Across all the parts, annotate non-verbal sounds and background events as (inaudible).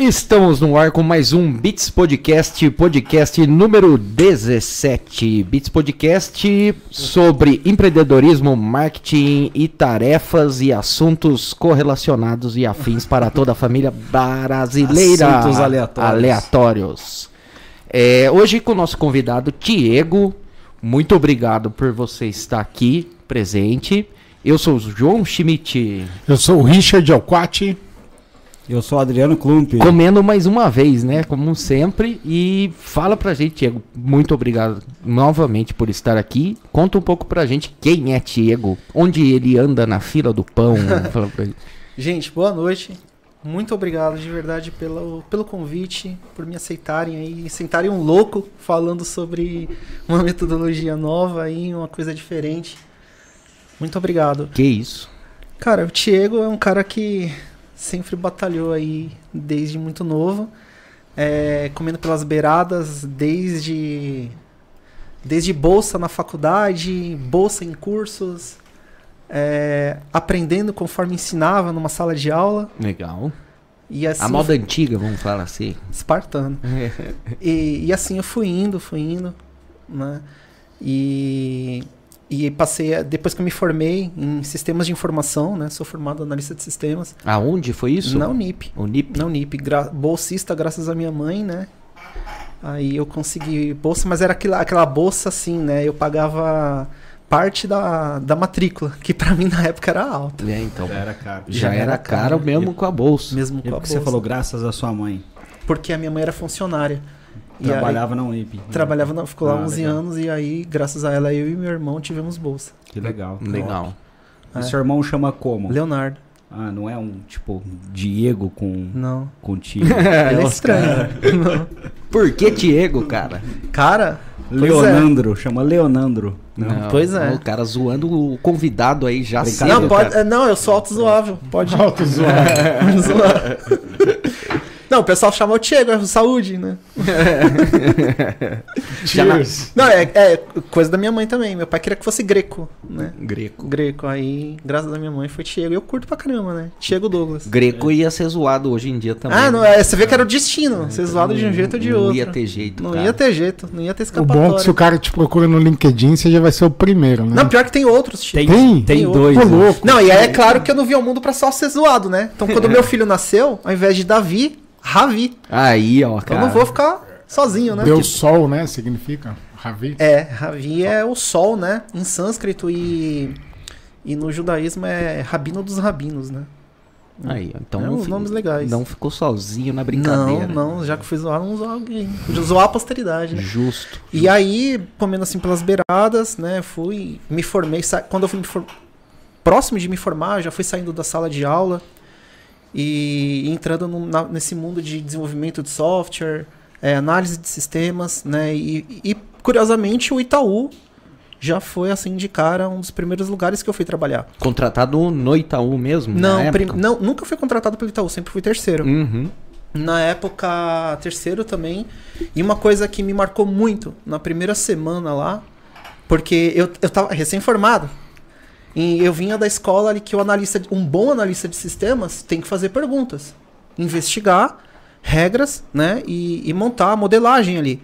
Estamos no ar com mais um Beats Podcast, podcast número 17. Beats Podcast sobre empreendedorismo, marketing e tarefas e assuntos correlacionados e afins para toda a família brasileira. Assuntos aleatórios. aleatórios. É, hoje com o nosso convidado Diego. Muito obrigado por você estar aqui presente. Eu sou o João Schmidt. Eu sou o Richard Alquati. Eu sou Adriano Klump. Comendo mais uma vez, né? Como sempre. E fala pra gente, Diego. Muito obrigado novamente por estar aqui. Conta um pouco pra gente quem é Diego. Onde ele anda na fila do pão. (laughs) fala pra gente. Gente, boa noite. Muito obrigado de verdade pelo, pelo convite, por me aceitarem aí, sentarem um louco falando sobre uma metodologia nova aí, uma coisa diferente. Muito obrigado. Que isso? Cara, o Diego é um cara que sempre batalhou aí desde muito novo, é, comendo pelas beiradas, desde desde bolsa na faculdade, bolsa em cursos, é, aprendendo conforme ensinava numa sala de aula. Legal. E assim, A moda antiga, vamos falar assim. espartano. (laughs) E, e assim eu fui indo, fui indo, né? E, e passei, a- depois que eu me formei em sistemas de informação, né? Sou formado analista de sistemas. Aonde foi isso? Na Unip. O NIP? Na Unip. Gra bolsista graças à minha mãe, né? Aí eu consegui bolsa, mas era aquela, aquela bolsa assim, né? Eu pagava parte da, da matrícula, (laughs) que pra mim na época era alta. É, então. Já era caro. Já, já era era caro caro. mesmo com a bolsa. Mesmo E com a porque você bolsa. falou graças à sua mãe. Porque a minha mãe era funcionária. Aí- Trabalhava na Unip. Trabalhava, na, ficou lá Ah, 11 legal. anos e aí, graças a ela, eu e meu irmão tivemos bolsa. Que legal. Legal. É. E seu irmão chama como? Leonardo. Ah, não é um tipo Diego com Não. contigo. (laughs) Ele é estranho. Não. (laughs) Por que Diego, cara? Cara, é. Leonandro, chama Leonandro. Não, Pois é. O cara zoando o convidado aí já cedo, não, pode, é, não, eu sou autozoável. Pode Alto (laughs) zoado. Não, o pessoal chama o Diego, é saúde, né? (laughs) Já na- Cheers. Não, é, é coisa da minha mãe também. Meu pai queria que fosse greco, né? Greco. Greco. Aí, graças a minha mãe, foi Diego. Eu curto pra caramba, né? Diego Douglas. Greco ia ser zoado hoje em dia também. Ah, não, né? é, você vê que era o destino. Ser zoado de um jeito ou de Não outro. ia ter jeito, Não cara. ia ter jeito, não ia ter O escapatória. bom é que se o cara te procura no LinkedIn, você já vai ser o primeiro, né? Não, pior que tem outros, tipo. Tem, Tem? tem, dois. Pô, né? louco. Não, e aí é claro que eu não vi o mundo pra só ser zoado, né? Então quando (laughs) meu filho nasceu, ao invés de Davi, Ravi. Aí, ó, Então cara. eu não vou ficar sozinho, né? Deu sol, né? Significa. Ravi. É, Ravi é o sol, né? Em sânscrito e, e no judaísmo é rabino dos rabinos, né? Aí, ó, então É, não, nomes legais. não ficou sozinho na brincadeira. Não, não, já que fui zoar, não zoar alguém. Podia zoar a posteridade, né? Justo. E aí, comendo assim pelas beiradas, né? Fui, me formei. sa- Quando eu fui me for- próximo de me formar, já fui saindo da sala de aula e entrando no- na- nesse mundo de desenvolvimento de software, é, análise de sistemas, né? E, e, curiosamente o Itaú já foi assim de cara um dos primeiros lugares que eu fui trabalhar. Contratado no Itaú mesmo? Não, prim- não, nunca fui contratado pelo Itaú, sempre fui terceiro. Uhum. Na época, terceiro também. E uma coisa que me marcou muito na primeira semana lá, porque eu, eu tava recém-formado. E eu vinha da escola ali que o analista, um bom analista de sistemas tem que fazer perguntas, investigar regras, né? E, e montar a modelagem ali.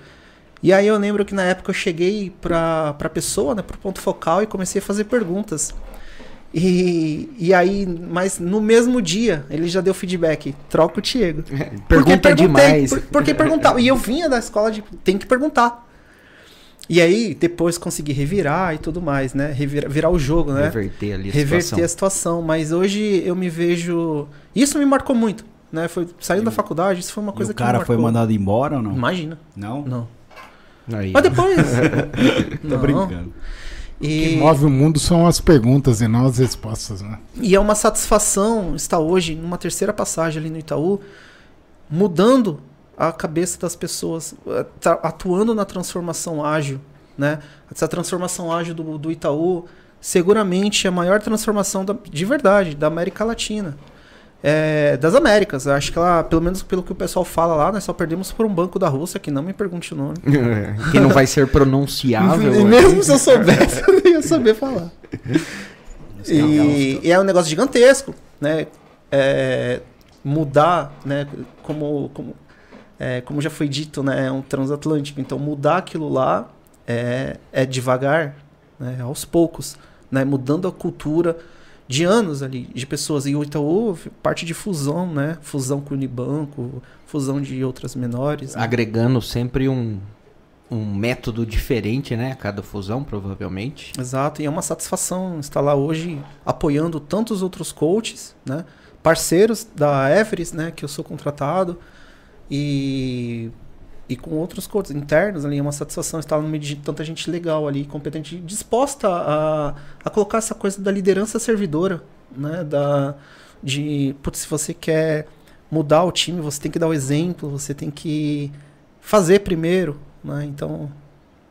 E aí eu lembro que na época eu cheguei pra, pra pessoa, né, pro ponto focal e comecei a fazer perguntas. E, e aí, mas no mesmo dia, ele já deu feedback. Troca o Diego. Pergunta Porque perguntei, demais. por- porque perguntava. E eu vinha da escola de tem que perguntar. E aí, depois consegui revirar e tudo mais, né? Revirar, virar o jogo, né? Reverter ali a Reverter situação. a situação. Mas hoje eu me vejo. Isso me marcou muito, né? Foi saindo da faculdade, isso foi uma E coisa o que me cara marcou. foi mandado embora ou não? Imagina. Não? Não. Aí, Mas depois. (laughs) Tô Não. brincando. O que E, move o mundo são as perguntas e não as respostas, né? e é uma satisfação estar hoje numa terceira passagem ali no Itaú, mudando a cabeça das pessoas, eh, atuando na transformação ágil, né? Essa transformação ágil do, do Itaú seguramente é a maior transformação da- de verdade da América Latina. É, das Américas. Acho que ela, pelo menos pelo que o pessoal fala lá, nós só perdemos por um banco da Rússia, que não me pergunte o nome. (laughs) que não vai ser pronunciável. E (laughs) mesmo se eu soubesse, eu não ia saber falar. E, e é um negócio gigantesco, né? É, mudar, né? Como, como, é, como já foi dito, né? É um transatlântico. Então mudar aquilo lá é, é devagar, né? Aos poucos, né? Mudando a cultura de anos ali, de pessoas. E o Itaú, parte de fusão, né? Fusão com o Unibanco, fusão de outras menores. né? Agregando sempre um, um método diferente, né? a Cada fusão, provavelmente. Exato, e é uma satisfação estar lá hoje apoiando tantos outros coaches, né? Parceiros da Everest, né? Que eu sou contratado. E, e com outros coaches internos ali. É uma satisfação estar no meio de tanta gente legal ali, competente, disposta a, a colocar essa coisa da liderança servidora, né? Da, de, putz, se você quer mudar o time, você tem que dar o exemplo, você tem que fazer primeiro, né? Então,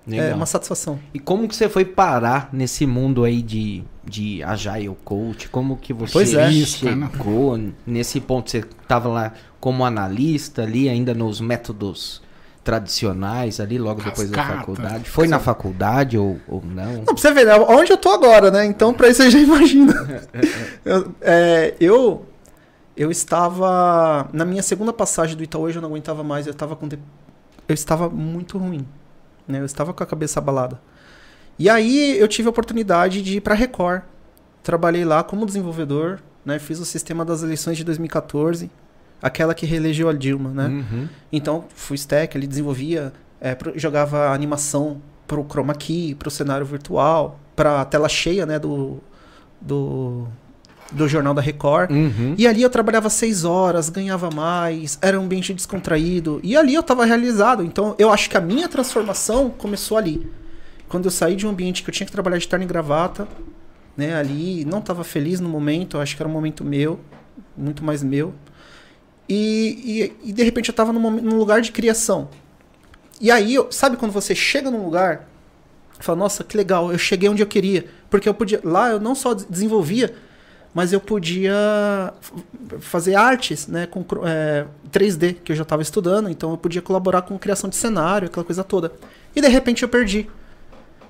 é Legal. uma satisfação. E como que você foi parar nesse mundo aí de, de Agile Coach? Como que você Pois é. chegou nesse ponto? Você estava lá como analista ali, ainda nos métodos tradicionais ali, logo depois da Cascata. faculdade? Foi na faculdade ou, ou não? Não, pra você ver, né? Onde eu tô agora, né? Então, pra isso você já imagina. (laughs) eu, é, eu, eu estava. Na minha segunda passagem do Itaú, eu não aguentava mais. Eu estava com. de- Eu estava muito ruim. Né? Eu estava com a cabeça abalada. E aí eu tive a oportunidade de ir pra Record. Trabalhei lá como desenvolvedor, né? Fiz o sistema das eleições de 2014, aquela que reelegeu a Dilma, né? Uhum. Então, fui stack, ele desenvolvia, é, jogava animação pro chroma key, pro cenário virtual, pra tela cheia, né, do, do, do Jornal da Record. Uhum. E ali eu trabalhava seis horas, ganhava mais, era um ambiente descontraído. E ali eu estava realizado. Então, eu acho que a minha transformação começou ali. Quando eu saí de um ambiente que eu tinha que trabalhar de terno e gravata, né, ali, não estava feliz no momento, eu acho que era um momento meu, muito mais meu. E, e, e, de repente eu estava num, num lugar de criação. E aí, sabe quando você chega num lugar, fala, nossa, que legal, eu cheguei onde eu queria. Porque eu podia. Lá eu não só des- desenvolvia, mas eu podia fazer artes, né, com é, 3D, que eu já estava estudando, então eu podia colaborar com criação de cenário, aquela coisa toda. E de repente eu perdi.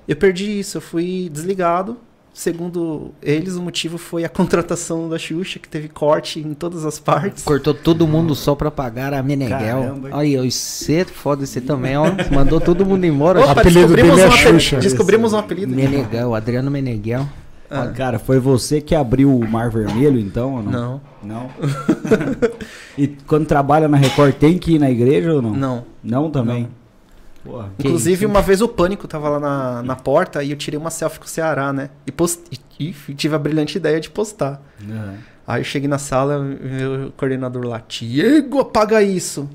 Eu perdi isso, eu fui desligado. Segundo eles, o motivo foi a (laughs) contratação da Xuxa, que teve corte em todas as partes. Cortou todo mundo só pra pagar a Meneghel. Caramba. Aí, você foda você também, ó. Mandou todo mundo embora. Opa, apelido descobrimos, dele é um apelido, Xuxa. descobrimos um apelido. Meneghel, Adriano Meneghel. Ah. Cara, foi você que abriu o Mar Vermelho, então? Ou não? Não, Não? (laughs) e quando trabalha na Record, tem que ir na igreja ou não? não. Não também? Porra. Que Inclusive, isso? uma vez o Pânico tava lá na, na porta e eu tirei uma selfie com o Ceará, né? E, post... e, tive a brilhante ideia de postar. Aham. Aí eu cheguei na sala, meu coordenador lá, Diego, apaga isso.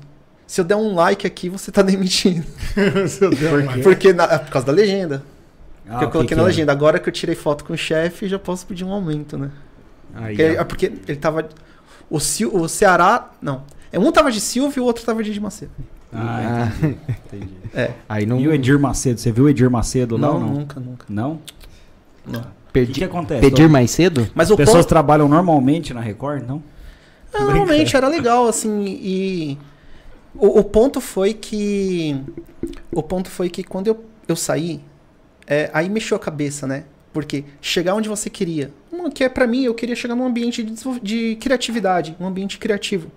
Se eu der um like aqui, você tá demitido. (laughs) Porque na- é por causa da legenda. Ah, que eu coloquei que na é? legenda. Agora que eu tirei foto com o chefe, já posso pedir um aumento, né? Aí, Porque, é porque ele tava. O, Sil, o Ceará. Não. É, Um tava de Silvio e o outro tava de Edir Macedo. Ah, entendi. entendi. (laughs) Aí não E o Edir Macedo? Você viu o Edir Macedo lá Não, nunca, nunca. Não? Não. O que, perdi. que acontece? Pedir mais cedo? Mas As o pessoas ponto, trabalham normalmente na Record, não? Não, Normalmente era legal, assim, e. O, o ponto foi que. O ponto foi que quando eu, eu saí, é, aí mexeu a cabeça, né? Porque chegar onde você queria. Uma que é pra mim, eu queria chegar num ambiente de, de criatividade, um ambiente criativo.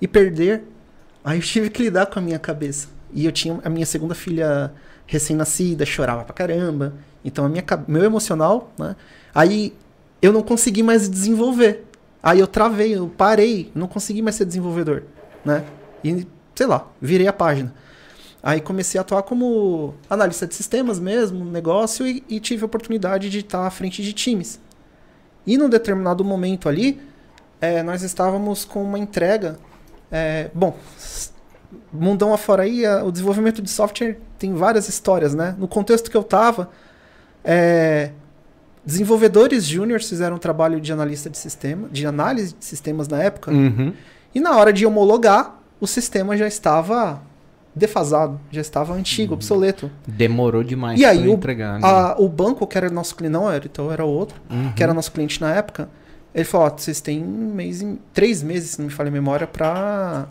E perder, aí eu tive que lidar com a minha cabeça. E eu tinha a minha segunda filha recém-nascida, chorava pra caramba. Então a minha, meu emocional, né? Aí eu não consegui mais desenvolver. Aí eu travei, eu parei, não consegui mais ser desenvolvedor, né? E, sei lá, virei a página. Aí comecei a atuar como analista de sistemas mesmo, negócio, e, e tive a oportunidade de estar à frente de times. E num determinado momento ali, eh, nós estávamos com uma entrega. eh, bom, mundão afora aí, a- o desenvolvimento de software tem várias histórias, né? No contexto que eu estava, desenvolvedores júniores fizeram um trabalho de analista de sistema, de análise de sistemas na época, Uhum. e na hora de homologar, o sistema já estava defasado, já estava antigo, obsoleto. Demorou demais E aí, o- entregar. né? A- o banco, que era nosso cliente, não era, então era outro, Uhum. que era nosso cliente na época, ele falou: ó, vocês têm um mês, três meses, se não me falha a memória, pra,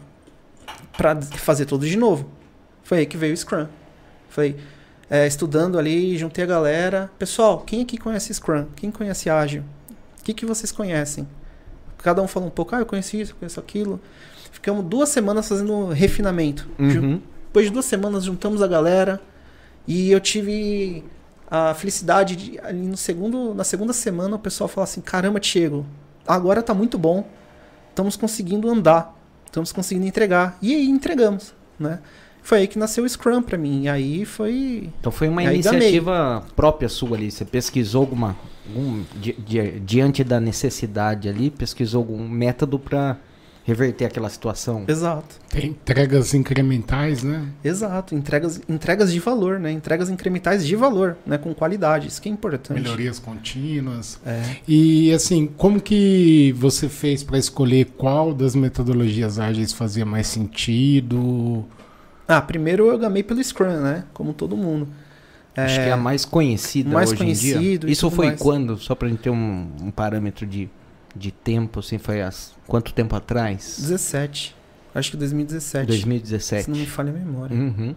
pra fazer tudo de novo. Foi aí que veio o Scrum. Falei, é, estudando ali, juntei a galera. Pessoal, quem aqui conhece Scrum? Quem conhece Ágil? O que, que vocês conhecem? cada um falou um pouco, ah, eu conheci isso, eu conheço aquilo. Ficamos duas semanas fazendo refinamento. Uhum. Depois de duas semanas juntamos a galera e eu tive a felicidade de ali no segundo, na segunda semana o pessoal falar assim: "Caramba, Diego, agora tá muito bom. Estamos conseguindo andar, estamos conseguindo entregar". E aí entregamos, né? Foi aí que nasceu o Scrum pra mim. E aí foi Então foi uma iniciativa própria sua ali. Você pesquisou alguma. Algum, di- di- diante da necessidade ali, pesquisou algum método para reverter aquela situação. exato. Tem entregas incrementais, né? Exato, entregas, entregas de valor, né? Entregas incrementais de valor, né? Com qualidade, isso que é importante. Melhorias contínuas. É. E assim, como que você fez para escolher qual das metodologias ágeis fazia mais sentido? Ah, primeiro eu gamei pelo Scrum, né? Como todo mundo. Acho que é a mais conhecida mais hoje em dia. conhecido Isso foi mais. quando? Só pra gente ter um, um parâmetro de, de tempo, assim, foi há quanto tempo atrás? 17. Acho que 2017. 2017. Se não me falha a memória. Uhum.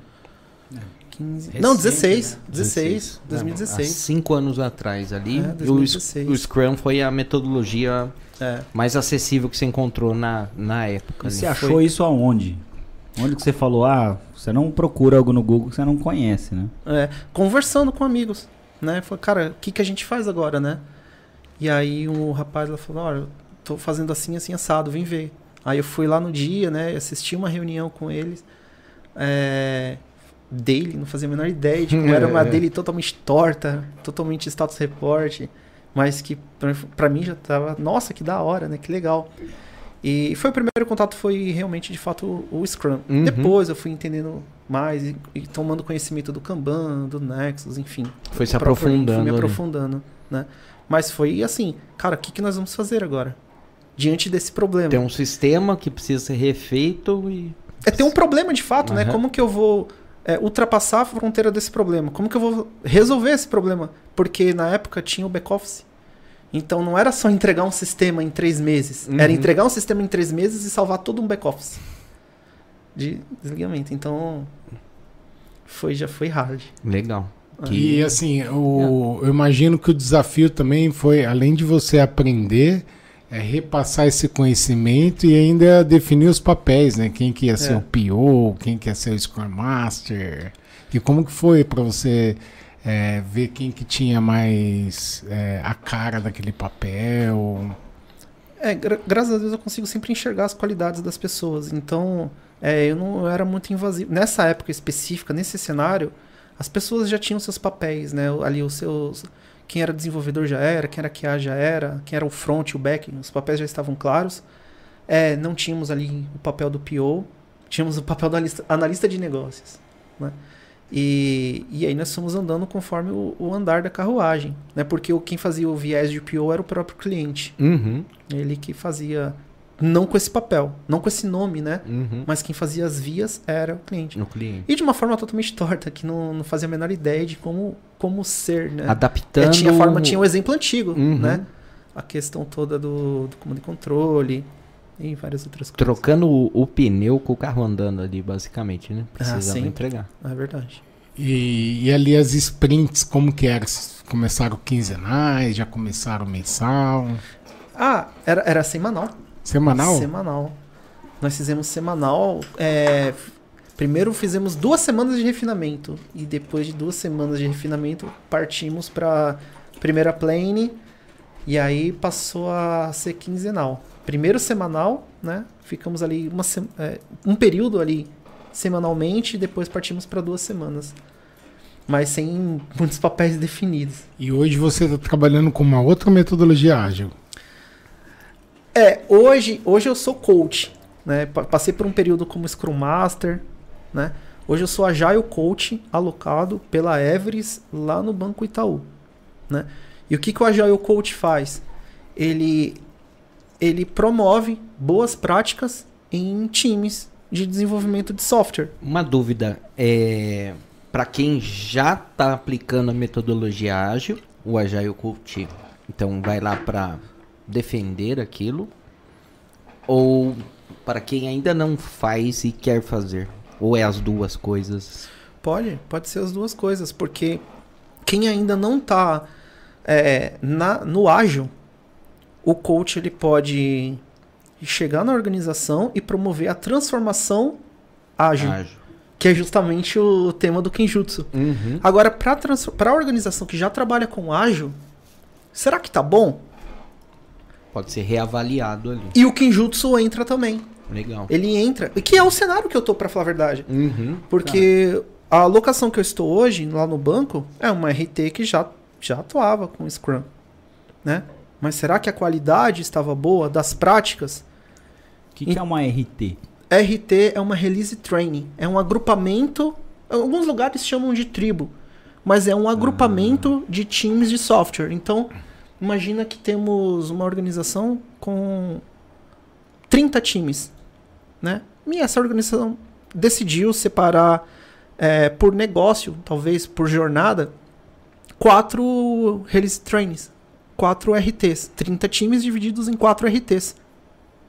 15. Recente, não, 16. né? 16. Há 2016. cinco anos atrás ali. É, o, 2016. o Scrum foi a metodologia É. mais acessível que você encontrou na, na época. E ali. você achou isso aonde? Onde que você falou, ah, você não procura algo no Google que você não conhece, né? É, conversando com amigos, né? Falei, cara, o que, que a gente faz agora, né? E aí o rapaz lá falou, olha, eu tô fazendo assim, assim, assado, vem ver. Aí eu fui lá no dia, né? Assisti uma reunião com eles. É, dele, não fazia a menor ideia de como era (laughs) uma É. dele totalmente torta, totalmente status report, mas que pra, pra mim já tava, nossa, que da hora, né? Que legal. E foi o primeiro contato foi realmente de fato o, Scrum. Uhum. Depois eu fui entendendo mais e, e tomando conhecimento do Kanban, do Nexus, enfim. Foi se aprofundando. Fui me ali. aprofundando, né? Mas foi assim, cara, o que, que nós vamos fazer agora? Diante desse problema. Tem um sistema que precisa ser refeito e. É ter um problema de fato, né? Aham. Como que eu vou é, ultrapassar a fronteira desse problema? Como que eu vou resolver esse problema? Porque na época tinha o back-office. Então não era só entregar um sistema em três meses. Uhum. Era entregar um sistema em três meses e salvar todo um back-office de desligamento. Então foi, já foi hard. Legal. E Que... assim, o, eu imagino que o desafio também foi, além de você aprender, é repassar esse conhecimento e ainda definir os papéis, né? Quem que ia ser É. o PO, quem que ia ser o Scrum Master. E como que foi para você é, ver quem que tinha mais é, a cara daquele papel? É, gra- graças a Deus eu consigo sempre enxergar as qualidades das pessoas. Então, é, eu não era muito invasivo. Nessa época específica, nesse cenário, as pessoas já tinham seus papéis, né? Ali os seus. Quem era desenvolvedor já era, quem era QA já era, quem era o front e o back, os papéis já estavam claros. É, não tínhamos ali o papel do PO, tínhamos o papel do analista, analista de negócios. Né? E, e aí nós fomos andando conforme o, o andar da carruagem, né? Porque o, quem fazia o viés de PO era o próprio cliente. Uhum, Ele que fazia, não com esse papel, não com esse nome, né? uhum. Mas quem fazia as vias era o cliente. No cliente. E de uma forma totalmente (laughs) torta, que não, não fazia a menor ideia de como, como ser, né? Adaptando. É, tinha, a forma, tinha o exemplo antigo, Uhum. né? A questão toda do, do comando e controle e várias outras coisas. Trocando o, o pneu com o carro andando ali, basicamente, né? Precisava sempre. entregar. É verdade. E, e ali as sprints, como que era? Começaram quinzenais, já começaram mensal, Ah, era, era semanal. Semanal? Semanal. Nós fizemos semanal. é, primeiro fizemos duas semanas de refinamento. E depois de duas semanas de refinamento, partimos para primeira plane. E aí passou a ser quinzenal. Primeiro semanal, né? Ficamos ali uma é, um período ali semanalmente. E depois partimos para duas semanas. Mas sem muitos papéis definidos. E hoje você está trabalhando com uma outra metodologia ágil. É, hoje, hoje eu sou coach, né? Pa- Passei por um período como Scrum Master, né? Hoje eu sou Agile Coach alocado pela Everest lá no Banco Itaú, né? E o que, que o Agile Coach faz? Ele, ele promove boas práticas em times de desenvolvimento de software. Uma dúvida. É, para quem já está aplicando a metodologia ágil, o Agile Coach, então vai lá para defender aquilo, ou para quem ainda não faz e quer fazer, ou é as duas coisas? Pode, pode ser as duas coisas, porque quem ainda não está é, na, no ágil, o coach ele pode chegar na organização e promover a transformação ágil, Ágil. que é justamente o tema do Kenjutsu. Uhum. Agora, para a organização que já trabalha com ágil, será que tá bom? Pode ser reavaliado ali. E o Kenjutsu entra também. Legal. Ele entra, que é o cenário que eu tô, pra falar a verdade. Uhum. Porque a locação que eu estou hoje, lá no banco, é uma RT que já, já atuava com Scrum, né? Mas será que a qualidade estava boa das práticas? O que, que é uma RT? RT é uma Release Training, é um agrupamento, alguns lugares chamam de tribo, mas é um agrupamento de times de software. Então, imagina que temos uma organização com 30 times, né? E essa organização decidiu separar é, por negócio, talvez por jornada, quatro release trainings, quatro RTs, 30 times divididos em quatro RTs.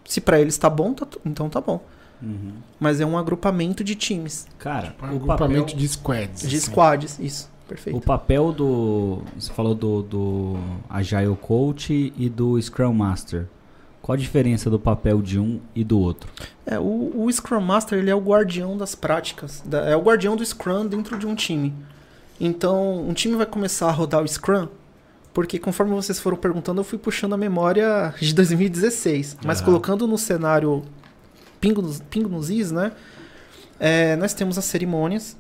Se para eles tá bom, tá então tá bom. Uhum. Mas é um agrupamento de times, Cara, Um o agrupamento papel, de squads. de assim. squads, isso, perfeito. o papel do. Você falou do, do Agile Coach e do Scrum Master. Qual a diferença do papel de um e do outro? É, o, o Scrum Master ele é o guardião das práticas, da- é o guardião do Scrum dentro de um time. Então, um time vai começar a rodar o Scrum, porque conforme vocês foram perguntando, eu fui puxando a memória de 2016. Mas Aham. colocando no cenário pingo nos, pingo nos is, né? É, nós temos as cerimônias,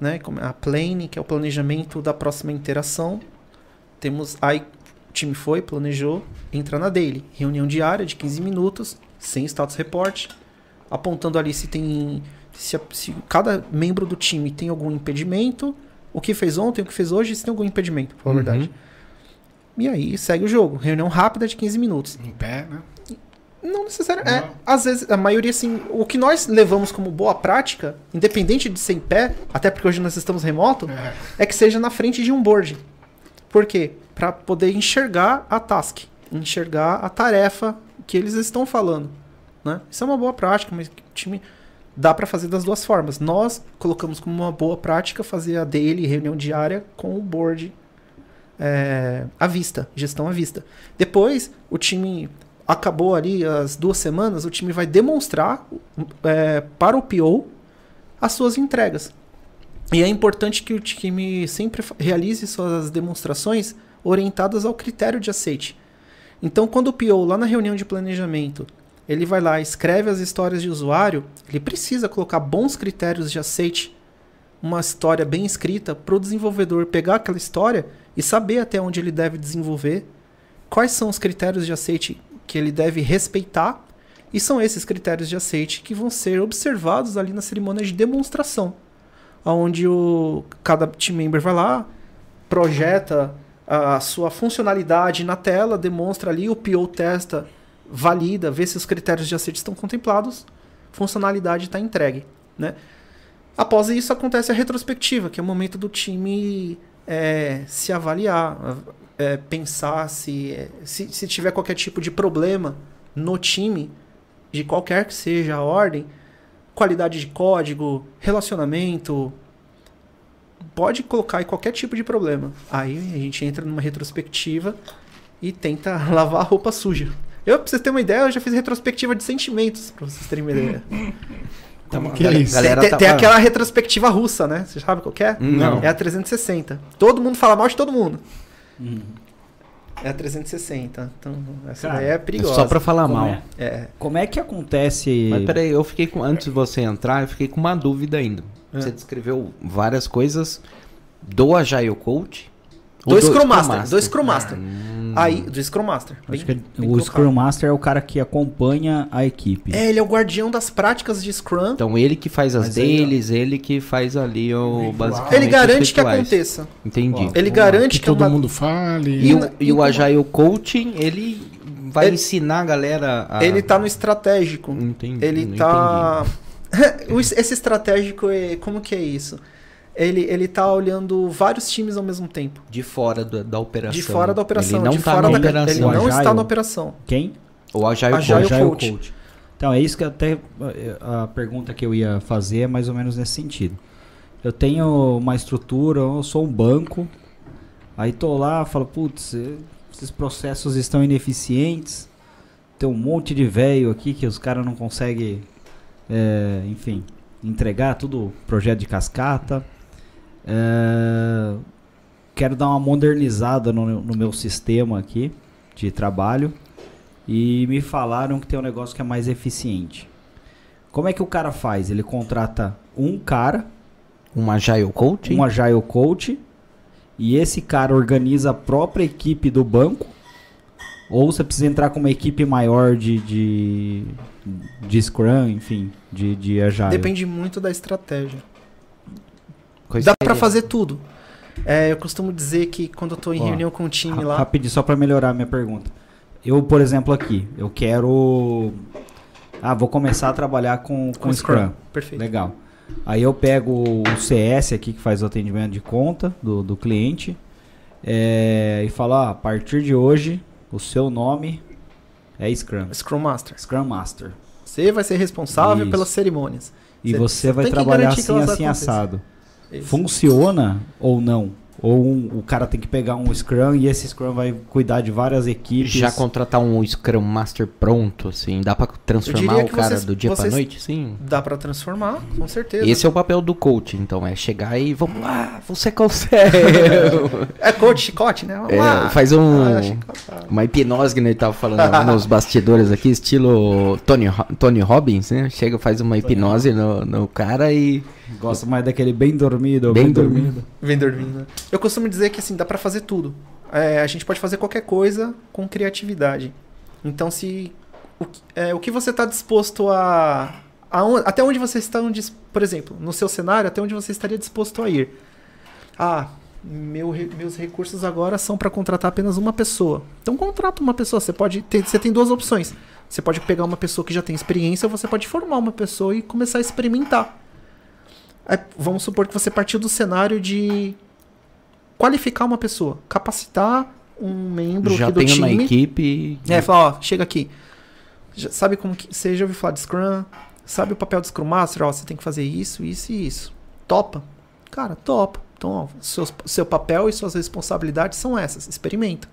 né? como A plane, que é o planejamento da próxima interação. Temos aí o time foi, planejou, entra na daily, reunião diária de 15 minutos, sem status report, apontando ali se tem se, se cada membro do time tem algum impedimento, o que fez ontem, o que fez hoje, se tem algum impedimento, a Uhum. verdade. E aí segue o jogo, reunião rápida de 15 minutos. Em pé, né? Não necessariamente. É, às vezes, a maioria, assim, o que nós levamos como boa prática, independente de ser em pé, até porque hoje nós estamos remoto, É. é que seja na frente de um board. Por quê? Para poder enxergar a task, enxergar a tarefa que eles estão falando. Né? Isso é uma boa prática, mas o time dá para fazer das duas formas. Nós colocamos como uma boa prática fazer a daily, reunião diária, com o board é, à vista, gestão à vista. Depois, o time acabou ali as duas semanas, o time vai demonstrar é, para o PO as suas entregas. E é importante que o time sempre realize suas demonstrações orientadas ao critério de aceite. Então, quando o PO, lá na reunião de planejamento, ele vai lá, escreve as histórias de usuário, ele precisa colocar bons critérios de aceite, uma história bem escrita, para o desenvolvedor pegar aquela história e saber até onde ele deve desenvolver, quais são os critérios de aceite que ele deve respeitar, e são esses critérios de aceite que vão ser observados ali na cerimônia de demonstração onde o cada team member vai lá, projeta a sua funcionalidade na tela, demonstra ali, o PO testa, valida, vê se os critérios de aceite estão contemplados, funcionalidade está entregue, né? Após isso acontece a retrospectiva, que é o momento do time é, se avaliar, é, pensar se, se se tiver qualquer tipo de problema no time, de qualquer que seja a ordem, qualidade de código, relacionamento. Pode colocar aí qualquer tipo de problema. Aí a gente entra numa retrospectiva e tenta (laughs) lavar a roupa suja. Eu, pra vocês terem uma ideia, eu já fiz retrospectiva de sentimentos, pra vocês terem uma ideia. Como que é isso? Galera tem, tá- tem aquela retrospectiva russa, né? Você sabe qual que é? Não. É a 360. Todo mundo fala mal de todo mundo. É a 360. Então, essa Cara, daí é É perigosa. só pra falar Como mal. é? É. Como é que acontece. Mas peraí, eu fiquei com. Antes de você entrar, eu fiquei com uma dúvida ainda. É. Você descreveu várias coisas do Agile Coach. Ou Do Scrum Master. Do Scrum Master. Hum. Aí, do Scrum Master. Acho Bem- que bem o colocado. Scrum Master é o cara que acompanha a equipe. É, ele é o guardião das práticas de Scrum. Então ele que faz as Mas aí, ó. deles, ele que faz ali o basicamente. ele garante que aconteça. Entendi. Ó, Ele garante Que que, é todo uma... mundo fale. E, E o, e o Agile Coaching, ele vai Ele- ensinar a galera a. Ele tá no estratégico. Entendi. Ele tá. (laughs) O- Esse estratégico é. Como que é isso? Ele, ele tá olhando vários times ao mesmo tempo. De fora da, da operação. De fora da operação. Ele não de tá fora na da... operação. Ele não Agile. está na operação. Quem? O Agile, Agile Coach. Coach. Então, é isso que até eh, a pergunta que eu ia fazer é mais ou menos nesse sentido. Eu tenho uma estrutura, eu sou um banco, aí tô lá, falo, putz, eh, esses processos estão ineficientes. Tem um monte de velho aqui que os caras não conseguem, é, enfim, entregar tudo projeto de cascata. É, quero dar uma modernizada no, no meu sistema aqui de trabalho e me falaram que tem um negócio que é mais eficiente. Como é que o cara faz? Ele contrata um cara, Um Agile Coach? um agile coach, e esse cara organiza a própria equipe do banco. Ou você precisa entrar com uma equipe maior de, de, de Scrum, enfim, de, de Agile. Depende muito da estratégia. Quais Dá pra seriam? fazer tudo. É, eu costumo dizer que quando eu tô em Ó, reunião com o time Ra- lá. Rapidinho, só para melhorar a minha pergunta. Eu, por exemplo, aqui, eu quero. Ah, vou começar a trabalhar com, com, Com Scrum. Scrum. Perfeito. Legal. Aí eu pego o CS aqui que faz o atendimento de conta do, do cliente é, e falo: ah, a partir de hoje, o seu nome é Scrum. Scrum Master. Scrum Master. Você vai ser responsável Isso. pelas cerimônias. E Cê- você cê vai trabalhar assim, assim, aconteçam. assado. Isso. Funciona ou não? Ou um- o cara tem que pegar um Scrum e esse Scrum vai cuidar de várias equipes. Já contratar um Scrum Master pronto, assim, dá pra transformar o cara vocês- do dia pra vocês- noite? Sim. Dá pra transformar, com certeza. Esse é o papel do coach, então, é chegar e vamos lá, você consegue. (laughs) É coach, chicote, né? Vamos É, lá. faz um, Ah, chicote. uma hipnose que ele tava falando nos (laughs) bastidores aqui, estilo Tony, Tony Robbins, né? Chega, faz uma hipnose no, no cara e Gosto mais daquele bem dormido. Bem dormido. Vem dormindo. Eu costumo dizer que assim, dá pra fazer tudo. É, a gente pode fazer qualquer coisa com criatividade. Então, se o, que- é, o que você está disposto a, aon- até onde você está, dis- por exemplo, no seu cenário, até onde você estaria disposto a ir. Ah, meu meus recursos agora são para contratar apenas uma pessoa. Então contrata uma pessoa. Você pode ter, você tem duas opções. Você pode pegar uma pessoa que já tem experiência, ou você pode formar uma pessoa e começar a experimentar. Aí, vamos supor que você partiu do cenário de qualificar uma pessoa, capacitar um membro já aqui do tem uma time. equipe. É, falar, ó, chega aqui. Já- sabe como que. Você já ouviu falar de Scrum? Sabe o papel do Scrum Master? Ó, você tem que fazer isso, isso e isso. Topa? Cara, topa. Então, ó, seus, seu papel e suas responsabilidades são essas. Experimenta.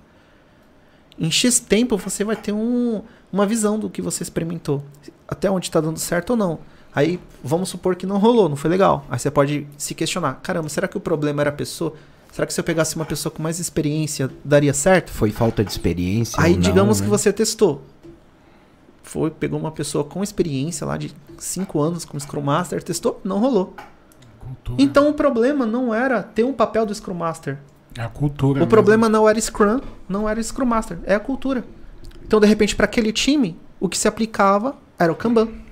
Em X tempo você vai ter um, uma visão do que você experimentou. Até onde está dando certo ou não. Aí vamos supor que não rolou, não foi legal. Aí você pode se questionar: caramba, será que o problema era a pessoa? Será que se eu pegasse uma pessoa com mais experiência daria certo? Foi falta de experiência. Aí ou não, digamos né? que você testou. Foi, pegou uma pessoa com experiência lá de 5 anos como Scrum Master, testou, não rolou. Cultura. Então o problema não era ter um papel do Scrum Master. É a cultura. O mesmo. problema não era Scrum, não era Scrum Master, é a cultura. Então, de repente, para aquele time, o que se aplicava era o Kanban.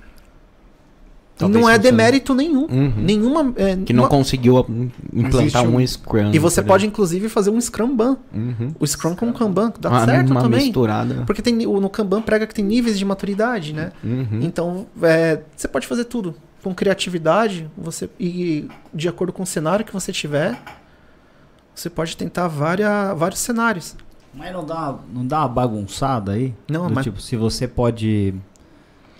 E Talvez não é demérito nenhum. Uhum. Nenhuma. é, Que não uma- conseguiu implantar um- um Scrum. E você por pode, inclusive, fazer um Scrum Ban. Uhum. O Scrum com o Kanban, dá uma, certo uma também. misturada. Porque tem, no Kanban prega que tem níveis de maturidade, né? Uhum. Então, é, você pode fazer tudo. Com criatividade, você e de acordo com o cenário que você tiver, você pode tentar várias, vários cenários. Mas não dá, não dá uma bagunçada aí? Não, Do mas Tipo, se você pode.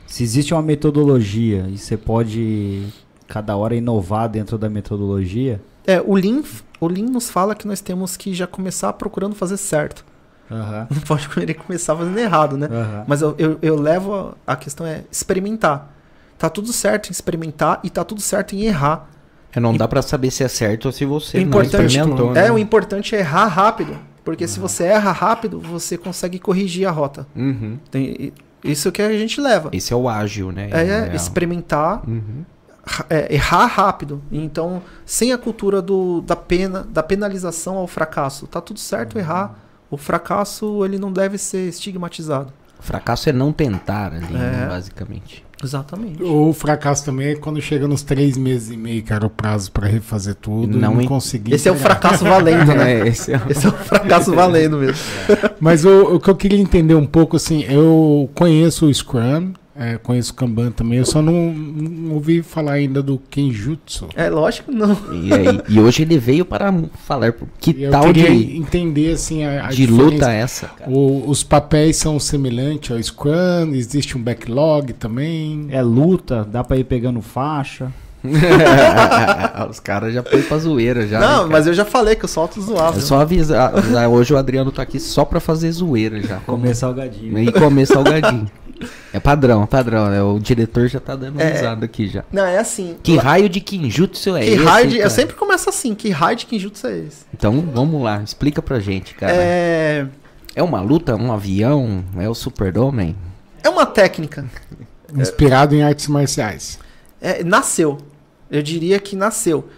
Se existe uma metodologia e você pode cada hora inovar dentro da metodologia. é, o Lean, o Lean nos fala que nós temos que já começar procurando fazer certo. Aham. Não pode (laughs) querer começar fazendo errado, né? Aham. Mas eu, eu, eu levo a, a questão é experimentar. Tá tudo certo em experimentar e tá tudo certo em errar. É, não dá pra saber se é certo ou se você importante, não experimentou, né? é, o importante é errar rápido. Porque se você erra rápido, você consegue corrigir a rota. Uhum. Tem- isso que a gente leva. Esse é o ágil, né? É, É, experimentar, Uhum. é, errar rápido. Então, sem a cultura do, da pena, da penalização ao fracasso. Tá tudo certo errar. O fracasso, ele não deve ser estigmatizado. Fracasso é não tentar ali, né, É. basicamente. Exatamente. O fracasso também é quando chega nos três meses e meio, que era o prazo pra refazer tudo, Não não, em- consegui. Esse é o fracasso valendo, né? (laughs) É, esse é o- Esse é o fracasso valendo mesmo. Mas o, o que eu queria entender um pouco, assim, eu conheço o Scrum, é, conheço o Kanban também, eu só não, não ouvi falar ainda do Kenjutsu. É lógico que não. E, aí- e hoje ele veio para falar que E eu tal queria de, entender, assim, a, a de diferença. luta essa. O- os papéis são semelhantes ao Scrum, existe um backlog também. É luta, dá pra ir pegando faixa. (laughs) Os caras já foi pra zoeira já. não, né, mas eu já falei que eu solto zoado. É só avisar. avisar, Hoje o Adriano tá aqui só pra fazer zoeira já. Comer salgadinho. E comer salgadinho. É padrão, é padrão. Né? O diretor já tá dando É. risada aqui já. Não, é assim. Que lá- raio de Kinjutsu é que esse? raio de- Eu sempre começo assim, que raio de Kinjutsu é esse? Então vamos lá, explica pra gente, cara. É, É, uma luta, um avião? É o Superdome? é uma técnica. Inspirado em artes marciais. É, nasceu. Eu diria que nasceu.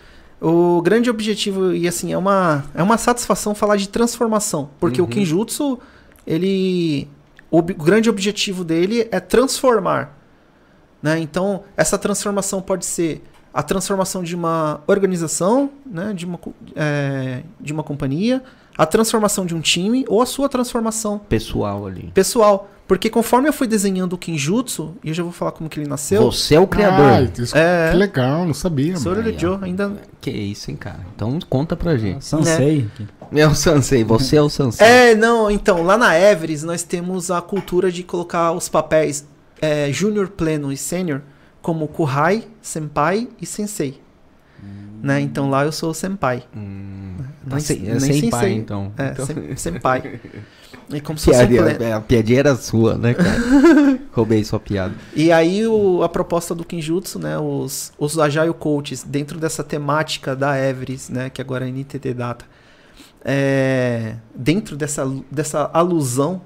O grande objetivo, e assim, é uma, é uma satisfação falar de transformação. Porque Uhum. o Kinjutsu, ele. O, o grande objetivo dele é transformar. Né? Então, essa transformação pode ser a transformação de uma organização, né? de, uma, é, de uma companhia, a transformação de um time ou a sua transformação Pessoal ali. pessoal. Porque conforme eu fui desenhando o Kinjutsu, e eu já vou falar como que ele nasceu. Você é o criador. Ah, isso- É. Que legal, não sabia. Ó. Joe, ainda Que isso, hein, cara? Então conta pra gente. Sansei. É o Sansei, você é o Sansei. É, não, então, lá na Everest nós temos a cultura de colocar os papéis é, Júnior, Pleno e Sênior como Kuhai, Senpai e Sensei. Né? Então lá eu sou o Senpai. Hum, Nem- tá sem, nem é sem sensei. pai, então. É, então... sem- Senpai. (laughs) E como se fosse um Piadinha, pleno. a piadinha era sua, né, cara? (laughs) Roubei sua piada. E aí o- a proposta do Kinjutsu, né, os, os Agile Coaches, dentro dessa temática da Everest, né, que agora é NTT Data, é, dentro dessa, dessa alusão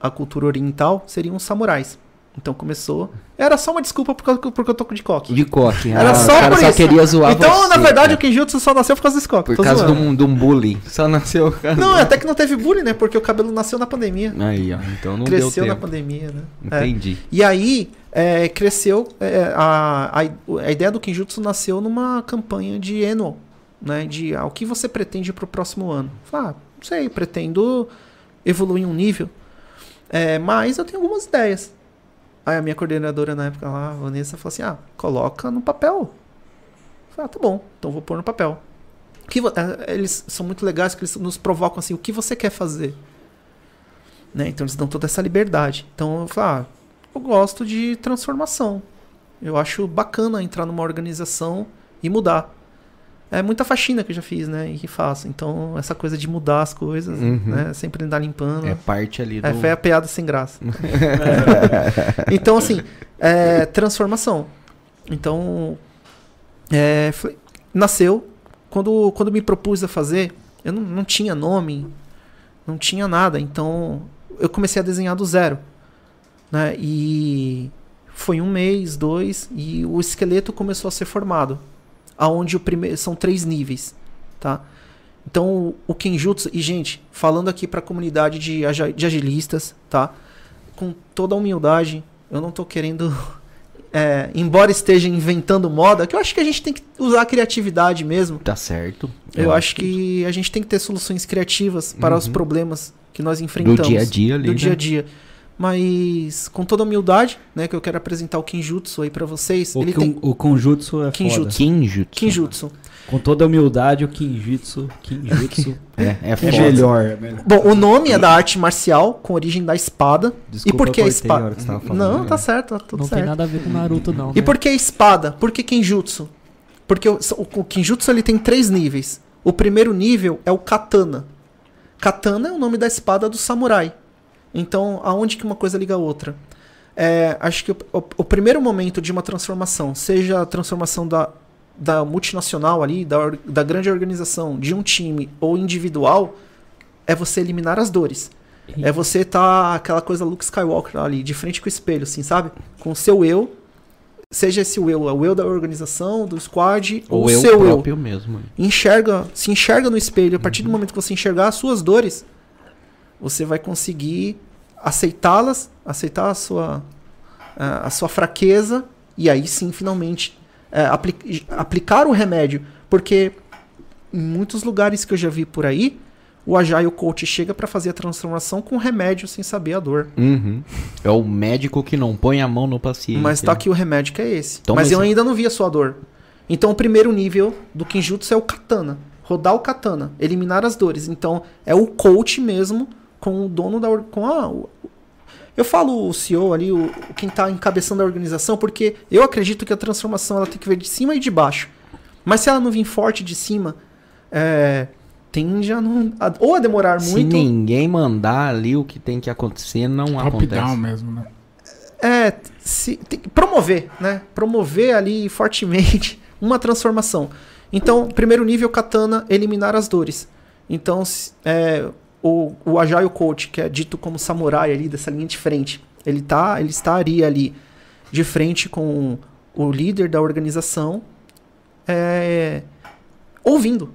à cultura oriental, seriam os samurais. Então começou. Era só uma desculpa porque, porque eu tô de coque. De coque. Era ah, só o cara por só isso. queria zoar Então, você, na verdade, cara. o Kinjutsu só nasceu por causa desse coque. Por causa de um, de um bullying. Só nasceu... Não, até que não teve bullying, né? Porque o cabelo nasceu na pandemia. Aí, ó. Então não Cresceu na pandemia, né? É. Entendi. E aí, é, cresceu. é, a, a, a ideia do Kinjutsu nasceu numa campanha de Eno, né? De ah, o que você pretende pro próximo ano. Falei, ah, não sei, pretendo evoluir um nível. É, mas eu tenho algumas ideias. Aí a minha coordenadora na época lá, a Vanessa, falou assim: ah, coloca no papel. Eu Falei, ah, tá bom, então vou pôr no papel. Que eh, eles são muito legais que eles nos provocam assim, o que você quer fazer? Né? Então eles dão toda essa liberdade. Então eu falo, ah, eu gosto de transformação. Eu acho bacana entrar numa organização e mudar. É muita faxina que eu já fiz, né? E que faço. Então, essa coisa de mudar as coisas, Uhum. né? Sempre andar limpando. É parte ali do... É, foi a piada sem graça. (laughs) então, assim, é, transformação. Então, é, foi- nasceu. Quando, quando me propus a fazer, eu não, não tinha nome, não tinha nada. Então, eu comecei a desenhar do zero. Né? E foi um mês, dois, e o esqueleto começou a ser formado. Aonde o primeiro são três níveis, tá? Então, o- Kenjutsu, e gente, falando aqui para a comunidade de, de agilistas, tá? Com toda a humildade, eu não tô querendo, (laughs) é, embora esteja inventando moda, que eu acho que a gente tem que usar a criatividade mesmo. Tá certo. Eu, acho que a gente tem que ter soluções criativas para os Uhum. problemas que nós Do enfrentamos dia a dia ali, do dia a né? dia. Mas com toda humildade, né, que eu quero apresentar o Kinjutsu aí para vocês. O, ele tem o Konjutsu é Kinjutsu. foda. Kinjutsu. Kinjutsu. Com toda humildade, o Kinjutsu, Kinjutsu (laughs) É, é é foda. melhor. é melhor. Bom, o nome é da arte marcial, com origem da espada. Desculpa, e por que a espada? que falando, Não, né? tá certo, tá tudo não certo. tem nada a ver com Naruto, não. E né? por que espada? Por que Kenjutsu? Porque o, o, Kenjutsu ele tem três níveis. O primeiro nível é o katana. Katana é o nome da espada do samurai. Então, aonde que uma coisa liga a outra? É, acho que o, o- o primeiro momento de uma transformação, seja a transformação da, da multinacional ali, da, da grande organização, de um time ou individual, é você eliminar as dores. É você tá aquela coisa Luke Skywalker ali, de frente com o espelho, assim, sabe? Com o seu eu, seja esse o eu, o eu da organização, do squad, ou, o eu seu eu. próprio mesmo. Enxerga, se enxerga no espelho. A partir do momento que você enxergar as suas dores, você vai conseguir aceitá-las, aceitar a sua, a, sua fraqueza, e aí sim, finalmente, é, apli- aplicar o remédio. Porque em muitos lugares que eu já vi por aí, o Agile Coach chega para fazer a transformação com remédio sem saber a dor. Uhum. É o médico que não põe a mão no paciente. Mas tá aqui o remédio que é esse. Então, mas mas- eu ainda não vi a sua dor. Então o primeiro nível do Kinjutsu é o katana. Rodar o katana, eliminar as dores. Então é o coach mesmo com o dono da com a Eu falo o CEO ali, o, quem está encabeçando a organização, porque eu acredito que a transformação ela tem que vir de cima e de baixo. Mas se ela não vir forte de cima, é, tende a não. a- ou a demorar Se muito. ninguém mandar ali o que tem que acontecer, não Top acontece. down mesmo, né? É, se, tem que promover, né? Promover ali fortemente (laughs) uma transformação. Então, primeiro nível, katana, eliminar as dores. Então, se- é, o, o Agile Coach, que é dito como samurai ali dessa linha de frente, ele, tá, ele estaria ali de frente com o líder da organização, é, ouvindo.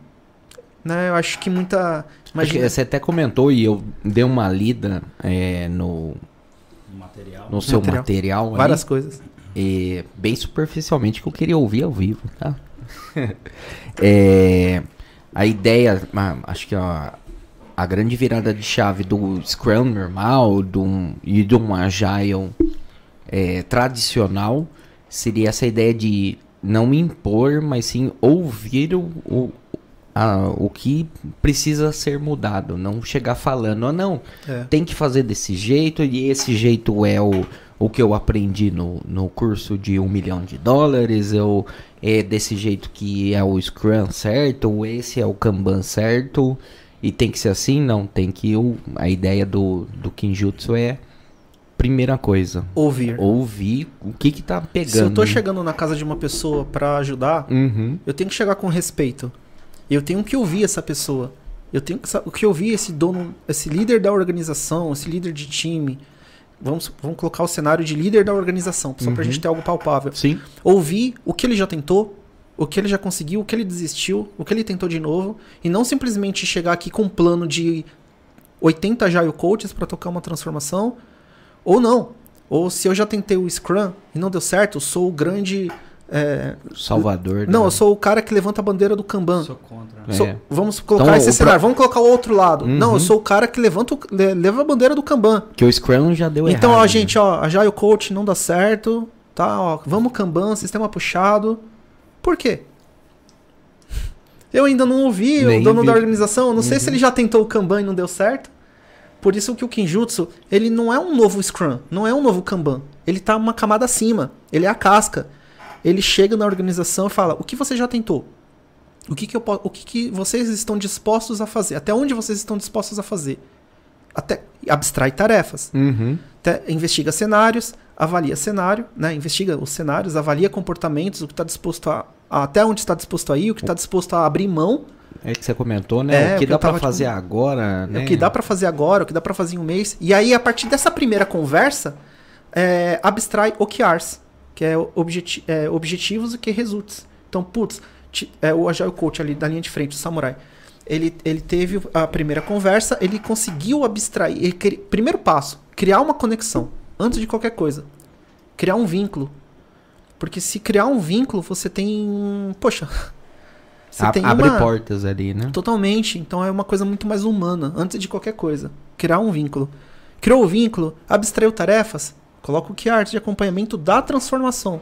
Né? Eu acho que muita. Porque Imagina, Você até comentou e eu dei uma lida é, no, material. no seu Material. material, ali, várias coisas. e bem superficialmente que eu queria ouvir ao vivo, tá? (laughs) É, a ideia, acho que a, a grande virada de chave do Scrum normal do, e de um Agile é, tradicional seria essa ideia de não impor, mas sim ouvir o, o, a- o que precisa ser mudado. Não chegar falando, ah, não, É. tem que fazer desse jeito e esse jeito é o, o que eu aprendi no, no curso de um milhão de dólares, eu, é desse jeito que é o Scrum certo, ou esse é o Kanban certo, e tem que ser assim? Não, tem que... O, a ideia do, do Kinjutsu é, primeira coisa, Ouvir. ouvir o que que tá pegando. Se eu tô chegando na casa de uma pessoa pra ajudar, Uhum. eu tenho que chegar com respeito. Eu tenho que ouvir essa pessoa. Eu tenho que, que ouvir esse dono, esse líder da organização, esse líder de time. Vamos, vamos colocar o cenário de líder da organização, só pra Uhum. gente ter algo palpável. Sim. Ouvir o que ele já tentou, o que ele já conseguiu, o que ele desistiu, o que ele tentou de novo, e não simplesmente chegar aqui com um plano de 80 Agile Coaches pra tocar uma transformação, ou não. Ou se eu já tentei o Scrum e não deu certo, eu sou o grande. é, Salvador. não, né? eu sou o cara que levanta a bandeira do Kanban. Sou contra. É. Sou- vamos colocar Então, esse o cenário, pro- vamos colocar o outro lado. Uhum. Não, eu sou o cara que levanta o- le- leva a bandeira do Kanban. Que o Scrum já deu então, errado. ó, né? gente, ó, Agile Coach não dá certo, tá? Ó, vamos Kanban, sistema puxado. Por quê? Eu ainda não ouvi Nem o dono vi. da organização, não sei Uhum. se ele já tentou o Kanban e não deu certo. Por isso que o Kinjutsu, ele não é um novo Scrum, não é um novo Kanban. Ele tá uma camada acima, ele é a casca. Ele chega na organização e fala: "O que você já tentou? O que que eu o que que vocês estão dispostos a fazer? Até onde vocês estão dispostos a fazer?" Até abstrai tarefas. Uhum. Até investiga cenários, avalia cenário, né? Investiga os cenários, avalia comportamentos, o que está disposto a, até onde está disposto a ir, o que está disposto a abrir mão, É que você comentou, né? É, o o que que dá tava, fazer tipo, agora, é né? o que dá para fazer agora, o que dá para fazer em um mês. E aí a partir dessa primeira conversa, é, abstrai OKRs, que é, objeti é objetivos e que results. Então, putz, é, o Agile Coach ali da linha de frente, o Samurai. Ele, ele teve a primeira conversa, ele conseguiu abstrair. ele primeiro passo, criar uma conexão, antes de qualquer coisa. Criar um vínculo. Porque se criar um vínculo, você tem. Poxa. (laughs) Você A- tem abre uma, portas ali, né? Totalmente. Então é uma coisa muito mais humana, antes de qualquer coisa. Criar um vínculo. Criou o vínculo, abstraiu tarefas, coloca o QR de acompanhamento da transformação.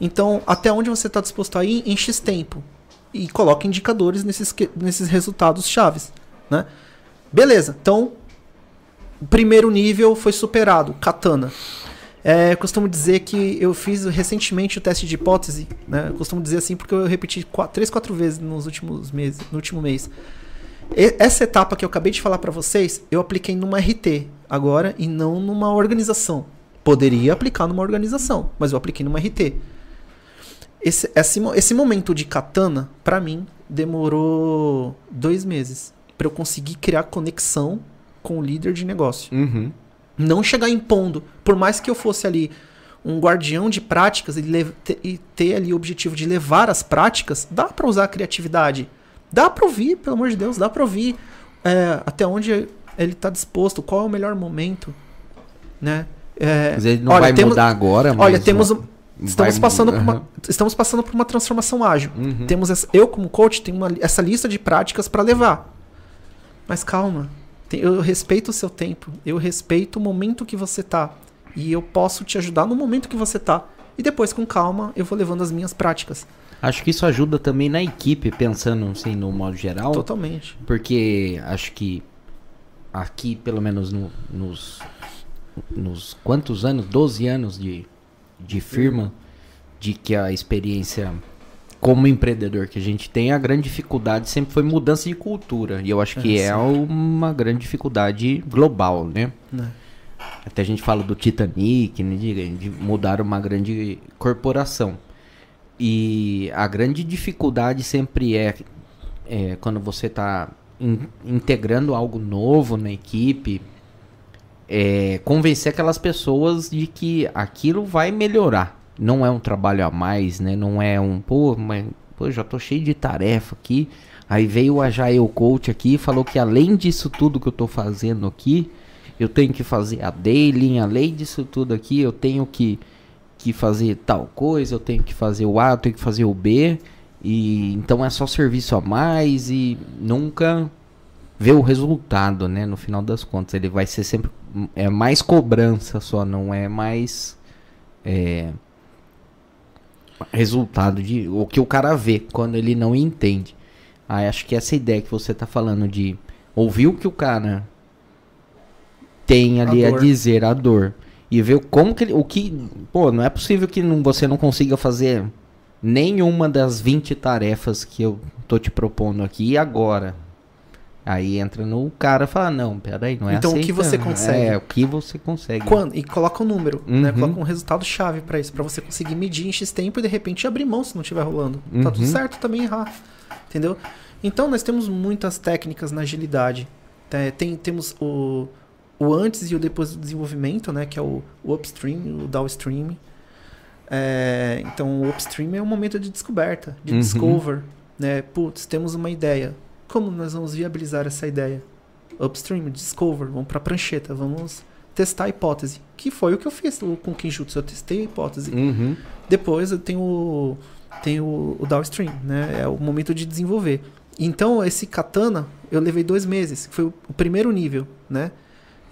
Então, até onde você está disposto a ir em X tempo. E coloca indicadores nesses, que- nesses resultados chaves. Né? Beleza, então, primeiro nível foi superado, Katana. É, costumo dizer que eu fiz recentemente o teste de hipótese, né? Costumo dizer assim porque eu repeti quatro, três, quatro vezes nos últimos meses, no último mês. E- essa etapa que eu acabei de falar para vocês, eu apliquei numa RT agora e não numa organização. Poderia aplicar numa organização, mas eu apliquei numa RT. Esse, esse, esse momento de katana, pra mim, demorou dois meses para eu conseguir criar conexão com o líder de negócio Uhum. não chegar impondo. Por mais que eu fosse ali um guardião de práticas e, e ter ali o objetivo de levar as práticas, dá para usar a criatividade. Dá para ouvir, pelo amor de Deus, dá para ouvir é, até onde ele está disposto, qual é o melhor momento, né? É, Mas ele não olha, vai temos- mudar agora, mas... Olha, temos um- estamos vai- passando por uma estamos passando por uma transformação ágil. Uhum. Temos essa, eu como coach tenho uma, essa lista de práticas para levar. Mas calma, eu respeito o seu tempo, eu respeito o momento que você tá e eu posso te ajudar no momento que você tá. E depois com calma eu vou levando as minhas práticas. Acho que isso ajuda também na equipe, pensando assim, no modo geral. Totalmente. Porque acho que aqui, pelo menos no- nos, nos quantos anos? 12 anos de, de firma, de que a experiência como empreendedor que a gente tem, a grande dificuldade sempre foi mudança de cultura. E eu acho que É, é uma grande dificuldade global, né? Né? Até a gente fala do Titanic, né, de, de mudar uma grande corporação. E a grande dificuldade sempre é, é quando você está integrando algo novo na equipe, é convencer aquelas pessoas de que aquilo vai melhorar. Não é um trabalho a mais, né? Não é um, pô, mas pô, já tô cheio de tarefa aqui. Aí veio o Agile Coach aqui e falou que além disso tudo que eu tô fazendo aqui, eu tenho que fazer a daily, além disso tudo aqui, eu tenho que, que fazer tal coisa, eu tenho que fazer o A, eu tenho que fazer o B, e então é só serviço a mais e nunca vê o resultado, né? No final das contas, ele vai ser sempre é mais cobrança só, não é mais é, resultado de o que o cara vê quando ele não entende. Aí acho que essa ideia que você tá falando de ouvir o que o cara tem ali A a, dizer, a dor. E ver como que ele. O que. Pô, não é possível que não- você não consiga fazer nenhuma das 20 tarefas que eu tô te propondo aqui agora. Aí entra no cara e fala, não, peraí, não é Então, o que você consegue? É, o que você consegue. Quando? E coloca um número, né? Uhum. Coloca um resultado chave pra isso, pra você conseguir medir em X tempo e de repente abrir mão se não estiver rolando. Tá tudo Uhum. certo também errar. Entendeu? Então nós temos muitas técnicas na agilidade. É, tem, temos o, o antes e o depois do desenvolvimento, né? Que é o, o upstream, o downstream. É, então o upstream é um momento de descoberta, de Uhum. discover. Né? Putz, temos uma ideia. Como nós vamos viabilizar essa ideia? Upstream, discover, vamos pra prancheta, vamos testar a hipótese. Que foi o que eu fiz com o Kinjutsu, eu testei a hipótese. Uhum. Depois eu tenho, o- tenho o, downstream, né? É o momento de desenvolver. Então, esse katana, eu levei dois meses, que foi o, primeiro nível, né?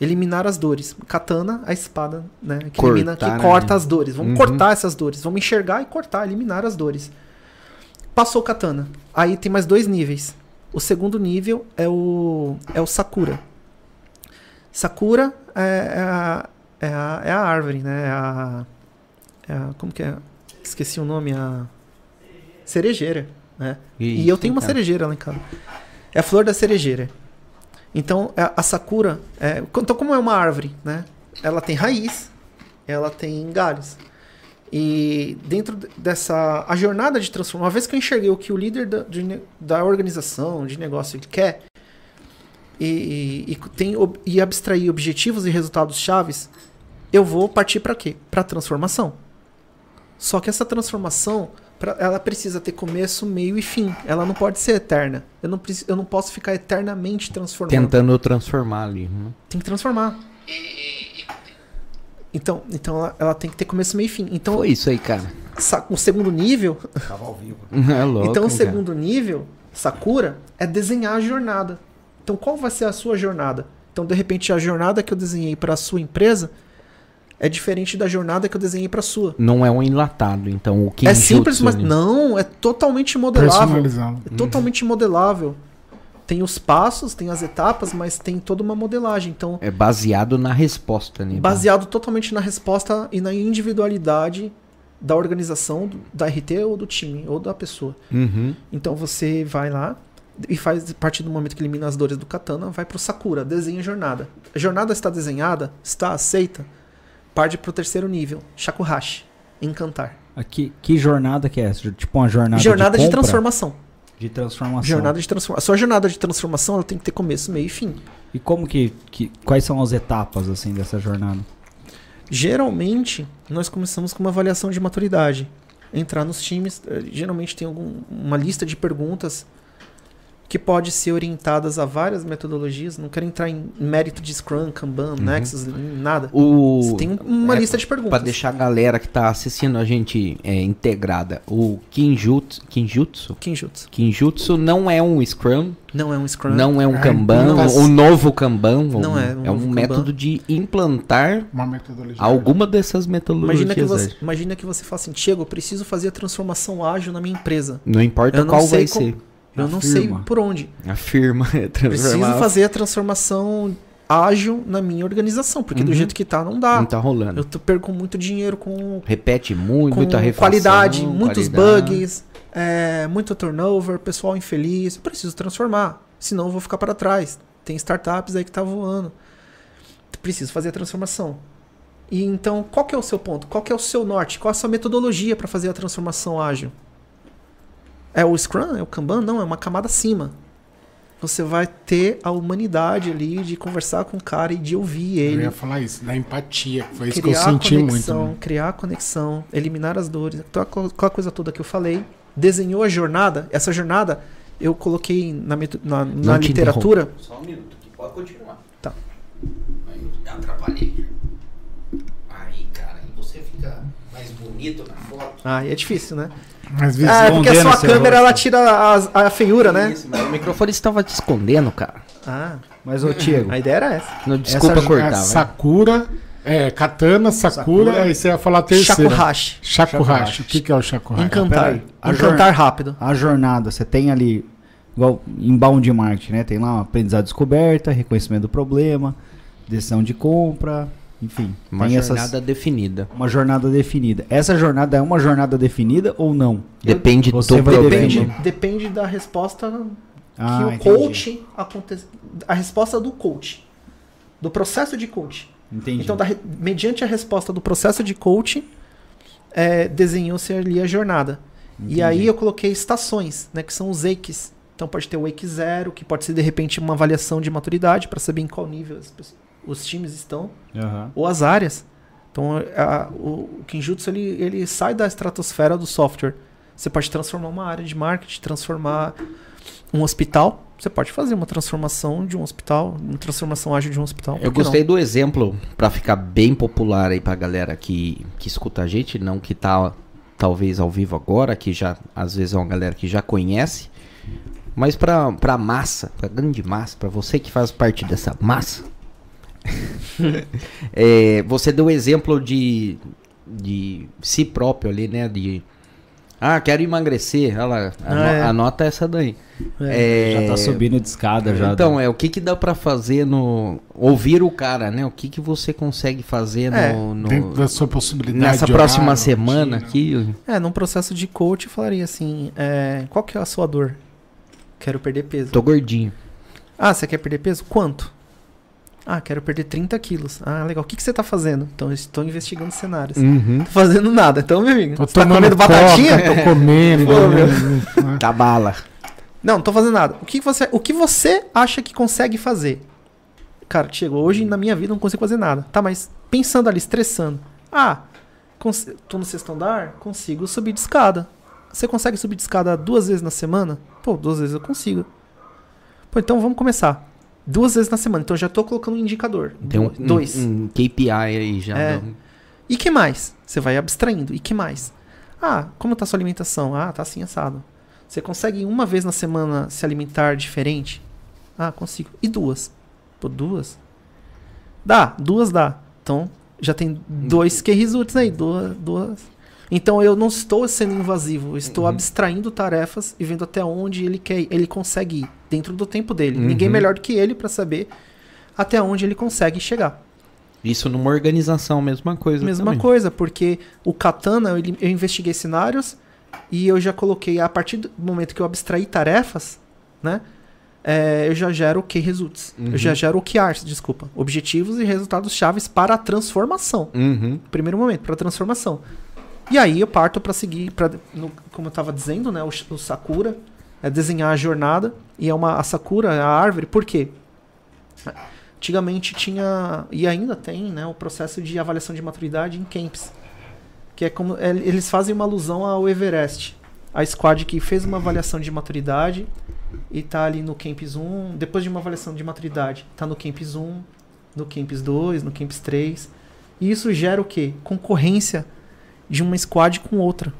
Eliminar as dores. Katana, a espada, né? Que, elimina, que Cortar, corta né? as dores. Vamos Uhum. cortar essas dores. Vamos enxergar e cortar, eliminar as dores. Passou o katana. Aí tem mais dois níveis. O segundo nível é o, é o Sakura. Sakura é, é a, é, a, é a árvore, né? É a, é a- Como que é? Esqueci o nome. A cerejeira, né? e Isso, eu tenho uma cara. cerejeira lá em casa. É a flor da cerejeira. Então, a, a Sakura... É, então, como é uma árvore, né? Ela tem raiz, ela tem galhos. E dentro de- dessa... A jornada de transformação... Uma vez que eu enxerguei o que o líder da, de da organização, de negócio, ele quer... E, e, tem, e abstrair objetivos e resultados chaves, eu vou partir para quê? Para transformação. Só que essa transformação, pra- ela precisa ter começo, meio e fim. Ela não pode ser eterna. Eu não, preci- eu não posso ficar eternamente transformando. Tentando transformar ali. né? Tem que transformar. Então, então ela, ela tem que ter começo, meio e fim. Então, Foi isso aí, cara. sa- o segundo nível, Tava ao vivo. (laughs) É louco. então o cara. segundo nível, Sakura, é desenhar a jornada. Então, qual vai ser a sua jornada? Então, de repente, a jornada que eu desenhei para a sua empresa é diferente da jornada que eu desenhei para a sua. Não é um enlatado, então o que é simples, mas não, é totalmente modelável. É totalmente modelável. Tem os passos, tem as etapas, mas tem toda uma modelagem. Então, É baseado na resposta, né? baseado totalmente na resposta e na individualidade da organização, do- da RT ou do time, ou da pessoa. Uhum. Então você vai lá e faz, a partir do momento que elimina as dores do katana, vai pro Sakura, desenha a jornada. A jornada está desenhada, está aceita, parte pro terceiro nível, Shakuhashi, encantar. Aqui, que jornada que é essa? Tipo uma jornada, jornada de, compra? transformação. De transformação. Jornada de transformação. A sua jornada de transformação ela tem que ter começo, meio e fim. E como que, que. Quais são as etapas assim dessa jornada? Geralmente, nós começamos com uma avaliação de maturidade. Entrar nos times, eh, geralmente tem algum, uma lista de perguntas que pode ser orientadas a várias metodologias. Não quero entrar em mérito de Scrum, Kanban, Nexus, nada. O... Você tem um- uma é, lista de perguntas. Pra deixar a galera que tá assistindo a gente é, integrada, o Kinjutsu, Kinjutsu? Kinjutsu. Kinjutsu não é um Scrum, Não é um Scrum. não é um Kanban, o novo Kanban. Não um- é um é um método de implantar Uma metodologia. alguma dessas metodologias. Imagina que, você, imagina que você fala assim, Tiago, eu preciso fazer a transformação ágil na minha empresa. Não importa Eu não qual sei vai como- ser. Eu não sei por onde. A firma (laughs) é Preciso fazer a transformação ágil na minha organização, porque do Uhum. jeito que tá não dá. Não tá rolando. Eu tô- perco muito dinheiro com, Repete muito, com muita refação. qualidade, muitos qualidade. bugs, é, muito turnover, pessoal infeliz. Eu preciso transformar, senão eu vou ficar para trás. Tem startups aí que tá voando. Preciso fazer a transformação. E então, qual que é o seu ponto? Qual que é o seu norte? Qual a sua metodologia para fazer a transformação ágil? É o Scrum? É o Kanban? Não, é uma camada acima. Você vai ter a humanidade ali de conversar com o cara e de ouvir Eu ele ia falar isso, da empatia. que Foi isso que eu criar senti muito. conexão, né? criar conexão, eliminar as dores, então, aquela coisa toda que eu falei, desenhou a jornada. Essa jornada eu coloquei na, na, na literatura. Só um minuto aqui, pode continuar. Tá. Aí eu atrapalhei. Aí, cara, aí você fica mais bonito na foto. Ah, e é difícil, né? Mas Ah, é porque a sua câmera rosto. ela tira as- a, feiura, né? Isso, mas o microfone estava te escondendo, cara. Ah, Mas, ô, Diego, a ideia era essa. Não, desculpa Essa- cortar, É. Sakura, é, Katana, Sakura, Sakura. aí você ia falar a terceira. Shakuhachi. Shakuhachi. O que, que é o Shakuhachi? Encantar. A Encantar rápido. a jornada, você tem ali, igual inbound marketing, né? Tem lá uma aprendizado descoberta, reconhecimento do problema, decisão de compra, enfim. Uma tem jornada essas, definida. uma jornada definida. Essa jornada é uma jornada definida ou não? Depende Você do vai problema. Depende, Depende. da resposta Ah, que o entendi. coach acontece. A resposta do coach. Do processo de coach. Entendi. Então, da re- mediante a resposta do processo de coaching, é, desenhou-se ali a jornada. E Entendi. aí eu coloquei estações, né, que são os wakes. Então pode ter o wake zero, que pode ser de repente uma avaliação de maturidade para saber em qual nível as pessoas- os times estão, Aham. ou as áreas. Então a- o, o Kinjutsu ele, ele sai da estratosfera do software. Você pode transformar uma área de marketing, transformar um hospital. Você pode fazer uma transformação de um hospital, uma transformação ágil de um hospital. Eu que não? gostei do exemplo, pra ficar bem popular aí pra galera que, que escuta a gente, não que tá talvez ao vivo agora, que já às vezes é uma galera que já conhece, mas pra, pra massa, pra grande massa, pra você que faz parte dessa massa, (laughs) é, você deu o exemplo de, de si próprio ali, né? De. Ah, quero emagrecer. Olha lá, ano- Ah, é. anota essa daí. É. Já É, tá subindo de escada já. então, é o que que dá pra fazer no ouvir o cara, né? O que que você consegue fazer É, no, no- Dentro da sua possibilidade nessa de próxima horário, semana aqui? É, num processo de coach eu falaria assim, é, qual que é a sua dor? Quero perder peso. Tô gordinho. Ah, você quer perder peso? Quanto? Ah, quero perder 30 quilos. Ah, legal. O que, que você tá fazendo? Então, eu estou investigando cenários. Uhum. Tô fazendo nada. Então, meu amigo, Tô você tá tomando comendo coca, batatinha? Tô (laughs) comendo. Pô, meu. (laughs) Tá bala. Não, não tô fazendo nada. O que você, o que você acha que consegue fazer? Cara, chegou hoje na minha vida eu não consigo fazer nada. Tá, mas pensando ali, estressando. Ah, cons- tô no sexto andar, consigo subir de escada. Você consegue subir de escada duas vezes na semana? Pô, duas vezes eu consigo. Pô, então vamos começar. Duas vezes na semana. Então eu já tô colocando um indicador. Tem um, Dois. um, um KPI aí já. É. E que mais? Você vai abstraindo. E que mais? Ah, como tá a sua alimentação? Ah, tá assim assado. Você consegue uma vez na semana se alimentar diferente? Ah, consigo. E duas? Pô, duas? Dá, duas dá. Então, já tem dois que results aí, duas, duas. Então eu não estou sendo invasivo, eu estou Uhum. abstraindo tarefas e vendo até onde ele quer, ele consegue ir dentro do tempo dele. Uhum. Ninguém melhor do que ele para saber até onde ele consegue chegar. Isso numa organização, mesma coisa. Mesma também. coisa, porque o Katana, eu, eu investiguei cenários e eu já coloquei, a partir do momento que eu abstraí tarefas, né? é, eu já gero o key results. Uhum. Eu já gero o OKRs, desculpa. Objetivos e resultados chaves para a transformação. Uhum. Primeiro momento, para a transformação. E aí eu parto para seguir, pra, no- como eu estava dizendo, né? O, o Sakura é desenhar a jornada. E é uma, a Sakura, é a árvore, por quê? Antigamente tinha, e ainda tem, né, o processo de avaliação de maturidade em camps. Que é como. é, eles fazem uma alusão ao Everest. A squad que fez uma avaliação de maturidade e tá ali no Camps 1. Depois de uma avaliação de maturidade, tá no Camps 1, no Camps 2, no Camps 3. E isso gera o quê? Concorrência de uma squad com outra.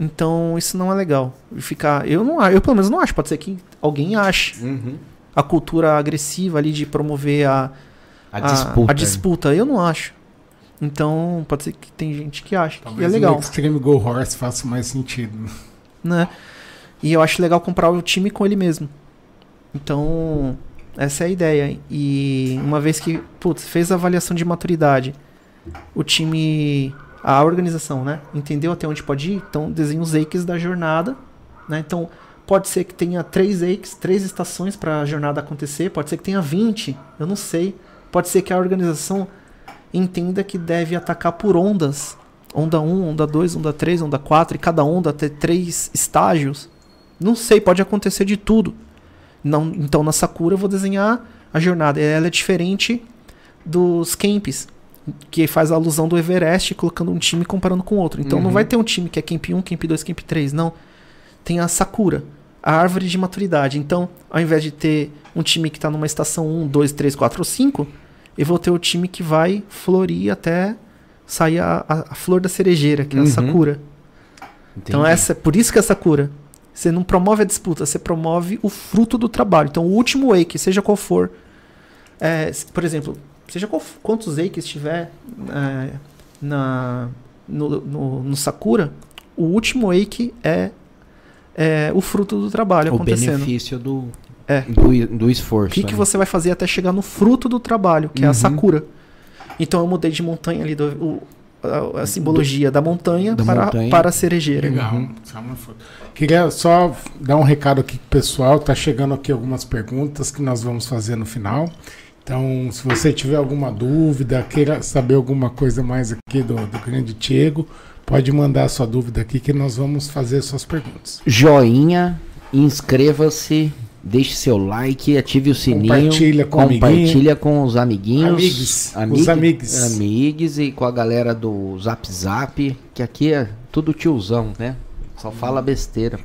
Então isso não é legal. Ficar, eu não, eu pelo menos não acho. Pode ser que alguém ache Uhum. a cultura agressiva ali de promover a, A, disputa. a disputa. Eu não acho. Então pode ser que tem gente que acha que Talvez é legal, no Extreme Go Horse faça mais sentido. né? E eu acho legal comprar o time com ele mesmo. Então Essa é a ideia. E uma vez que, putz, fez a avaliação de maturidade, o time, a organização, né, entendeu até onde pode ir, então desenha os eikes da jornada, né? Então, pode ser que tenha três eikes, três estações para a jornada acontecer, pode ser que tenha 20, eu não sei. Pode ser que a organização entenda que deve atacar por ondas. Onda 1, onda 2, onda 3, onda 4, e cada onda ter três estágios. Não sei, pode acontecer de tudo. Não, então na Sakura eu vou desenhar a jornada. Ela é diferente dos camps, que faz a alusão do Everest, colocando um time comparando com outro. Então não Uhum. vai ter um time que é camp 1, camp 2, camp 3, não. Tem a Sakura, a árvore de maturidade. Então, ao invés de ter um time que está numa estação 1, 2, 3, 4 ou 5, eu vou ter o time que vai florir até sair a, a- a flor da cerejeira, que é Uhum. a Sakura. Então Entendi. essa, por isso que é Sakura. Você não promove a disputa, você promove o fruto do trabalho. Então o último wake, seja qual for, é, por exemplo, seja qual, quantos wakes tiver é, na, no, no, no Sakura, o último wake é, é o fruto do trabalho o acontecendo. benefício do, É. do, do esforço. O que, que né? você vai fazer até chegar no fruto do trabalho, que é Uhum. a Sakura. Então eu mudei de montanha ali, do, o- a, a simbologia da montanha, Da para, montanha. para a cerejeira. Legal. Uhum. É. Queria só dar um recado aqui pro pessoal. Tá chegando aqui algumas perguntas que nós vamos fazer no final. Então, se você tiver alguma dúvida, queira saber alguma coisa mais aqui do, do grande Diego, pode mandar sua dúvida aqui que nós vamos fazer suas perguntas. Joinha, inscreva-se, deixe seu like, ative o sininho. Compartilha com compartilha com os amiguinhos. Amigues, amig- os amigues. Amigues e com a galera do Zap Zap, que aqui é tudo tiozão, né? Só fala besteira.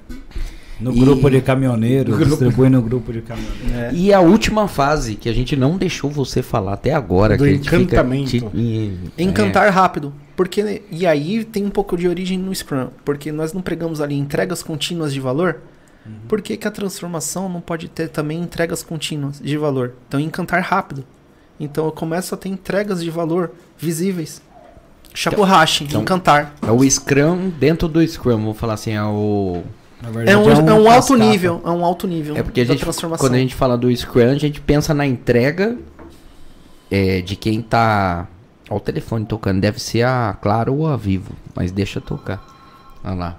No E- grupo de caminhoneiros, Grupo- distribui no grupo de caminhoneiros. É. E a última fase, que a gente não deixou você falar até agora. Do fica encantamento. Encantar rápido. Porque, e aí tem um pouco de origem no Scrum. Porque nós não pregamos ali entregas contínuas de valor. Por que, que a transformação não pode ter também entregas contínuas de valor? Então, encantar rápido. Então, eu começo a ter entregas de valor visíveis. Shakuhashi, então- encantar. É o Scrum dentro do Scrum, vou falar assim, é o. Na É verdade, um, é um alto cascata. nível. É um alto nível É porque a gente, transformação. quando a gente fala do Scrum, a gente pensa na entrega é, de quem tá ao telefone tocando. Deve ser a Claro ou a Vivo, mas deixa tocar. Olha lá.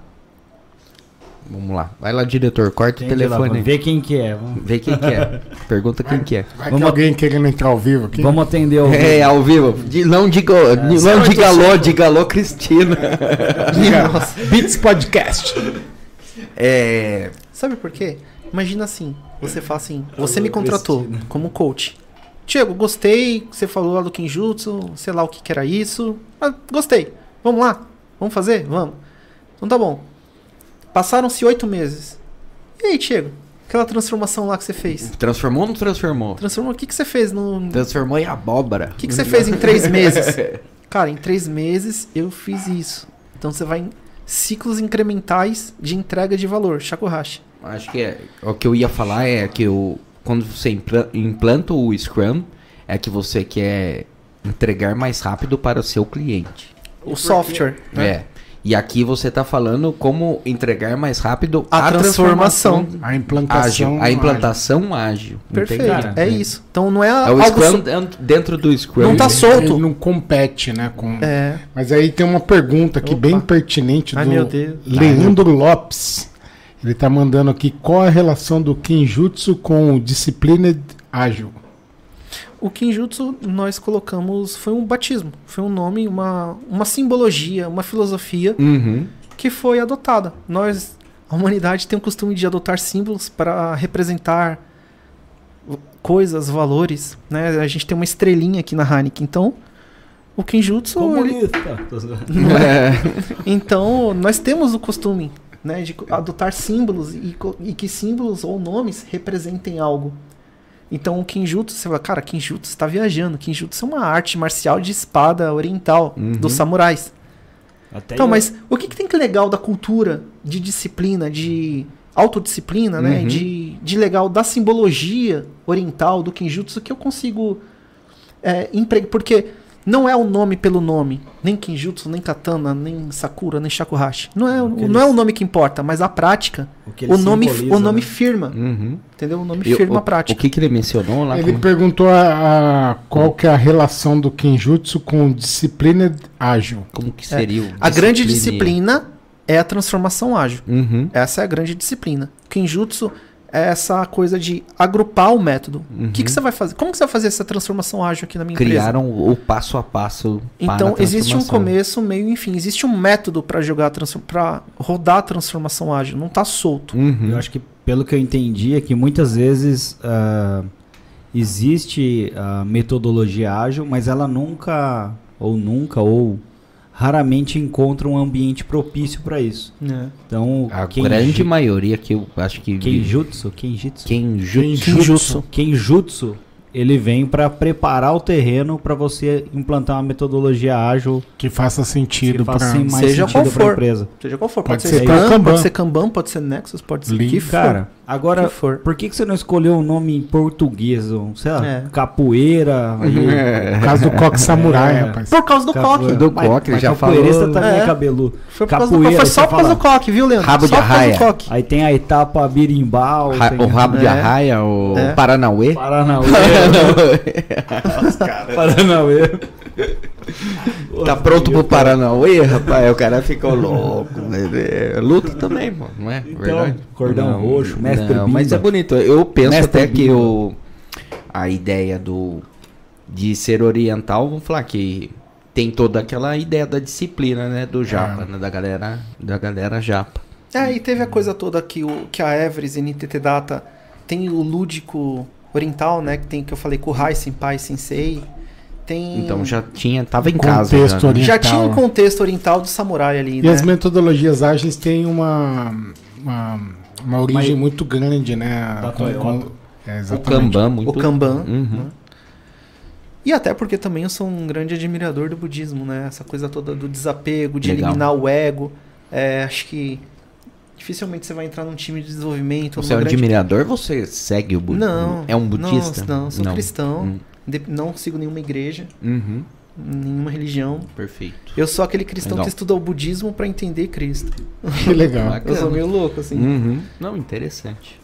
Vamos lá. Vai lá, diretor, corta Entendi o lá, telefone. vamos ver quem que é. Vamos, Vê quem que é. (laughs) Pergunta quem que é. Vai que Vamos- alguém querendo entrar ao vivo aqui? vamos atender o. É, ao vivo. Di- não diga, não diga alô, diga alô, Cristina. (laughs) Beats Podcast. É. Sabe por quê? Imagina assim, você fala assim, você me contratou como coach. Diego, gostei, você falou lá do Kinjutsu, sei lá o que, que era isso. Mas gostei. Vamos lá? Vamos fazer? Vamos. Então tá bom. Passaram-se oito meses. E aí, Diego? Aquela transformação lá que você fez. Transformou ou não transformou? Transformou, o que, que você fez no. Transformou em abóbora. O que, que você fez em três (laughs) meses? Cara, em três meses eu fiz isso. Então você vai ciclos incrementais de entrega de valor. Shakuhashi. Acho que é, o que eu ia falar é que o, quando você impla- implanta o Scrum, é que você quer entregar mais rápido para o seu cliente. O software. né? É. E aqui você está falando como entregar mais rápido A transformação. A implantação. ágil. A implantação ágil. Perfeito. Cara, é isso. Então não é, É algo o Scrum so- dentro- do Scrum. Não tá Ele- solto. Ele não compete, né? Com... É. Mas aí tem uma pergunta aqui Opa. bem pertinente Ai, do meu Deus. Leandro Lopes. Ele tá mandando aqui qual a relação do Kinjutsu com o Disciplined Ágil. O Kinjutsu nós colocamos foi um batismo, foi um nome, uma, uma simbologia, uma filosofia Uhum. que foi adotada. Nós, a humanidade tem o costume de adotar símbolos para representar coisas, valores, né? A gente tem uma estrelinha aqui na Heineken, então o Kinjutsu ele-. É. (laughs) Então, nós temos o costume né, de adotar símbolos e, e que símbolos ou nomes representem algo. Então, o Kinjutsu, você fala, cara, Kinjutsu está viajando. Kinjutsu é uma arte marcial de espada oriental Uhum. dos samurais. Até Então, eu- mas o que, que tem que legal da cultura, de disciplina, de autodisciplina, né? Uhum. De, de legal da simbologia oriental do Kinjutsu que eu consigo é, empre- Porque não é o nome pelo nome. Nem Kinjutsu, nem Katana, nem Sakura, nem Shakuhashi. Não é, o- Aqueles- não é o nome que importa, mas a prática. o que que ele o nome, o nome né? firma, Uhum. entendeu? O nome E o- firma o, prática. O que, que ele mencionou lá? Ele como- perguntou a, a- qual que é a relação do Kenjutsu com disciplina ágil. Como que seria o É. A grande disciplina? disciplina é a transformação ágil. Uhum. Essa é a grande disciplina. Kenjutsu é essa coisa de agrupar o método. O que, que você vai fazer? Como que você vai fazer essa transformação ágil aqui na minha empresa? Criaram o passo a passo. para Então, a existe um começo, meio, enfim, existe um método para jogar para rodar a transformação ágil, não tá solto. Uhum. Eu acho que, pelo que eu entendi, é que muitas vezes ah, existe a metodologia ágil, mas ela nunca, ou nunca, ou raramente encontra um ambiente propício para isso. Então, A quem grande maioria que eu acho que. Kenjutsu, Kenjutsu, Kenjutsu. Kenjutsu. Kenjutsu, ele vem para preparar o terreno para você implantar uma metodologia ágil Que faça sentido para assim, mais Seja sentido qual para a for. empresa. Seja qual for, Pode pode, ser ser Kanban. pode ser Kanban, pode ser Nexus, pode ser Lean. que for. Cara, agora, que for. por que, que você não escolheu um nome em português? um, Sei lá, É. capoeira. aí- (laughs) Por causa do coque samurai, É. rapaz. Por causa do Capoeira. coque. Do Mas- coque, ele mas já capoeirista falou. também é É. cabeludo. Foi por causa do Capoeira. Foi só por causa do coque, viu, Leandro? Rabo só de por causa do arraia. coque. Aí tem a etapa birimbau. Ra- tem o rabo de É. arraia, o É. Paranauê. Paranauê. (laughs) Paranauê. (laughs) Tá pronto pro Paranauê, rapaz? O cara ficou louco. mas é, Luta também, pô, não é? Então, Verdade? cordão roxo, mestre não, Mas é bonito. Eu penso Mestre até que Bimba. o, a ideia do de ser oriental, vamos falar que tem toda aquela ideia da disciplina, né? Do japa, né, da galera, da galera japa. É, e teve a coisa toda que, o, que a Everest e NTT Data tem o lúdico oriental, né? Que tem que eu falei com o Rai Senpai Sensei. Tem. Então já tinha, tava em casa. Contexto já, né? já tinha um contexto oriental do samurai ali, E né? as metodologias ágeis têm uma, uma, uma origem Mas- muito grande, né? Da Com- com- é, O. Kanban, muito. O Kanban. Uhum. E até porque também eu sou um grande admirador do budismo, né? Essa coisa toda do desapego, de Legal. eliminar o ego. É, acho que dificilmente você vai entrar num time de desenvolvimento. Você é um grande- admirador você segue o budismo? Não. É um budista? Não, não sou cristão. Hum. Não sigo nenhuma igreja, Uhum. nenhuma religião. Perfeito. Eu sou aquele cristão Legal. que estuda o budismo pra entender Cristo. Que legal. Bacana. Eu sou meio louco, assim. Uhum. Não, interessante.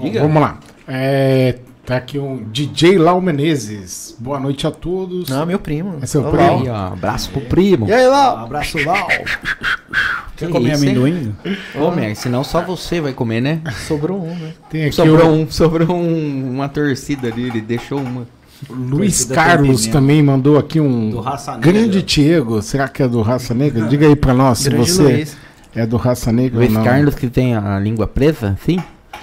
Diga. Vamos lá. É, tá aqui um DJ Lau Menezes. Boa noite a todos. Não, meu primo. É seu Olá. primo? Aí, ó, abraço pro primo. E aí, Um lá? abraço. Que (laughs) Quer comer isso, amendoim? Ô, Mer, senão só você vai comer, né? Sobrou um, né? Tem aqui Sobrou, o um, sobrou um- uma torcida ali, ele deixou uma. Luiz Carlos também mandou aqui um Do Raça Negra. grande Diego. Será que é do Raça Negra? Diga aí pra nós se você Luiz. é do Raça Negra Luiz ou não. Carlos que tem a língua presa, sim?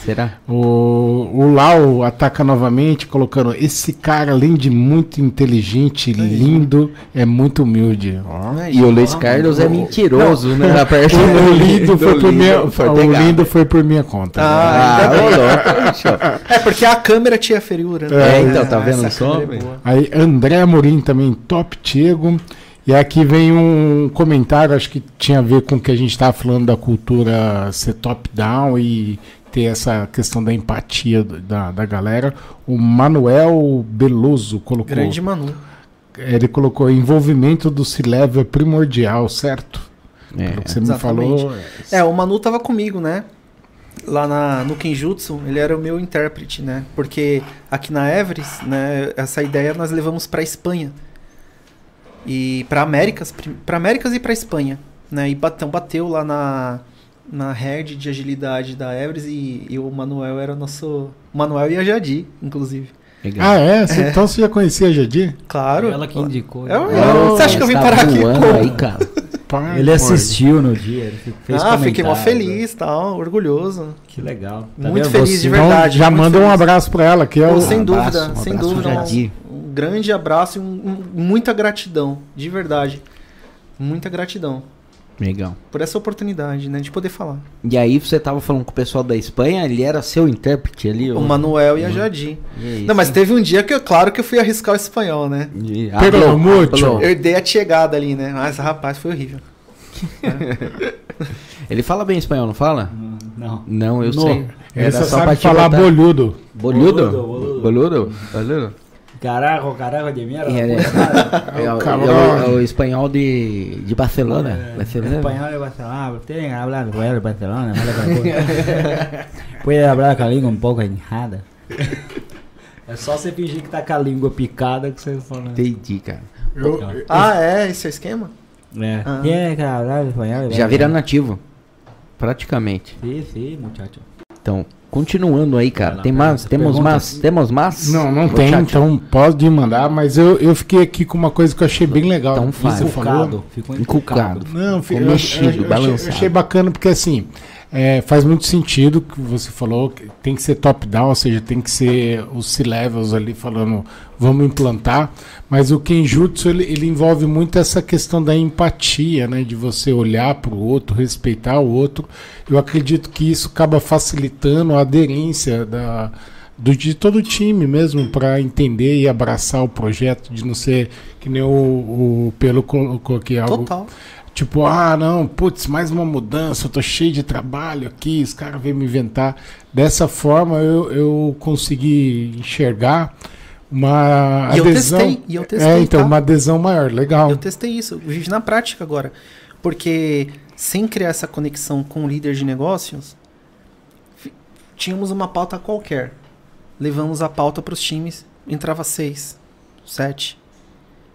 Será? O, o Lau ataca novamente, colocando esse cara, além de muito inteligente, lindo, é muito humilde. Ó. E o Luiz Carlos é mentiroso, né? Na parte O lindo foi por minha, foi o lindo foi por minha conta. Ah, Ah, bicho. É, porque a câmera tinha feriura. É, então, tá vendo só? é. Aí André Amorim também, top Diego. E aqui vem um comentário, acho que tinha a ver com o que a gente estava falando da cultura ser top-down e ter essa questão da empatia da, da galera. O Manuel Beloso colocou. Grande Manu. Ele colocou envolvimento do C-Level é primordial, certo? É. Pelo que você me exatamente. falou. É, o Manu tava comigo, né? Lá na, no Kenjutsu, ele era o meu intérprete, né? Porque aqui na Everest, né, essa ideia nós levamos pra Espanha. E pra Américas, para Américas e pra Espanha, né? E bateu, bateu lá na na herd de agilidade da Everest e, e o Manuel era nosso, o Manuel e a Jadi, inclusive. Legal. Ah, é? Você- Então você já conhecia a Jadir? Claro. Ela que indicou. Eu- né? eu- você acha que eu vim Tá parar aqui? aí, cara. Pai, Ele assistiu no dia, ele fez ah, fiquei mó feliz, tal, orgulhoso. Que legal. Tá Muito vendo? feliz de Você- Então, verdade, já muito manda um feliz. abraço pra ela, que é o. sem abraço, dúvida, um sem abraço, dúvida. Jadi. Um, um grande abraço e um- um- muita gratidão, de verdade. Muita gratidão Legal. por essa oportunidade, né, de poder falar. E aí você tava falando com o pessoal da Espanha, ele era seu intérprete ali? O ô? Manuel e a Jadi. E aí, Não, mas teve um dia que, eu, claro, que eu fui arriscar o espanhol, né? E- hablou, mucho. hablou. Eu dei a chegada ali, né? Mas, rapaz, foi horrível. (laughs) Ele fala bem espanhol, não fala? Não. Não, eu No. sei. Ele Era só pra sabe te falar botar-. Bolhudo? Boludo, boludo. Boludo? Boludo? Carajo, carajo de merda. É, é. É, o, cabrão. é o- é o espanhol de, de Barcelona. Barcelona. Español de Barcelona. Ustedes hablan de Barcelona. (laughs) Puede hablar com a língua um pouco errada. É (laughs) só você fingir que tá com a língua picada que você fala. Entendi, cara. Eu- eu- Ah, é? Esse é o esquema? É. Ah. Hablar espanhol Já vira nativo. Praticamente. Sim, sim, muchacho. Então, continuando aí, cara. Tem mais? Temos Pergunta. mais? Temos mais? Não, não No tem, chat? então pode mandar, mas eu, eu fiquei aqui com uma coisa que eu achei bem legal. Então falou. Encucado. Ficou Encucado. Não, fi- Ficou mexido, eu- eu achei, balançado. eu achei bacana porque assim é, faz muito sentido que você falou que tem que ser top-down, ou seja, tem que ser os C-levels ali falando vamos implantar, mas o Kenjutsu ele, ele envolve muito essa questão da empatia, né, de você olhar para o outro, respeitar o outro. Eu acredito que isso acaba facilitando a aderência da do, de todo o time mesmo para entender e abraçar o projeto, de não ser que nem o, o Pelo colocou aqui algo Total. Tipo, ah, não, putz, mais uma mudança, eu tô cheio de trabalho aqui, os caras vêm me inventar. Dessa forma eu, eu consegui enxergar uma E eu adesão. testei, e eu testei, é, então, tá? uma adesão maior, legal. Eu testei isso, eu vivi na prática agora. Porque sem criar essa conexão com o líder de negócios, tínhamos uma pauta qualquer. Levamos a pauta para os times, entrava seis, sete.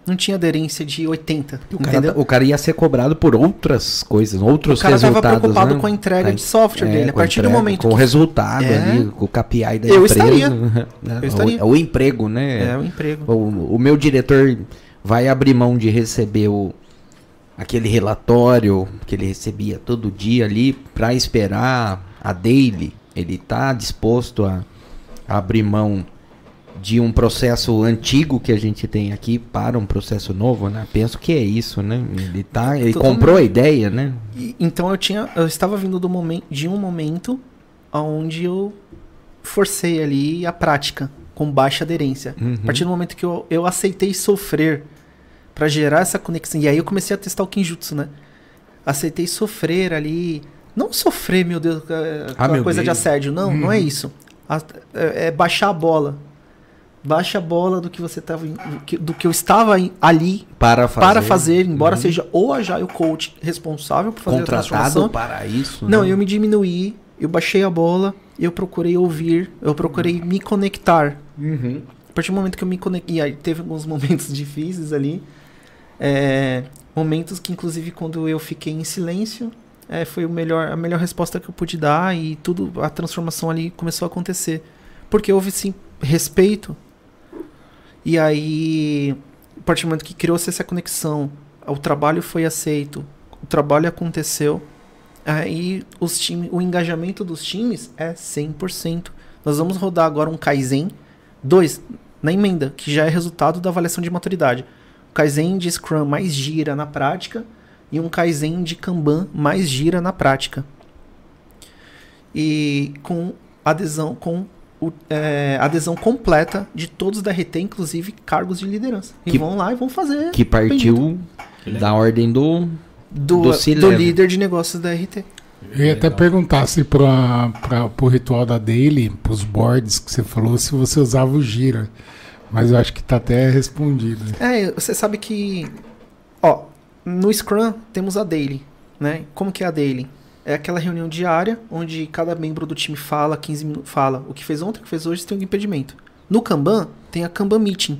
Não tinha aderência de 80, O cara, tá- o cara ia ser cobrado por outras coisas, O outros cara estava resultados. preocupado né? com a entrega Tá de software É, dele. A partir do entrega, momento Com o que resultado É. ali, com o KPI da Eu empresa. estaria. né? Eu estaria. O, o emprego, né? é o emprego. O, o meu diretor vai abrir mão de receber o, aquele relatório que ele recebia todo dia ali para esperar a daily. Ele tá disposto a, a abrir mão de um processo antigo que a gente tem aqui para um processo novo, né? Penso que é isso, né? Ele tá, ele Totalmente. comprou a ideia, né? E- então eu tinha, eu estava vindo do momento, de um momento onde eu forcei ali a prática com baixa aderência. Uhum. A partir do momento que eu, eu aceitei sofrer para gerar essa conexão. E aí eu comecei a testar o Kinjutsu, né? Aceitei sofrer ali. Não sofrer, meu Deus, é, Ah, coisa de Deus. assédio. Não, não é Uhum. isso. A- é, é baixar a bola. Baixa a bola do que você tava. Do que eu estava ali Para fazer. para fazer, embora Uhum. seja o Agile Coach responsável por fazer a contratado transformação. para isso. Não, né? eu me diminuí, eu baixei a bola, eu procurei ouvir, eu procurei me conectar. Uhum. A partir do momento que eu me conectei, e aí teve alguns (laughs) momentos difíceis ali, é, momentos que inclusive quando eu fiquei em silêncio, é, foi o melhor, a melhor resposta que eu pude dar e tudo, a transformação ali começou a acontecer. Porque houve sim respeito. E aí, a partir do momento que criou-se essa conexão, o trabalho foi aceito, o trabalho aconteceu, aí os time, o engajamento dos times é 100%. Nós vamos rodar agora um Kaizen 2 na emenda, que já é resultado da avaliação de maturidade. O Kaizen de Scrum mais gira na prática e um Kaizen de Kanban mais gira na prática. E com adesão com o, é, adesão completa de todos da RT, inclusive cargos de liderança. E Que- vão lá e vão fazer Que partiu da ordem do. do, do do, líder de negócios da RT. Eu ia até Legal. perguntar se para o ritual da Daily, para os boards que você falou, se você usava o Gira. Mas eu acho que tá até respondido. É, você sabe que. Ó, no Scrum temos a Daily, né? Como que é a Daily? É aquela reunião diária onde cada membro do time fala 15 minutos, fala o que fez ontem, o que fez hoje, se tem algum impedimento. No Kanban tem a Kanban Meeting.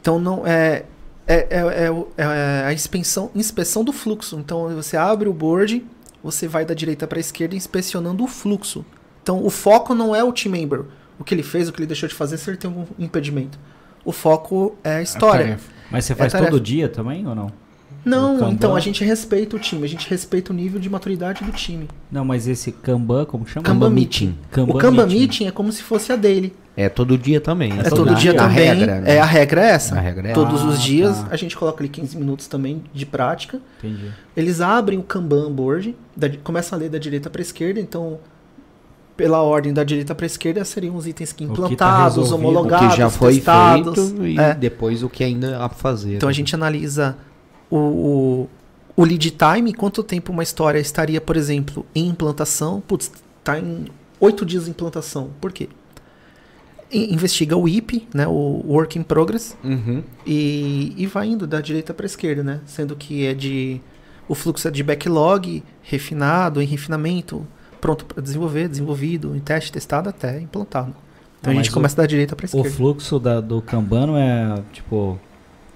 Então não é é, é, é o- é a inspeção, inspeção do fluxo. Então você abre o board, você vai da direita para a esquerda inspecionando o fluxo. Então o foco não é o team member, o que ele fez, o que ele deixou de fazer, se ele tem algum impedimento. O foco é a história. tarefa. Mas você faz tarefa. todo dia também ou não? Não, Kanban? então a gente respeita o time, a gente respeita o nível de maturidade do time. Não, mas esse Kanban, como chama? Kanban Meeting. Kanban o Kanban Meeting. Meeting é como se fosse a daily. É todo dia também. É, todo todo dia a também. Regra, né? É a regra é essa. A regra é Todos Ah, os dias tá. a gente coloca ali 15 minutos também de prática. Entendi. Eles abrem o Kanban board, da, começam a ler da direita para esquerda, então pela ordem da direita para esquerda seriam os itens que O que tá implantados, resolvido. O homologados, que já foi testados. feito e É. depois o que ainda há pra fazer. Então a gente analisa o, o, o lead time, quanto tempo uma história estaria, por exemplo, em implantação. Putz, tá em oito dias de implantação. Por quê? i- investiga o IP, né, o Work in Progress, Uhum. e, e vai indo da direita para esquerda, né? Sendo que é de o fluxo é de backlog, refinado, em refinamento, pronto para desenvolver, desenvolvido, em teste, testado até implantado. Então Ah, a gente o- começa da direita para O esquerda. fluxo da- do Kanban é tipo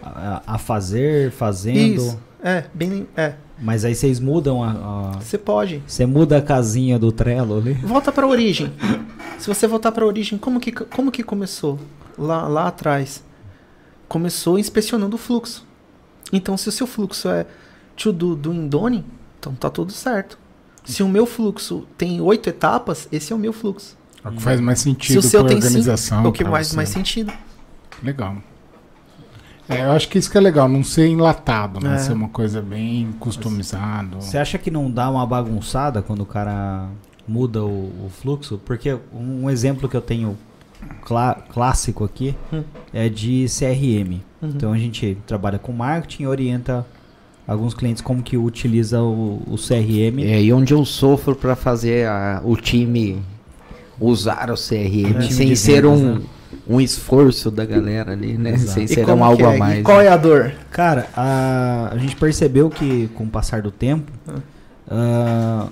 a, a fazer, fazendo. Isso. É, bem, é. Mas aí vocês mudam a. Você pode. Você muda a casinha do Trello ali. Volta para a origem. Se você voltar para a origem, como que como que começou lá lá atrás? Começou inspecionando o fluxo. Então se o seu fluxo é to do do Indone, então tá tudo certo. Se o meu fluxo tem oito etapas, esse é o meu fluxo. É o que faz mais Se sentido o seu para tem cinco, organização. é o que pra mais mais sentido. Legal. É, eu acho que isso que é legal, não ser enlatado, né? É. Ser uma coisa bem customizado. Você acha que não dá uma bagunçada quando o cara muda o, o fluxo? Porque um exemplo que eu tenho clá- clássico aqui Hum. é de CRM. Uhum. Então a gente trabalha com marketing e orienta alguns clientes como que utiliza o, o CRM. É aí onde eu sofro para fazer a- o time usar o CRM É, sem ser vendas, um, né? Um esforço da galera ali, né? Exato. Sem E ser um algo é? a E mais. qual né? é a dor? Cara, a, a gente percebeu que com o passar do tempo, ah,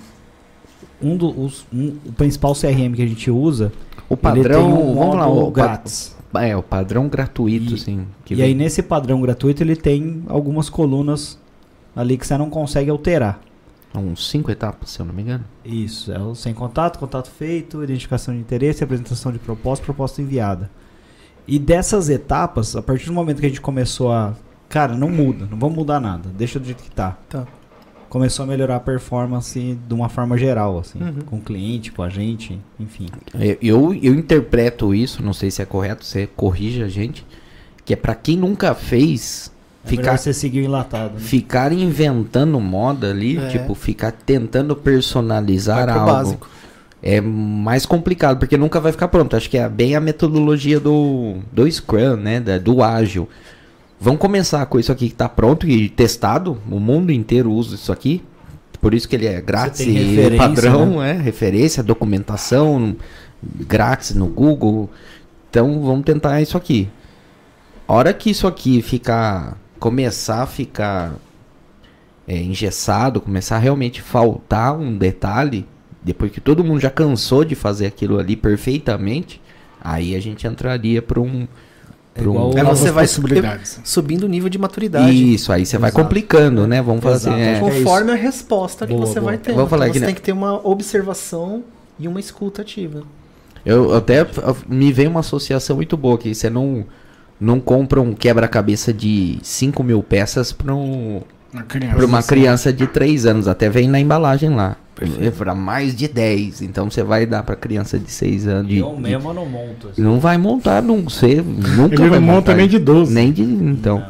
um do, os- um- o principal CRM que a gente usa, O padrão, um vamos lá, o grátis. É, o padrão gratuito, E- que E vem. aí nesse padrão gratuito ele tem algumas colunas ali que você não consegue alterar. Uns cinco etapas, se eu não me engano. Isso, é o sem contato, contato feito, identificação de interesse, apresentação de proposta, proposta enviada. E dessas etapas, a partir do momento que a gente começou a, cara, não muda, não vamos mudar nada, deixa do jeito que tá. Tá. Começou a melhorar a performance de uma forma geral, assim, Uhum. com o cliente, com a gente, enfim. É, Eu, eu interpreto isso, não sei se é correto, você corrige a gente, que é pra quem nunca fez, É ficar, você seguir enlatado. né? ficar inventando moda ali, É. tipo, ficar tentando personalizar algo. básico. É mais complicado, porque nunca vai ficar pronto. Acho que é bem a metodologia do, do Scrum, né? da- do ágil. Vamos começar com isso aqui que tá pronto e testado. O mundo inteiro usa isso aqui. Por isso que ele é grátis e padrão, é referência, documentação grátis no Google. Então vamos tentar isso aqui. A hora que isso aqui ficar começar a ficar é, engessado, começar a realmente faltar um detalhe, depois que todo mundo já cansou de fazer aquilo ali perfeitamente, aí a gente entraria para um, pra um- igual Aí Novas você vai subindo o nível de maturidade. Isso, aí você vai Exato. complicando, né? Vamos falar Exato, assim, é, que é Conforme a resposta que Boa, você boa. vai ter. Vou falar então que você ne- tem que ter uma observação e uma escuta ativa. Eu até me veio uma associação muito boa que você não não compra um quebra-cabeça de 5 mil peças para um, Uma criança. pra uma criança de 3 anos. Até vem na embalagem lá. É para mais de 10. Então você vai dar para criança de 6 anos. De, Eu de- mesmo não monto. assim. não vai montar, não você nunca Ele vai não monta montar nem de 12. Nem de. Então.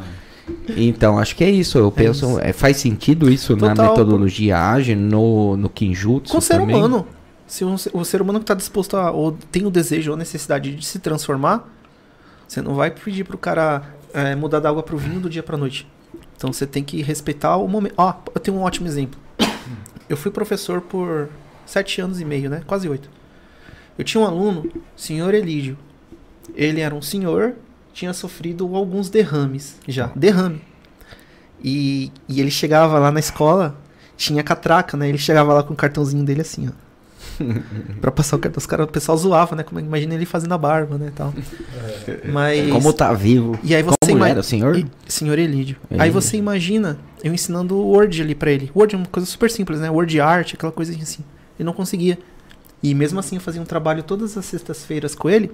Então, acho que é isso. Eu penso. isso. é, faz sentido isso na Total. metodologia ágil, no, no Kinjutsu. Com o ser também? humano. Se um, o ser humano que está disposto a, ou tem o desejo ou a necessidade de se transformar, você não vai pedir pro cara é, mudar da água pro vinho do dia pra noite. Então você tem que respeitar o momento. Ó, eu tenho um ótimo exemplo. Eu fui professor por sete anos e meio, né? Quase oito. Eu tinha um aluno, senhor Elídio. Ele era um senhor, tinha sofrido alguns derrames já. Derrame. E, e ele chegava lá na escola, tinha catraca, né? Ele chegava lá com o cartãozinho dele assim, ó. (laughs) pra passar o cartão. Os caras, o pessoal zoava, né? Como, imagina ele fazendo a barba, né? Tal. Mas. Como tá vivo. E aí você Como ima- era, o senhor? e- senhor Elídio. Aí Elídio. você imagina eu ensinando o Word ali pra ele. Word é uma coisa super simples, né? Word art, aquela coisa assim. Ele não conseguia. E mesmo assim eu fazia um trabalho todas as sextas-feiras com ele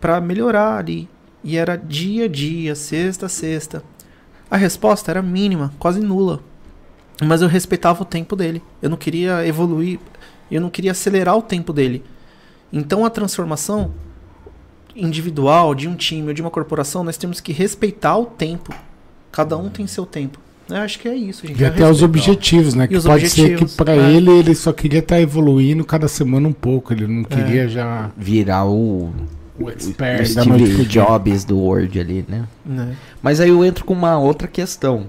pra melhorar ali. E era dia a dia, sexta a sexta. A resposta era mínima, quase nula. Mas eu respeitava o tempo dele. Eu não queria evoluir, eu não queria acelerar o tempo dele. Então a transformação individual, de um time ou de uma corporação, nós temos que respeitar o tempo. Cada um tem seu tempo. Eu acho que é isso, gente. E é até os objetivos, né? E Que os pode ser que pra é. ele ele só queria estar evoluindo cada semana um pouco. Ele não queria já Virar o, o o expert pro Steve. Jobs do Word ali, né? Né? Mas aí eu entro com uma outra questão.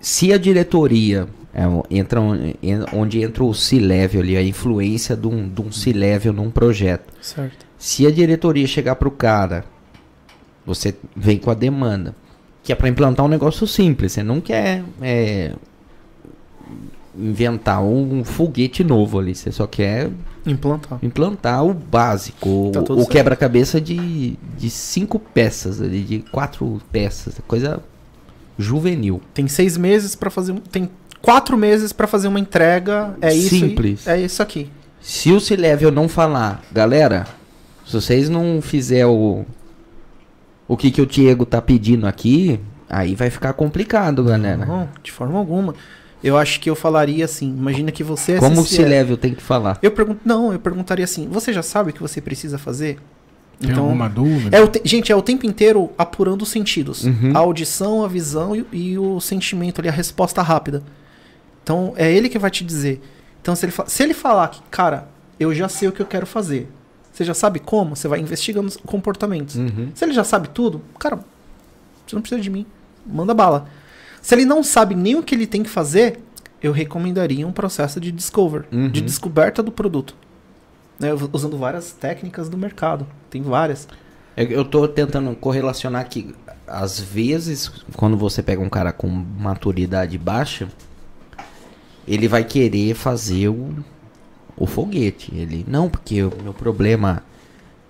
Se a diretoria É, o- entra on- en- onde entra o C-level ali, a influência de um, de um C-level num projeto. Certo. Se a diretoria chegar pro cara, você vem com a demanda, que é para implantar um negócio simples, você não quer é, inventar um foguete novo ali, você só quer Implantar. implantar o básico, Tá o- o, quebra-cabeça de, de cinco peças, ali, de quatro peças, coisa juvenil. Tem seis meses pra fazer. um- Tem quatro meses pra fazer uma entrega. É isso. Simples. e- É isso aqui. Se o C-Level não falar, galera, se vocês não fizer o o que, que o Diego tá pedindo aqui, aí vai ficar complicado, galera. Não, de forma alguma. Eu acho que eu falaria assim. Imagina que você é Como o. C-Level tem que falar? Eu pergunto, não, eu perguntaria assim: você já sabe o que você precisa fazer? Tem alguma dúvida? Então, é o te- gente, é o tempo inteiro apurando os sentidos. Uhum. A audição, a visão e, e o sentimento ali, a resposta rápida. Então, é ele que vai te dizer. Então, se ele, se ele falar que, cara, eu já sei o que eu quero fazer. Você já sabe como? Você vai investigando os comportamentos. Uhum. Se ele já sabe tudo, cara, você não precisa de mim. Manda bala. Se ele não sabe nem o que ele tem que fazer, eu recomendaria um processo de discover, Uhum. de descoberta do produto. Né, usando várias técnicas do mercado. Tem várias. É Eu tô tentando correlacionar que às vezes, quando você pega um cara com maturidade baixa, ele vai querer fazer o, o foguete. Ele, não, porque o meu problema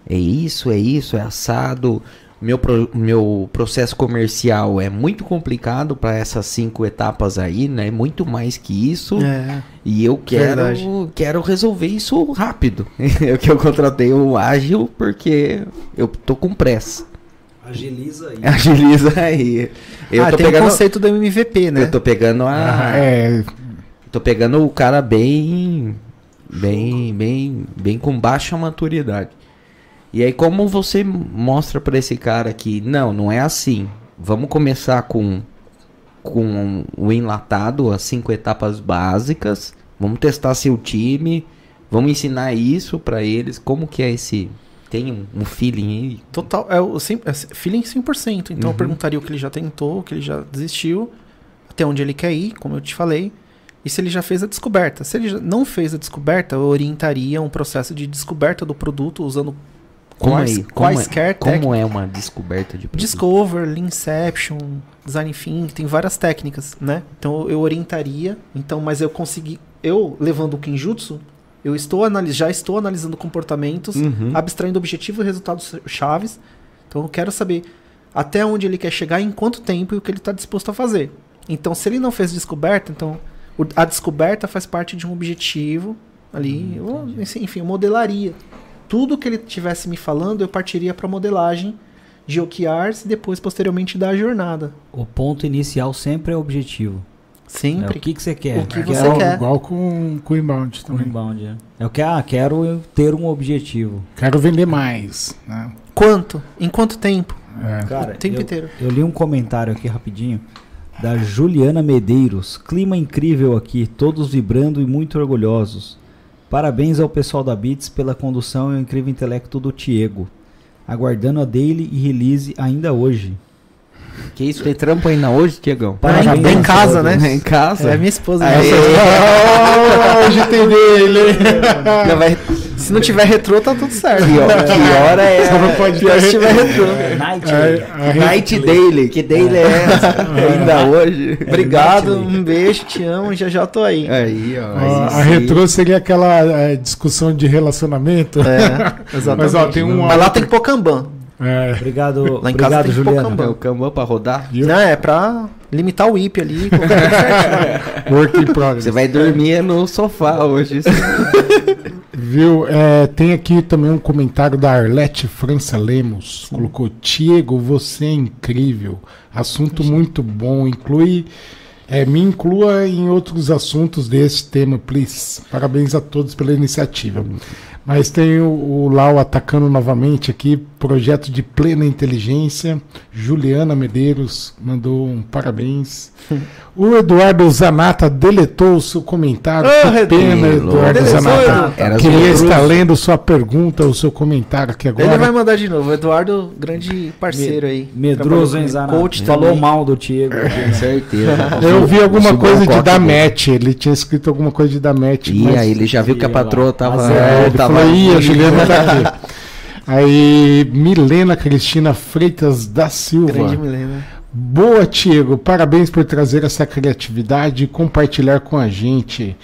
é isso, é isso, é assado. Meu, pro- meu processo comercial é muito complicado para essas cinco etapas aí, né? Muito mais que isso. É. E eu quero, Verdade. quero resolver isso rápido. (laughs) É que eu contratei o ágil porque eu tô com pressa. Agiliza aí. (laughs) Agiliza aí. Eu ah, tô tem o pegando, conceito do MVP, né? eu tô pegando a, Ah, é, tô pegando o cara bem, bem, bem, bem com baixa maturidade. E aí como você mostra pra esse cara que não, não é assim. Vamos começar com com o enlatado, as cinco etapas básicas. Vamos testar seu time. Vamos ensinar isso pra eles. Como que é esse tem um, feeling aí? Total, é o cem- é feeling 100%. Então Uhum. eu perguntaria o que ele já tentou, o que ele já desistiu, até onde ele quer ir, como eu te falei, e se ele já fez a descoberta. Se ele não fez a descoberta, eu orientaria um processo de descoberta do produto usando Como quais, aí? Como é- quaisquer Como técnicas. é uma descoberta de produto? Discover, Leanception, Design Thinking, tem várias técnicas, né? Então eu orientaria, então, mas eu consegui, eu levando o Kinjutsu, eu estou analis já estou analisando comportamentos, Uhum. abstraindo objetivos e resultados chaves. Então eu quero saber até onde ele quer chegar, em quanto tempo e o que ele está disposto a fazer. Então, se ele não fez descoberta, então o- a descoberta faz parte de um objetivo ali, ou, enfim, eu modelaria. Tudo que ele tivesse me falando, eu partiria para modelagem de OKRs e depois, posteriormente, da jornada. O ponto inicial sempre é o objetivo. É, Sempre. o que, que você quer? O que você quero quer. igual com, com o inbound também. inbound, é. Eu quero, ah, quero ter um objetivo. Quero vender mais. Né? Quanto? Em quanto tempo? É. Cara, o tempo eu, inteiro. eu li um comentário aqui rapidinho da Juliana Medeiros. Clima incrível aqui, todos vibrando e muito orgulhosos. Parabéns ao pessoal da Beats pela condução e o incrível intelecto do Tiego. Aguardando a daily e release ainda hoje. Que isso, tem trampo ainda hoje, Tiagão? Ah, Parabéns em a casa, todos. né? Em casa? É minha esposa. Aê. Nossa, hoje tem dele! vai- Se não tiver retrô, tá tudo certo. Que, hora- que hora é? Só não pode Pior ter se tiver retrô. Night. A, a, Night Daily. Que daily é essa? ainda hoje? Obrigado, um beijo, te amo, já já tô aí. Aí, ó. a, retrô seria aquela é, discussão de relacionamento. É, exatamente. (laughs) Mas ó, tem um. Mas lá tem Kanban. É, Obrigado, Lá em casa obrigado tem que pôr Juliana. Kanban. É o Kanban pra rodar? viu? Não, é pra limitar o IP ali. (laughs) Work in progress. Você vai dormir no sofá hoje. Viu? É, tem aqui também um comentário da Arlete França Lemos. Colocou: Tiago, você é incrível. Assunto muito bom. Inclui. é, me inclua em outros assuntos desse tema, please. Parabéns a todos pela iniciativa. Mas tem o, o Lau atacando novamente aqui, projeto de plena inteligência. Juliana Medeiros mandou um parabéns. O Eduardo Zanata deletou o seu comentário. Ô, que pena, Eduardo Zanata. Era Queria estar lendo sua pergunta, o seu comentário aqui agora. Ele vai mandar de novo. O Eduardo, grande parceiro aí. Medroso, hein, Trabalhou Zana? com Coach Falou também. mal do Diego. Com certeza. (laughs) Eu vi alguma coisa de dar match. Ele tinha escrito alguma coisa de dar match. E mas- aí ele já viu que a patroa tava. Mas É, ele tava falou, a Juliana tá (laughs) aqui. Aí, Milena Cristina Freitas da Silva. Grande Milena. Boa, Tiago. Parabéns por trazer essa criatividade e compartilhar com a gente.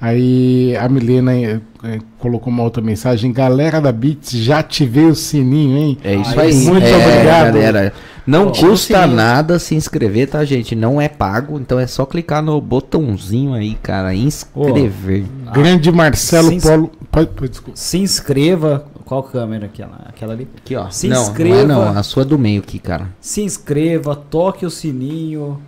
Aí a Milena eh, eh, colocou uma outra mensagem. Galera da Beats, já ativei o sininho, hein? É isso Aí. Muito É, obrigado. galera. Não Ó, custa sininho. nada se inscrever, tá, gente? Não é pago, então é só clicar no botãozinho aí, cara, inscrever. Grande Marcelo. Polo. Pode, pode, desculpa. Se inscreva. Qual câmera aquela? Aquela ali. Aqui, ó. Se não, inscreva. Não, é não, a sua do meio aqui, cara. Se inscreva, toque o sininho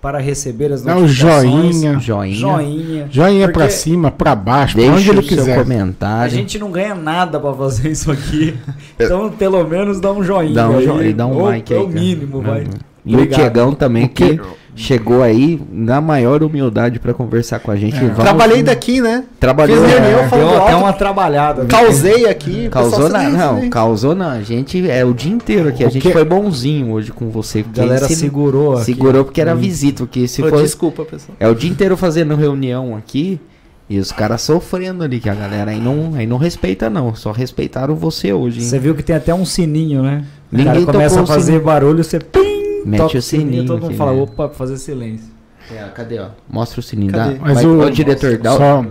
para receber as Dá o notificações. joinha. Joinha. Joinha. Joinha pra Porque cima, pra baixo, pra onde Deixa ele o seu quiser. A comentário. gente não ganha nada pra fazer isso aqui. (laughs) Então, pelo menos dá um joinha. Dá um aí. joinha, dá um Ou- like É aí. o cara. mínimo, vai. E Obrigado. o Tiagão também, O que- que chegou aí na maior humildade pra conversar com a gente. Vamos- Trabalhei daqui, né? Trabalhou. Fiz é, reunião, Deu falando até uma trabalhada. né? Causei aqui. o Causou na, não, se- causou não. A gente é o dia inteiro aqui. A O gente que- foi bonzinho hoje com você. A galera se- segurou. aqui. segurou porque era Hum. visita. Porque se Pô, for, Desculpa, pessoal. é o dia inteiro fazendo reunião aqui e os caras sofrendo ali que a galera aí não, aí não respeita não. Só respeitaram você hoje. hein? Você viu que tem até um sininho, né? O Ninguém cara começa a o fazer sininho. barulho, você pim, Mete toca o sininho todo mundo fala, né? opa, pra fazer silêncio. É, cadê, ó? Mostra o sininho. Dá. Mas Vai, o- ó, diretor, dá o- Só,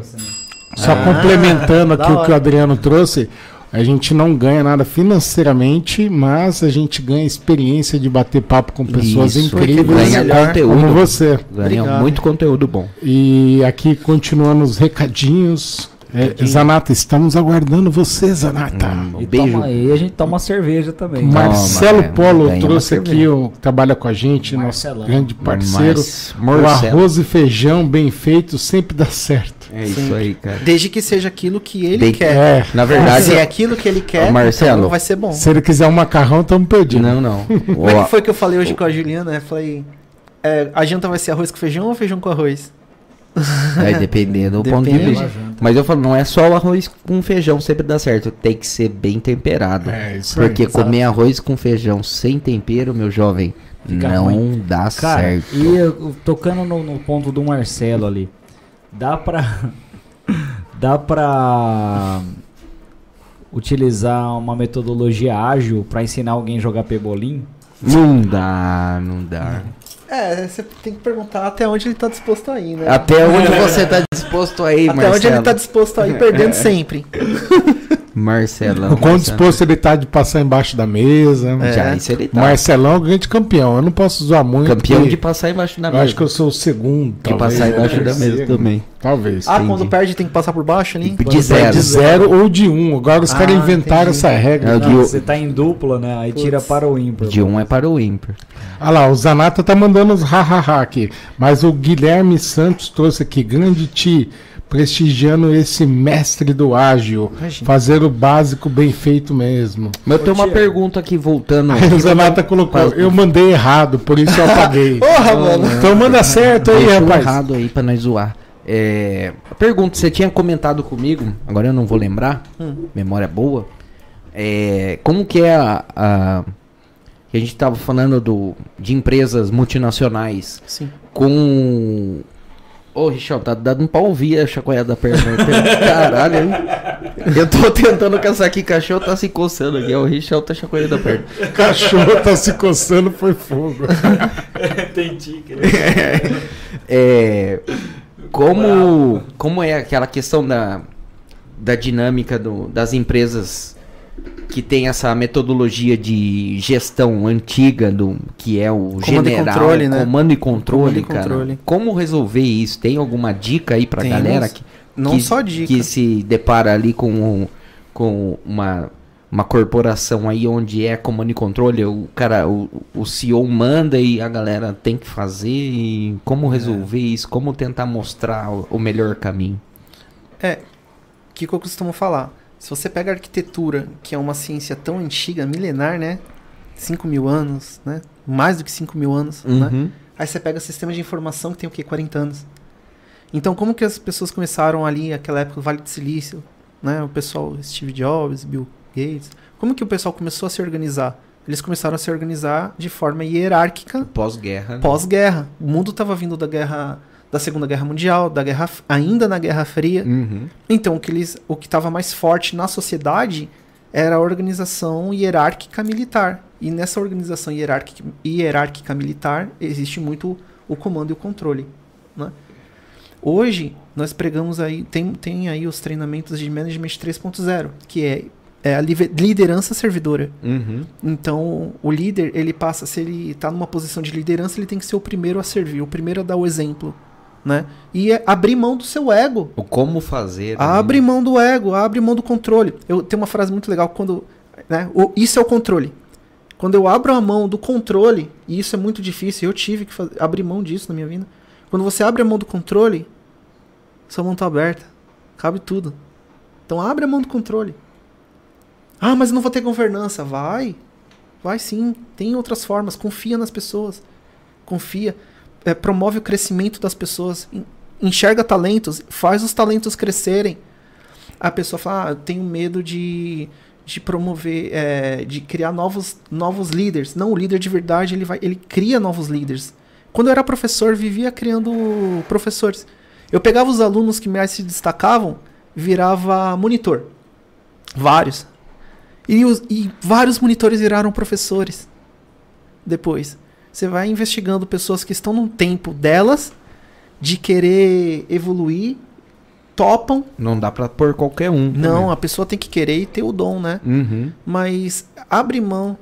só Ah, complementando aqui o que o Adriano trouxe, a gente não ganha nada financeiramente, mas a gente ganha experiência de bater papo com pessoas Isso, incríveis ganha conteúdo. como você. Ganha Obrigado. muito conteúdo bom. E aqui continuando os recadinhos. É, Recadinho. Zanata, estamos aguardando você, Zanata. Hum, E beijo. toma aí, a gente toma cerveja também. Mar- Marcelo Toma, é, Polo trouxe aqui, o, trabalha com a gente, Marcelão. nosso grande parceiro. Mas, O arroz e feijão bem feito sempre dá certo. É isso aí, cara. Desde que seja aquilo que ele Bem- quer. É, Na verdade, Se é aquilo que ele quer, Ô, Marcelo. então vai ser bom. se ele quiser um macarrão, estamos perdidos. Não, não. (laughs) Como é que foi que eu falei hoje com a Juliana? Eu falei, é, a janta vai ser arroz com feijão ou feijão com arroz? (laughs) Vai depender do ponto de vista. Mas eu falo, não é só o arroz com feijão sempre dá certo. Tem que ser bem temperado. É, isso aí. Porque comer arroz com feijão sem tempero, meu jovem, Fica não ruim. dá Cara, certo. e eu- tocando no, no ponto do Marcelo ali, dá pra. (laughs) dá pra. utilizar uma metodologia ágil pra ensinar alguém a jogar pebolim? Não dá, não dá. É, você tem que perguntar até onde ele tá disposto a ir, né? Até onde (laughs) você tá disposto aí, Até Marcelo? onde ele tá disposto a ir, perdendo (laughs) sempre. Marcelão. O quão disposto ele tá de passar embaixo da mesa. É. Já, isso ele tá. Marcelão é o grande campeão. Eu não posso zoar muito. Campeão de passar embaixo da Eu mesa. acho que eu sou o segundo. De talvez, passar embaixo da mesa também. Talvez. Ah, Entendi. quando perde tem que passar por baixo ali? De zero. De zero ou de um. Agora os Ah, caras inventaram entendi. essa regra. É Não, de- você tá em dupla, né? Aí tira para o ímpar. De um é para o ímpar. Olha lá, o Zanata tá mandando os ha-ha-ha aqui. Mas o Guilherme Santos trouxe aqui, grande ti, prestigiando esse mestre do ágil. Imagina. Fazer o básico bem feito mesmo. Mas eu tenho uma Tiago. pergunta aqui voltando. Aí (laughs) o Zanata colocou, eu mandei errado, por isso eu apaguei. (laughs) Porra, mano. então manda certo aí, Deixou rapaz. errado aí pra nós zoar. É, a pergunta, você tinha comentado comigo, agora eu não vou lembrar, Hum. memória boa. É, como que é a, a- que a gente tava falando do, de empresas multinacionais Sim. com Ô, Richel, tá dando pra ouvir a chacoalhada da perna. (laughs) Caralho, hein? Eu tô tentando caçar aqui, cachorro tá se coçando aqui. O Richel tá chacoalhando a perna. Cachorro tá se coçando, foi fogo. (laughs) Tem tique, É, como, como é aquela questão da, da dinâmica do- das empresas que tem essa metodologia de gestão antiga do que é o Comando e general, controle, né? comando e controle, Comando e cara. controle. Como resolver isso? Tem alguma dica aí pra galera que, Não que, só dica. que se depara ali com, com uma uma corporação aí onde é comando e controle, o cara, o, o CEO manda e a galera tem que fazer e como resolver isso, como tentar mostrar o, o melhor caminho. É, o que, que eu costumo falar? Se você pega a arquitetura, que é uma ciência tão antiga, milenar, né? 5 mil anos, né? Mais do que 5 mil anos, né? Uhum. Aí você pega sistema de informação que tem o quê? 40 anos. Então, como que as pessoas começaram ali, naquela época, o Vale do Silício, né? O pessoal, Steve Jobs, Bill Gates. Como que o pessoal começou a se organizar? Eles começaram a se organizar de forma hierárquica Pós-guerra. né? pós-guerra. O mundo estava vindo da guerra, da Segunda Guerra Mundial, da guerra, ainda na Guerra Fria. Uhum. Então, o que eles, o que estava mais forte na sociedade era a organização hierárquica militar. E nessa organização hierárquica, hierárquica militar existe muito o comando e o controle. Né? Hoje, nós pregamos aí, tem, tem aí os treinamentos de Management 3.0, que é, é a liderança servidora. Uhum. Então, o líder, ele passa, se ele está numa posição de liderança, ele tem que ser o primeiro a servir, o primeiro a dar o exemplo, né? E é abrir mão do seu ego. O como fazer. Abre né? mão do ego, abre mão do controle. Eu tenho uma frase muito legal quando, né, o- isso é o controle. Quando eu abro a mão do controle, e isso é muito difícil, eu tive que abrir mão disso na minha vida. Quando você abre a mão do controle, sua mão tá aberta, cabe tudo. Então abre a mão do controle. Ah, mas eu não vou ter governança. Vai. Vai sim. Tem outras formas. Confia nas pessoas. Confia. É, promove o crescimento das pessoas. En- Enxerga talentos. Faz os talentos crescerem. A pessoa fala, ah, eu tenho medo de, de promover, é, de criar novos, novos líderes. Não, o líder de verdade, ele, vai, ele cria novos líderes. Quando eu era professor, vivia criando professores. Eu pegava os alunos que mais se destacavam, virava monitor. Vários. E, os- e vários monitores viraram professores. Depois. Você vai investigando pessoas que estão no tempo delas de querer evoluir, topam. Não dá pra pôr qualquer um. Não, a pessoa tem que querer e ter o dom, né? também. Uhum. Mas abre mão,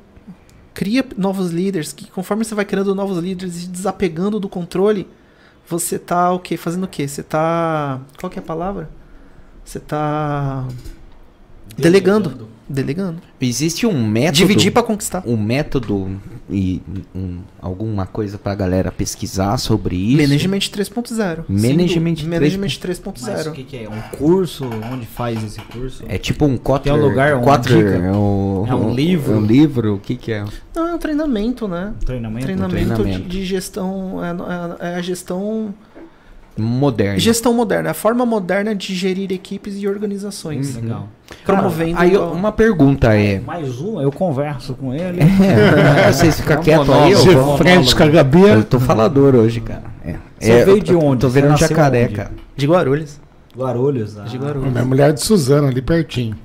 cria novos líderes, que conforme você vai criando novos líderes e desapegando do controle, você tá o quê? Fazendo o quê? Você tá. Qual que é a palavra? Você tá. Delegando. Delegando. Existe um método. Dividir pra conquistar. Um método e um- alguma coisa pra galera pesquisar sobre isso. Management 3.0. Management Sim, Management Mas o 3.0. que, que é? Um curso? Onde faz esse curso? É tipo um Kotter. Tem um lugar, uma Kotter, dica? é um, É um livro? Um livro, o que que é? Não, é um treinamento, né? Treinamento? Treinamento, treinamento. De, de gestão. É, é- é a gestão. Moderno. Gestão moderna. A forma moderna de gerir equipes e organizações. Legal. Promovendo. Aí uma pergunta é. Mais um, eu converso com ele. É, (laughs) vocês ficam É um quietos aí, eu, vou- frente com a Gabi. eu tô falador hoje, cara. É. Você É, veio de onde? Tô vendo um jacaré, onde? cara. De Guarulhos. Guarulhos. ah. De Guarulhos. Minha mulher é de Suzano, ali pertinho.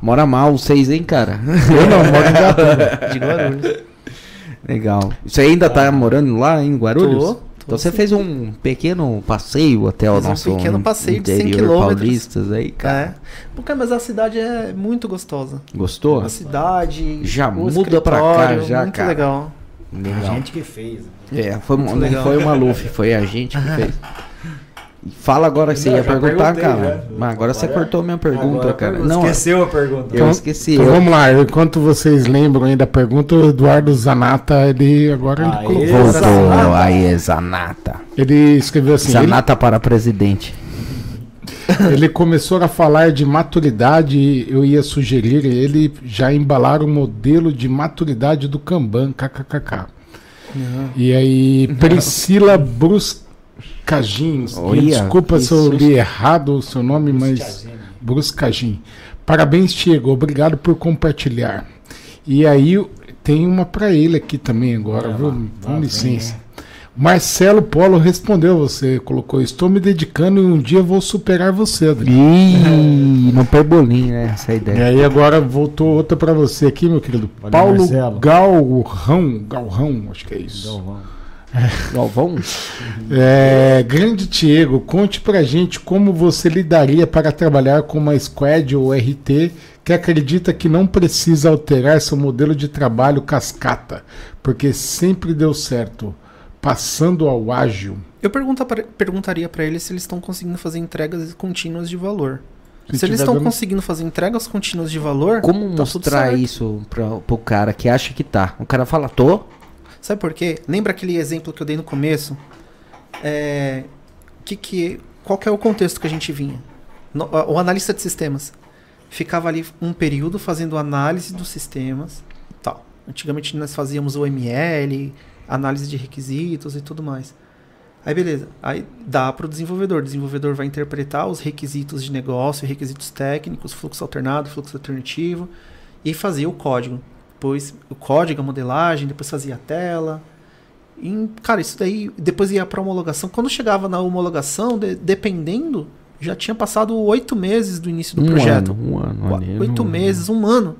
Mora mal vocês, hein, cara? (laughs) Eu não, moro em Gatuba. De Guarulhos. Legal. Você ainda tá morando lá em Guarulhos? Tô então você sim. fez um pequeno passeio até o Fiz um nosso pequeno passeio de 100 interior quilômetros. paulistas aí, cara. É. Porque, mas a cidade é muito gostosa. Gostou? A cidade. Já muda pra cá, já, Muito cara. legal. A Legal. gente que fez. É, foi, não legal. foi o Maluf, foi a gente que (laughs) fez. Fala agora que você Não, ia perguntar, cara. já. Mas agora você cortou minha pergunta, Agora cara. pergunta. Não, Esqueceu a pergunta. eu esqueci. Então eu- vamos lá, enquanto vocês lembram aí da pergunta, o Eduardo Zanata, ele agora ele colocou. Voltou aí, Zanata. Ele escreveu assim: ele, Zanata para presidente. (laughs) ele começou a falar de maturidade. e Eu ia sugerir ele já embalar o modelo de maturidade do Kanban, kkkk. E aí, Priscila Bruscagin, Olha, desculpa se eu li errado o seu nome, mas. Bruscagin. Parabéns, Diego. Obrigado por compartilhar. E aí tem uma para ele aqui também agora, viu? Com licença. Marcelo Polo respondeu você, colocou: Estou me dedicando e um dia vou superar você, Adriano. Ih, no perbolim, né? Essa é a E ideia. aí agora voltou outra para você aqui, meu querido. Olha, Paulo Marcelo. Galrão, Galrão, acho que é isso. Vamos. (laughs) Galvão? É, grande Diego, conte pra gente como você lidaria para trabalhar com uma squad ou RT que acredita que não precisa alterar seu modelo de trabalho cascata, porque sempre deu certo, passando ao ágil. Eu pergunta pra- perguntaria pra eles se eles estão conseguindo fazer entregas contínuas de valor. Se Se, eles estão dando- conseguindo fazer entregas contínuas de valor, Como tá tudo mostrar certo. isso pra, pro cara que acha que tá? O cara fala, tô. Sabe por quê? Lembra aquele exemplo que eu dei no começo? É, que que, qual que é o contexto que a gente vinha? No- o analista de sistemas. ficava ali um período fazendo análise dos sistemas tal. Antigamente nós fazíamos o ML, análise de requisitos e tudo mais. Aí beleza, aí dá para o desenvolvedor. O desenvolvedor vai interpretar os requisitos de negócio, requisitos técnicos, fluxo alternado, fluxo alternativo e fazer o código. Depois o código, a modelagem, depois fazia a tela. E, cara, isso daí depois ia para homologação. Quando chegava na homologação, de- dependendo, já tinha passado oito meses do início do um projeto. ano, um ano. Oito um- meses, um ano.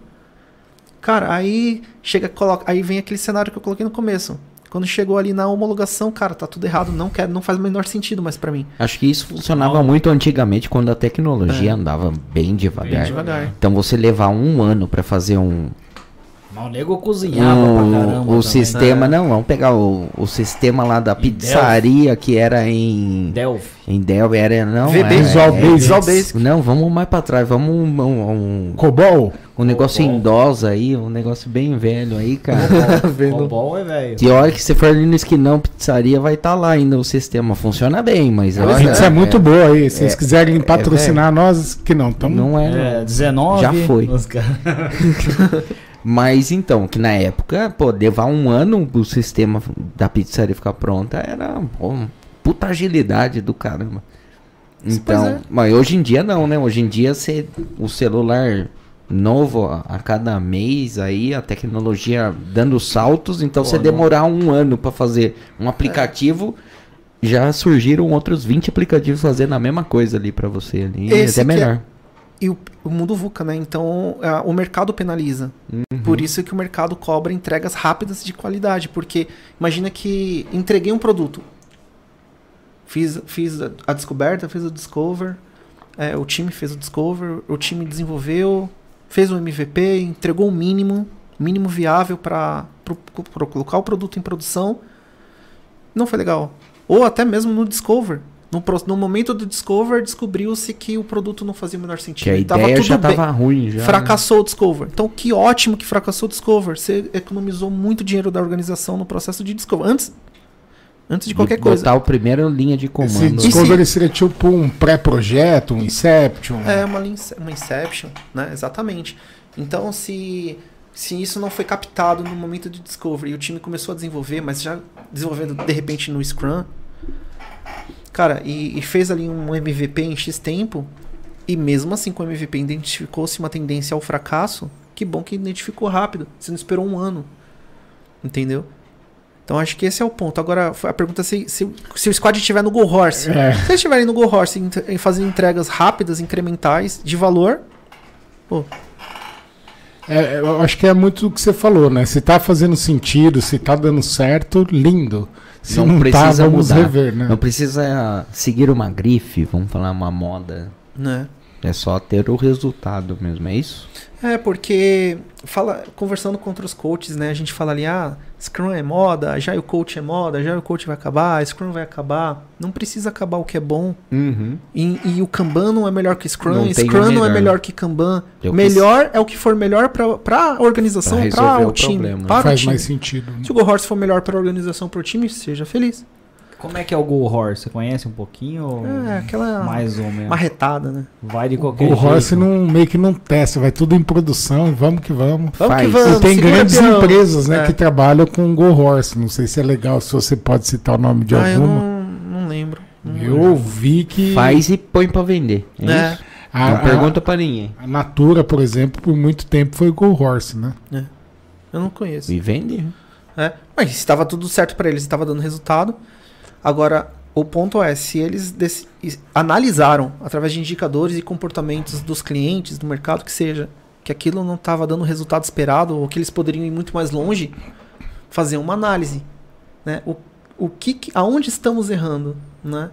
Cara, aí chega, coloca, aí vem aquele cenário que eu coloquei no começo. Quando chegou ali na homologação, cara, tá tudo errado, não quero, não faz o menor sentido mais pra mim. Acho que isso funcionava muito antigamente quando a tecnologia É. andava bem devagar. Bem devagar. Então você levar um ano pra fazer um, Mas o nego cozinhava um- pra caramba. o também. sistema, É. não, vamos pegar o, o sistema lá da pizzaria que era em Delphi. em Dell era não, VB, é, Visual é, Basic. Visual Basic. Não, vamos mais pra trás, vamos um, um, um, Cobol? um negócio Bom. em DOS aí, um negócio bem velho aí, cara. (laughs) O bom é velho. Que hora que você for ali no esquinão pizzaria vai estar lá ainda o sistema, funciona bem, mas A olha, pizza é muito boa aí. Se vocês é- quiserem patrocinar nós, que não. Tamo... não é, É, 19. Já foi. (laughs) Mas então, que na época, pô, levar um ano o sistema da pizzaria ficar pronta era pô, puta agilidade do caramba. Então, é. mas hoje em dia não, né? Hoje em dia você, o celular novo a, cada mês aí, a tecnologia dando saltos, então Pô, você não- demorar um ano pra fazer um aplicativo, já surgiram outros 20 aplicativos fazendo a mesma coisa ali pra você ali, Esse é- melhor. E o, o mundo VUCA, né? Então a- o mercado penaliza. Uhum. Por isso que o mercado cobra entregas rápidas de qualidade. Porque imagina que entreguei um produto. Fiz, fiz a, a descoberta, fiz o discover. é, o time fez o discover, o time desenvolveu, fez o MVP, entregou o mínimo, mínimo viável para colocar o produto em produção. Não foi legal. Ou até mesmo no discover. No, no momento do discover, descobriu-se que o produto não fazia o menor sentido. Que a E tava ideia tudo já bem. tava ruim já. né? Fracassou o Discover. Então, que ótimo que fracassou o Discover. Você economizou muito dinheiro da organização no processo de Discover. Antes, antes de qualquer coisa. Botar o primeiro linha de Esse comando. Discovery seria tipo um pré-projeto, um Inception. É uma, uma Inception, né? Exatamente. Então, se, se isso não foi captado no momento de Discovery e o time começou a desenvolver, mas já desenvolvendo de repente no Scrum, cara, e, e fez ali um MVP em X tempo, e mesmo assim com o MVP identificou-se uma tendência ao fracasso, que bom que identificou rápido. Você não esperou um ano. Entendeu? Então acho que esse é o ponto. Agora, a pergunta é se, se, se o squad estiver no Go Horse. É. Se eles estiverem no Go Horse em, fazer entregas rápidas, incrementais, de valor, pô, É, eu acho que é muito o que você falou, né? Se tá fazendo sentido, se tá dando certo, lindo. Se Não não, tá, precisa vamos mudar. rever, né? Não precisa seguir uma grife, vamos falar uma moda. né? É só ter o resultado mesmo, é isso? É, porque fala, conversando com outros coaches, né? A gente fala ali, ah, Scrum é moda, já o coach é moda, já o coach vai acabar, Scrum vai acabar. Não precisa acabar o que é bom. Uhum. E, e o Kanban não é melhor que Scrum, Não Scrum o não é melhor. que Kanban. Eu melhor é o que for melhor pra, pra organização, Pra pra, resolver o o time. problema. Para o Faz time. mais sentido. né? Se o Go Horse for melhor para a organização, para o time, seja feliz. Como é que é o Go Horse? Você conhece um pouquinho? ou É, aquela Mais ou menos. marretada, né? Vai de qualquer O jeito. Horse não, meio que não testa, vai tudo em produção e vamos que vamos. Vamos Faz. que vamos. e tem grandes peão. empresas né, É. que trabalham com Go Horse. Não sei se é legal, se você pode citar o nome de Ah, eu alguma. não, não lembro. Não Eu lembro. ouvi que Faz e põe pra vender. É, É. isso? a, Não a- pergunta pra ninguém. a Natura, por exemplo, por muito tempo foi Go Horse, né? Eu não conheço. E vende. É. Mas estava tudo certo para eles, estava dando resultado. Agora, o ponto é, se eles analisaram, através de indicadores e comportamentos dos clientes, do mercado que seja, que aquilo não estava dando o resultado esperado, ou que eles poderiam ir muito mais longe, fazer uma análise. Né? O, o que, que- aonde estamos errando, né?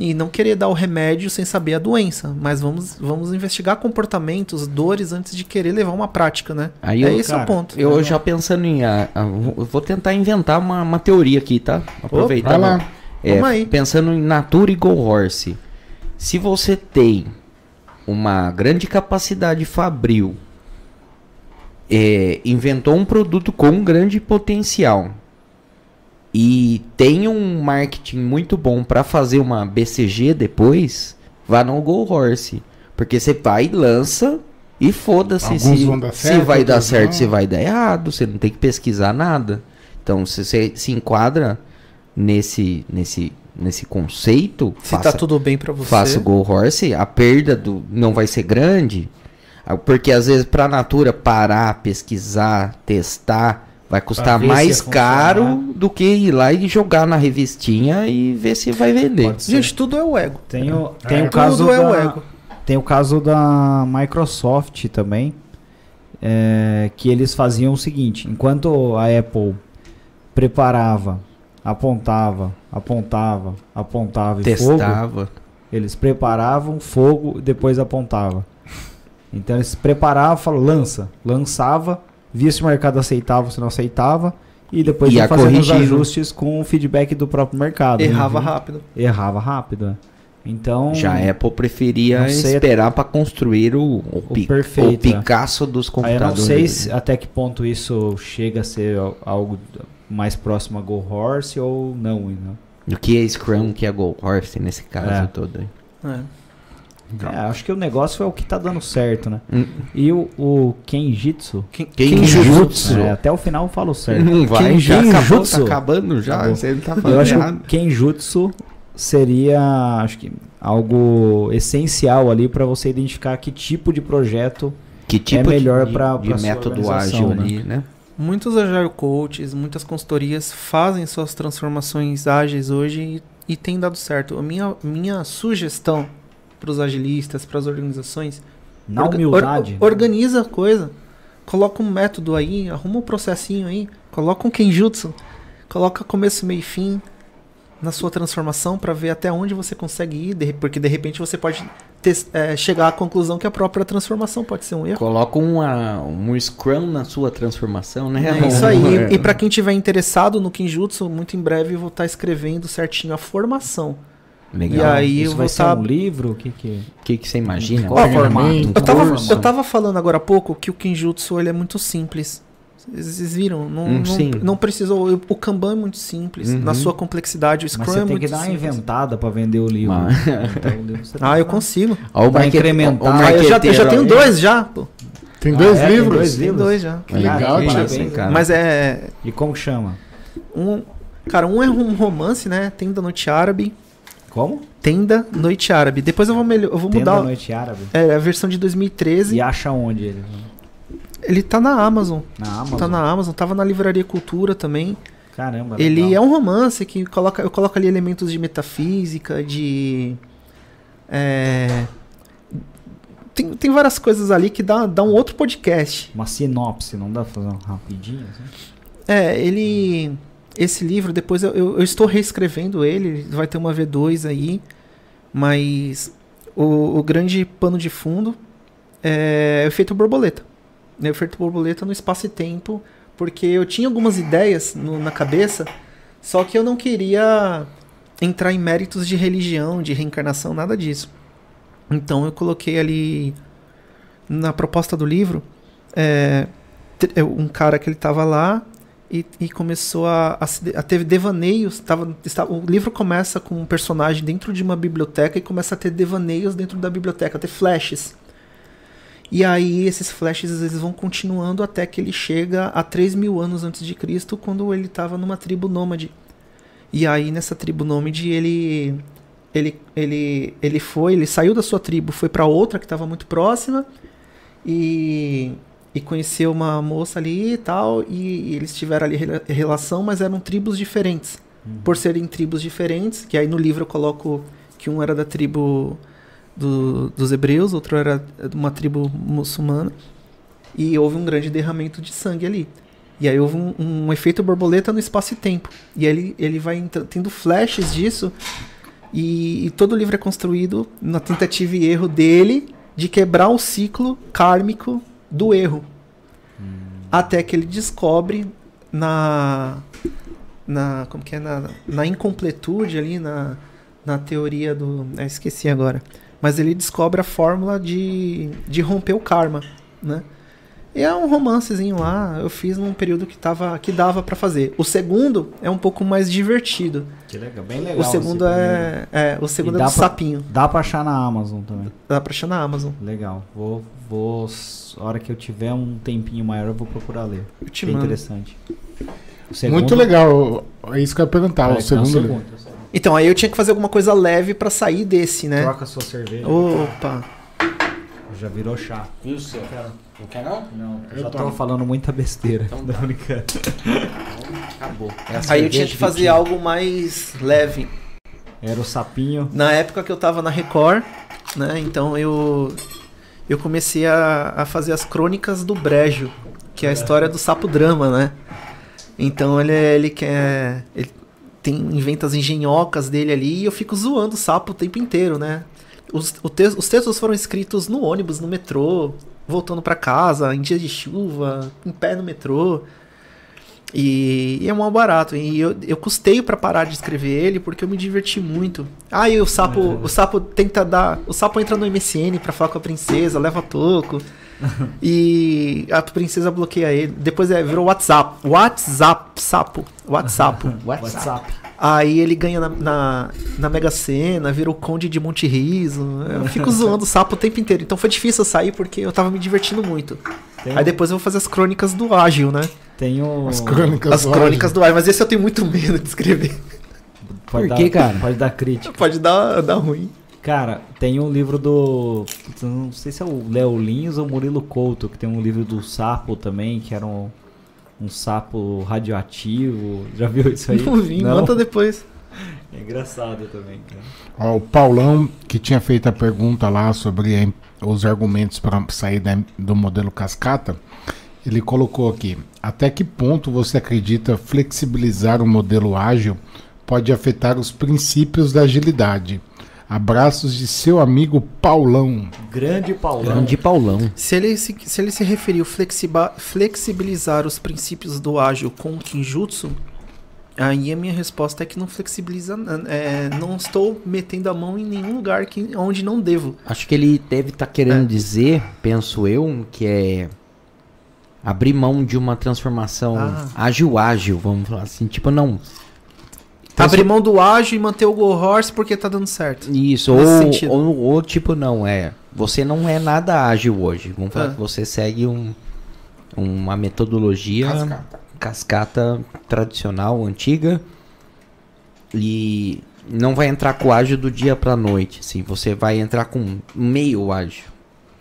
E não querer dar o remédio sem saber a doença, mas vamos, vamos investigar comportamentos, dores antes de querer levar uma prática, né? Aí é eu, esse cara, o ponto. eu já pensando em. ah, ah, eu vou tentar inventar uma, uma teoria aqui, tá? Aproveitar. Vai lá. É. Pensando em Natura e Go Horse. Se você tem uma grande capacidade fabril, é, inventou um produto com um grande potencial e tem um marketing muito bom para fazer uma BCG depois, vá no Go Horse. Porque você vai e lança E foda-se se, se vai dar certo, não. se vai dar errado. Você não tem que pesquisar nada. Então, se você se enquadra nesse, nesse, nesse conceito, Se faça, tá tudo bem pra você. faça o Go Horse, a perda do, não vai ser grande. Porque às vezes pra Natura parar, pesquisar, testar, vai custar mais caro funcionar. do que ir lá e jogar na revistinha e ver se vai vender. Gente, tudo é o ego. Tem o, É. tem o Tudo caso é o da, ego. Tem o caso da Microsoft também, é, que eles faziam o seguinte: enquanto a Apple preparava, apontava, apontava, apontava e fogo, Testava. eles preparavam fogo e depois apontava. Então eles preparavam, falavam, lança, lançava, via se o mercado aceitava ou se não aceitava. E depois Ia fazendo os ajustes com o feedback do próprio mercado. Errava Uhum. rápido. Errava rápido. é. Então. Já a Apple preferia esperar pra construir o, o, pi- perfeito, o Picasso dos Aí eu não computadores. sei se- até que ponto isso chega a ser al- algo mais próximo a Go Horse ou não. não. O que é Scrum, o que é Go Horse nesse caso É. todo. aí. É. É, acho que o negócio é o que tá dando certo, né? Hum, E o, o Kenjitsu. Quem, Kenjutsu. é, até o final eu falo certo. Não vai, Quem- já acabou, Kenjutsu. tá acabando já. Acabou. Você não tá Eu falando acho que errado. o Kenjutsu seria, acho que, algo essencial ali para você identificar que tipo de projeto Que tipo melhor de, pra- de pra sua método organização, ágil né? ali, né? Muitos agile coaches, muitas consultorias fazem suas transformações ágeis hoje e, e tem dado certo. A minha, minha sugestão para os agilistas, para as organizações, na orga- humildade. or- organiza a coisa, coloca um método aí, arruma um processinho aí, coloca um kenjutsu, coloca começo, meio e fim na sua transformação para ver até onde você consegue ir, porque de repente você pode tes- é, chegar à conclusão que a própria transformação pode ser um erro. Coloca uma, um Scrum na sua transformação, né? É isso aí. É. (laughs) E para quem tiver interessado no Kinjutsu, muito em breve eu vou estar escrevendo certinho a formação. Legal. E aí Isso eu vai vou ser tá- um livro? O que que... O que, que você imagina? Qual formato? um Eu tava, eu tava falando agora há pouco que o Kinjutsu ele é muito simples. Vocês viram? Não, Hum, não, sim. não precisou. O Kanban é muito simples. Uhum. Na sua complexidade, o Scrum Mas você é tem muito que dar uma simples. inventada para vender o livro. Mas- Então, o livro você tem Ah, eu dar- consigo. Ó, o Vai marquete- incrementar. o Ah, eu, já, eu já tenho aí. dois já. Pô. Tem Ah, dois é? Tem livros? dois Tem livros? dois já. Que legal, parabéns, cara. Mas é. E como chama? Um, cara, um é um romance, né? Tenda Noite Árabe. Como? Tenda Noite Árabe. Depois eu vou, melhor, eu vou Tenda mudar. Noite Árabe. É, a versão de 2013. E acha onde ele? Ele tá na Amazon. Na Amazon? Tá na Amazon, tava na Livraria Cultura também. Caramba, Ele legal. é um romance que coloca, eu coloco ali elementos de metafísica, de. é, tem, tem várias coisas ali que dá, dá um outro podcast. Uma sinopse, não dá pra fazer um rapidinho? Assim? É, ele. Esse livro, depois eu, eu, eu estou reescrevendo ele, vai ter uma V2 aí, mas o, o grande pano de fundo é o efeito borboleta. É o efeito borboleta no espaço e tempo, porque eu tinha algumas ideias no- na cabeça, só que eu não queria entrar em méritos de religião, de reencarnação, nada disso. Então eu coloquei ali na proposta do livro é, é, um cara que ele estava lá e, e começou a, a, a ter devaneios. Tava, o livro começa com um personagem dentro de uma biblioteca e começa a ter devaneios dentro da biblioteca, a ter flashes. E aí esses flashes eles vão continuando até que ele chega a 3 mil anos antes de Cristo, quando ele estava numa tribo nômade. E aí nessa tribo nômade ele ele ele ele foi, ele saiu da sua tribo, foi para outra que estava muito próxima e e conheceu uma moça ali e tal e, e eles tiveram ali rela- relação, mas eram tribos diferentes. Por serem tribos diferentes, que aí no livro eu coloco que um era da tribo do- dos hebreus, outro era de uma tribo muçulmana. E houve um grande derramamento de sangue ali. E aí houve um, um efeito borboleta no espaço e tempo. E aí ele, ele vai tendo flashes disso. E, e todo o livro é construído na tentativa e erro dele de quebrar o ciclo kármico do erro. Até que ele descobre na. na como que é? Na, na incompletude ali, na, na teoria do. ah, esqueci agora. Mas ele descobre a fórmula de, de romper o karma, né? E é um romancezinho lá, eu fiz num período que, tava, que dava pra fazer. O segundo é um pouco mais divertido. Que legal, bem legal. o segundo é, é. O segundo é do pra- sapinho. Dá pra achar na Amazon também. Dá pra achar na Amazon. Legal. Vou, vou. A hora que eu tiver um tempinho maior, eu vou procurar ler. Eu te mando. interessante. O Muito segundo- legal. É isso que eu ia perguntar. O segundo. é o segundo, é o segundo. Então, aí eu tinha que fazer alguma coisa leve pra sair desse, né? Troca sua cerveja. Opa. Já virou chá. E o seu? Não quer não? Não, eu já tomo. falando muita besteira. Então Tô brincando. Acabou. É Aí eu tinha que fazer tinha. algo mais leve. Era o sapinho. Na época que eu tava na Record, né? Então eu eu comecei a, a fazer as crônicas do Brejo, que é a história do sapo drama, né? Então ele é- ele quer ele tem inventa as engenhocas dele ali e eu fico zoando o sapo o tempo inteiro, né? Os, te- os textos foram escritos no ônibus, no metrô, voltando pra casa, em dia de chuva, em pé no metrô. E, e é mal barato. E eu, eu custeio pra parar de escrever ele porque eu me diverti muito. Ah, e o sapo, o sapo tenta dar. O sapo entra no MSN pra falar com a princesa, leva toco. E a princesa bloqueia ele. Depois é, virou WhatsApp. WhatsApp, sapo. WhatsApp. (laughs) WhatsApp. Aí ele ganha na, na, na Mega Sena, vira o Conde de Monte Riso. Eu fico zoando o sapo o tempo inteiro. Então foi difícil eu sair porque eu tava me divertindo muito. Tem, Aí depois eu vou fazer as crônicas do Ágil, né? tem o. As crônicas. As do crônicas do Ágil. Mas esse eu tenho muito medo de escrever. Pode Por dar- que, cara? Pode dar crítica. Pode dar, dar ruim. Cara, tem um livro do. Não sei se é o Léo Lins ou Murilo Couto, que tem um livro do sapo também, que era um, um sapo radioativo. Já viu isso aí? Não vi, manda depois. (laughs) É engraçado também, cara. Ó, o Paulão, que tinha feito a pergunta lá sobre os argumentos para sair da- do modelo cascata, ele colocou aqui: até que ponto você acredita flexibilizar o modelo ágil pode afetar os princípios da agilidade? Abraços de seu amigo Paulão. Grande Paulão. Grande Paulão. Se ele se, se, ele se referiu flexiba, flexibilizar os princípios do ágil com o Kinjutsu, aí a minha resposta é que não flexibiliza. é, não estou metendo a mão em nenhum lugar que, onde não devo. Acho que ele deve estar querendo É. dizer, penso eu, que é abrir mão de uma transformação Ah. ágil-ágil, vamos falar assim. Tipo, não. Abrir mão do ágil e manter o Go Horse porque tá dando certo. Isso, ou, ou, ou tipo, não, é. Você não é nada ágil hoje. Vamos falar Ah. que você segue um, uma metodologia Cascata. cascata tradicional, antiga. E não vai entrar com o ágil do dia pra noite. Assim, você vai entrar com meio ágil.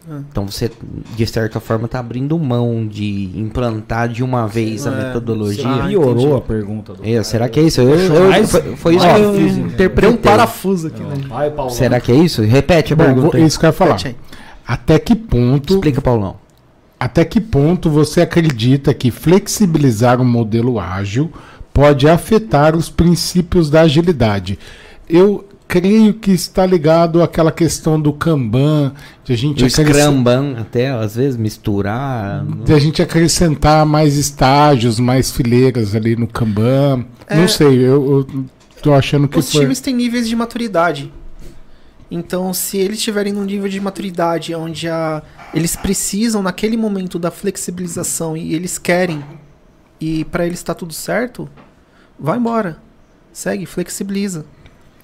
Ah. Então você, de certa forma, tá abrindo mão de implantar de uma vez a É, metodologia. Ah, piorou entendi. a pergunta do É, cara. será que é isso? Eu, eu- mais- foi, foi isso que eu? Tem um interpretei. parafuso aqui, Não, né? Vai, Paulão. Será que é isso? Repete a Bom, pergunta. vou- isso que eu ia falar. Até que ponto Explica, Paulão. Até que ponto você acredita que flexibilizar um modelo ágil pode afetar os princípios da agilidade? Eu creio que está ligado àquela questão do Kanban, de a gente, O acrescen- Scrumban, até às vezes misturar. de a gente acrescentar mais estágios, mais fileiras ali no Kanban. É. Não sei, eu, eu tô achando que Os foi. times têm níveis de maturidade. Então, se eles estiverem num nível de maturidade onde a, eles precisam naquele momento da flexibilização e eles querem e pra eles tá tudo certo, vai embora. Segue, flexibiliza.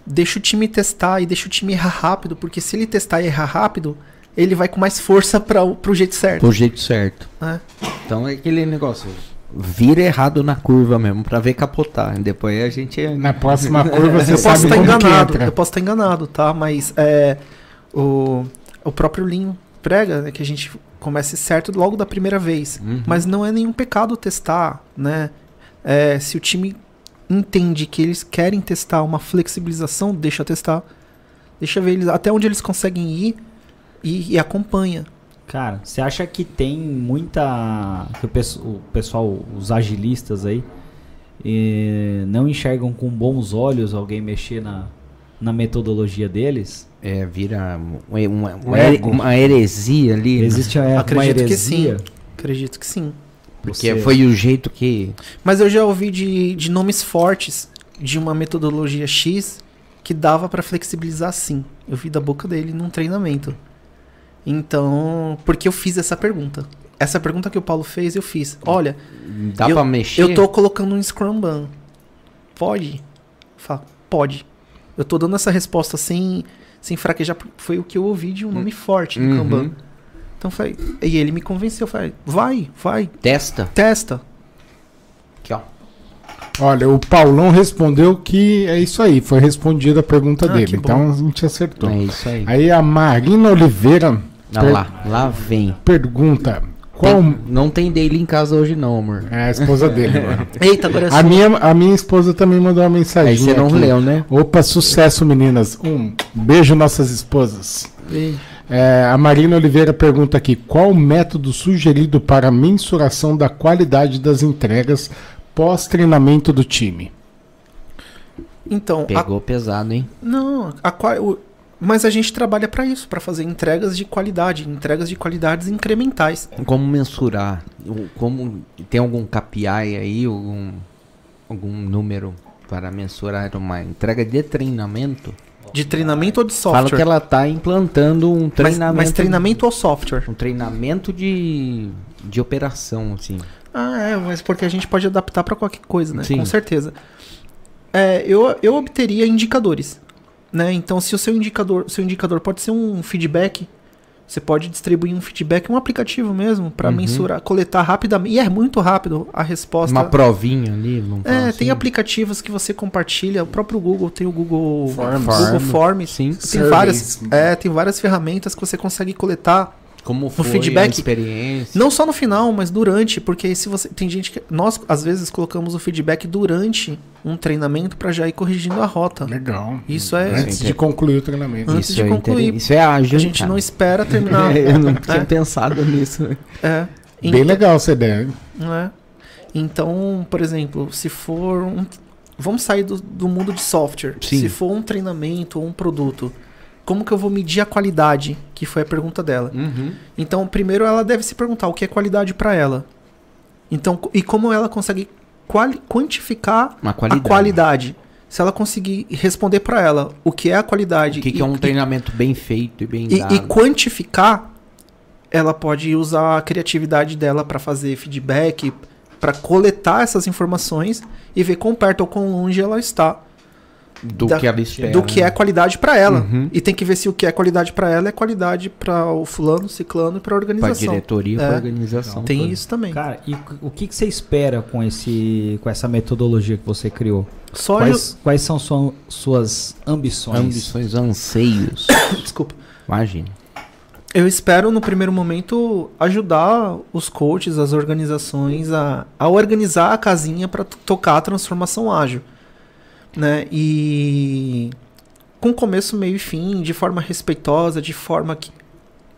Deixa o time testar e deixa o time errar rápido, porque se ele testar e errar rápido, ele vai com mais força para pro jeito certo. Do jeito certo. né? Então é aquele negócio. Vira errado na curva mesmo, pra ver capotar. Depois a gente. Na próxima (laughs) curva você Eu sabe posso estar que enganado, entra. eu posso estar enganado, tá? Mas é, o, o próprio Linho prega né, que a gente comece certo logo da primeira vez. Uhum. Mas não é nenhum pecado testar, né? É, se o time entende que eles querem testar uma flexibilização, deixa testar. Deixa ver eles, até onde eles conseguem ir e, e acompanha. Cara, você acha que tem muita. Que o, pesso- o pessoal, os agilistas aí, eh, não enxergam com bons olhos alguém mexer na, na metodologia deles? É, vira uma, uma, Um uma ego. uma heresia ali. né? Existe é, Acredito uma que heresia? Acredito que sim. Porque Você- foi o jeito que. Mas eu já ouvi de, de nomes fortes de uma metodologia X que dava pra flexibilizar sim. Eu vi da boca dele num treinamento. Então, porque eu fiz essa pergunta. essa pergunta que o Paulo fez, eu fiz. Olha, Dá eu, pra mexer? eu tô colocando um Scrum Ban. Pode? Fala, pode. Eu tô dando essa resposta sem, sem fraquejar. porque Foi o que eu ouvi de um nome forte no Uhum. Kanban. Então foi. E ele me convenceu. Eu falei, vai, vai, Testa. testa. Aqui, ó. Olha, o Paulão respondeu que é isso aí, foi respondida a pergunta Ah, dele. Então a gente acertou. É isso aí. Aí a Marina Oliveira Olha lá, lá vem. pergunta: qual. Tem- não tem daily em casa hoje não, amor. É a esposa dele agora. (laughs) Eita, agora é A sua. minha, a minha esposa também mandou uma mensagem. Aí você não aqui. leu, né? Opa, sucesso, meninas. Um beijo, nossas esposas. Ei. É, a Marina Oliveira pergunta aqui: qual o método sugerido para a mensuração da qualidade das entregas pós-treinamento do time? Então, a- Pegou pesado, hein? não, a qua- o- mas a gente trabalha para isso, para fazer entregas de qualidade, entregas de qualidades incrementais. Como mensurar? Como tem algum KPI aí, algum algum número para mensurar uma entrega de treinamento? De treinamento ou de software? Fala que ela tá implantando um mas, treinamento. mas treinamento ou software? um treinamento de de operação, assim. Ah, é, mas porque a gente pode adaptar para qualquer coisa, né? Sim. Com certeza. É, eu, eu obteria indicadores, né? Então, se o seu indicador, seu indicador pode ser um feedback, você pode distribuir um feedback, um aplicativo mesmo, para Uhum. mensurar, coletar rapidamente. E é muito rápido a resposta. Uma provinha ali, vamos É, assim. tem aplicativos que você compartilha. O próprio Google tem o Google Forms. Google Form. Forms. Sim. Tem várias, é, tem várias ferramentas que você consegue coletar Como foi feedback- a experiência? não só no final, mas durante, porque se você tem gente que nós às vezes colocamos o feedback durante um treinamento para já ir corrigindo a rota. Legal. Isso é- Antes de concluir o treinamento. Antes Isso de é concluir. inter- Isso é ágil. A gente cara. não espera terminar. (laughs) eu não tinha É. pensado nisso. é. Bem Então- legal essa ideia. é? Então, por exemplo, se for um. Vamos sair do, do mundo de software. Sim. Se for um treinamento ou um produto, como que eu vou medir a qualidade? Que foi a pergunta dela. Uhum. Então, primeiro ela deve se perguntar o que é qualidade para ela. Então, e como ela consegue quali- quantificar Uma qualidade. a qualidade? Se ela conseguir responder para ela o que é a qualidade O que, que e, é um e- treinamento bem feito e bem e, dado? e quantificar, ela pode usar a criatividade dela para fazer feedback, para coletar essas informações e ver quão perto ou quão longe ela está do da- que ela espera. do que é qualidade para ela. Uhum. E tem que ver se o que é qualidade para ela é qualidade para o fulano, ciclano e para a Pra organização. diretoria, É. pra organização. Tem isso também. Cara, e o que, que você espera com, esse, com essa metodologia que você criou? Só Quais, quais são sua- suas ambições? Ambições, anseios. eu, (coughs) desculpa. Imagina. Eu espero no primeiro momento ajudar os coaches, as organizações a, a organizar a casinha para tocar a transformação ágil, né? E com começo, meio e fim, de forma respeitosa, de forma que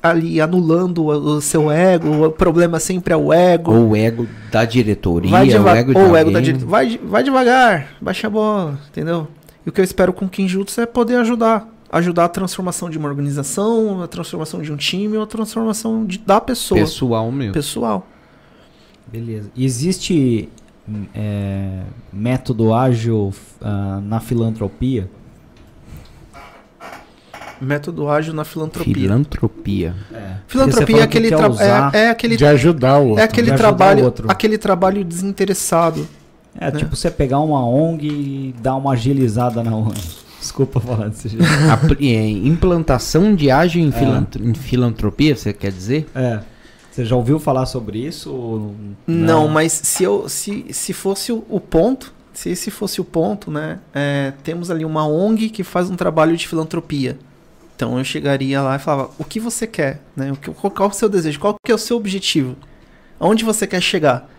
ali anulando o, o seu ego, o problema sempre é o ego. Ou o ego da diretoria, vai o devagar, ego ou o ego da direita. Vai, vai devagar, baixa a bola, entendeu? E o que eu espero com o Kinjutsu é poder ajudar. Ajudar a transformação de uma organização, a transformação de um time, ou a transformação de- da pessoa. Pessoal meu. Pessoal. Beleza. Existe é, método ágil ah, na filantropia? Método ágil na filantropia. Filantropia. É. Filantropia é aquele, tra- é, é aquele, De ajudar o outro. é aquele trabalho, outro. aquele trabalho desinteressado. É, né? tipo você pegar uma ONG e dar uma agilizada na ONG. (laughs) Desculpa falar desse jeito. É, implantação de ágil É. em, em filantropia, você quer dizer? É. Você já ouviu falar sobre isso? ou Não, mas se eu se, se fosse o, ponto, se esse fosse o ponto, né? é, temos ali uma ONG que faz um trabalho de filantropia. Então eu chegaria lá e falava: o que você quer, né? Qual, qual é o seu desejo? Qual que é o seu objetivo? Aonde você quer chegar?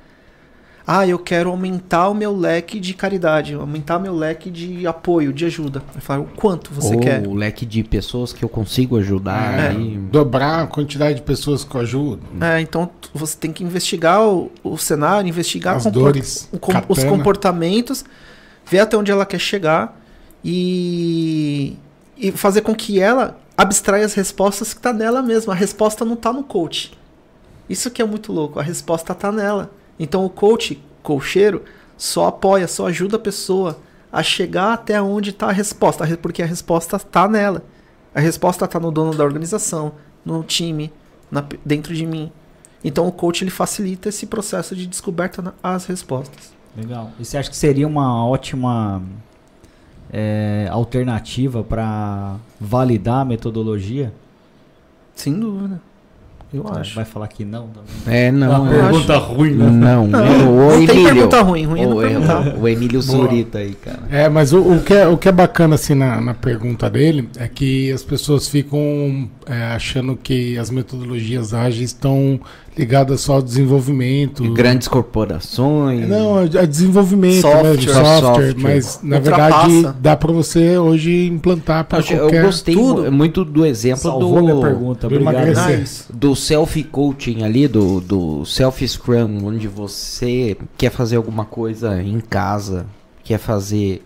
Ah, eu quero aumentar o meu leque de caridade, aumentar meu leque de apoio, de ajuda. Eu falo, o quanto você Ou quer? o leque de pessoas que eu consigo ajudar. É. aí. Dobrar a quantidade de pessoas que eu ajudo. É, então você tem que investigar o, o cenário, investigar As compor- dores. o com- os comportamentos, ver até onde ela quer chegar e, e fazer com que ela abstraia as respostas que tá nela mesma. A resposta não tá no coach. Isso que é muito louco, a resposta tá nela. Então o coach, cocheiro, só apoia, só ajuda a pessoa a chegar até onde está a resposta, porque a resposta está nela. A resposta está no dono da organização, no time, na dentro de mim. Então o coach ele facilita esse processo de descoberta das respostas. Legal. E você acha que seria uma ótima é, alternativa para validar a metodologia? Sem dúvida. Eu Vai- acho. Vai falar que não também? É, não. Eu acho. ruim, Não, Não, é, o não tem Emílio. pergunta ruim, ruim é não o, perguntar. o, o Emílio. Zurita aí, cara. É, mas o, o que é, o que é bacana assim na, na pergunta dele é que as pessoas ficam é, achando que as metodologias ágeis estão ligadas só ao desenvolvimento. Grandes corporações. Não, a a desenvolvimento Software. mesmo, software, Software. mas na Ultrapassa. verdade dá para você hoje implantar para Eu, eu qualquer... gostei tudo. muito do exemplo Salvou minha do, pergunta, do obrigado. Nice. do self-coaching ali, do, do self-scrum, onde você quer fazer alguma coisa em casa, quer fazer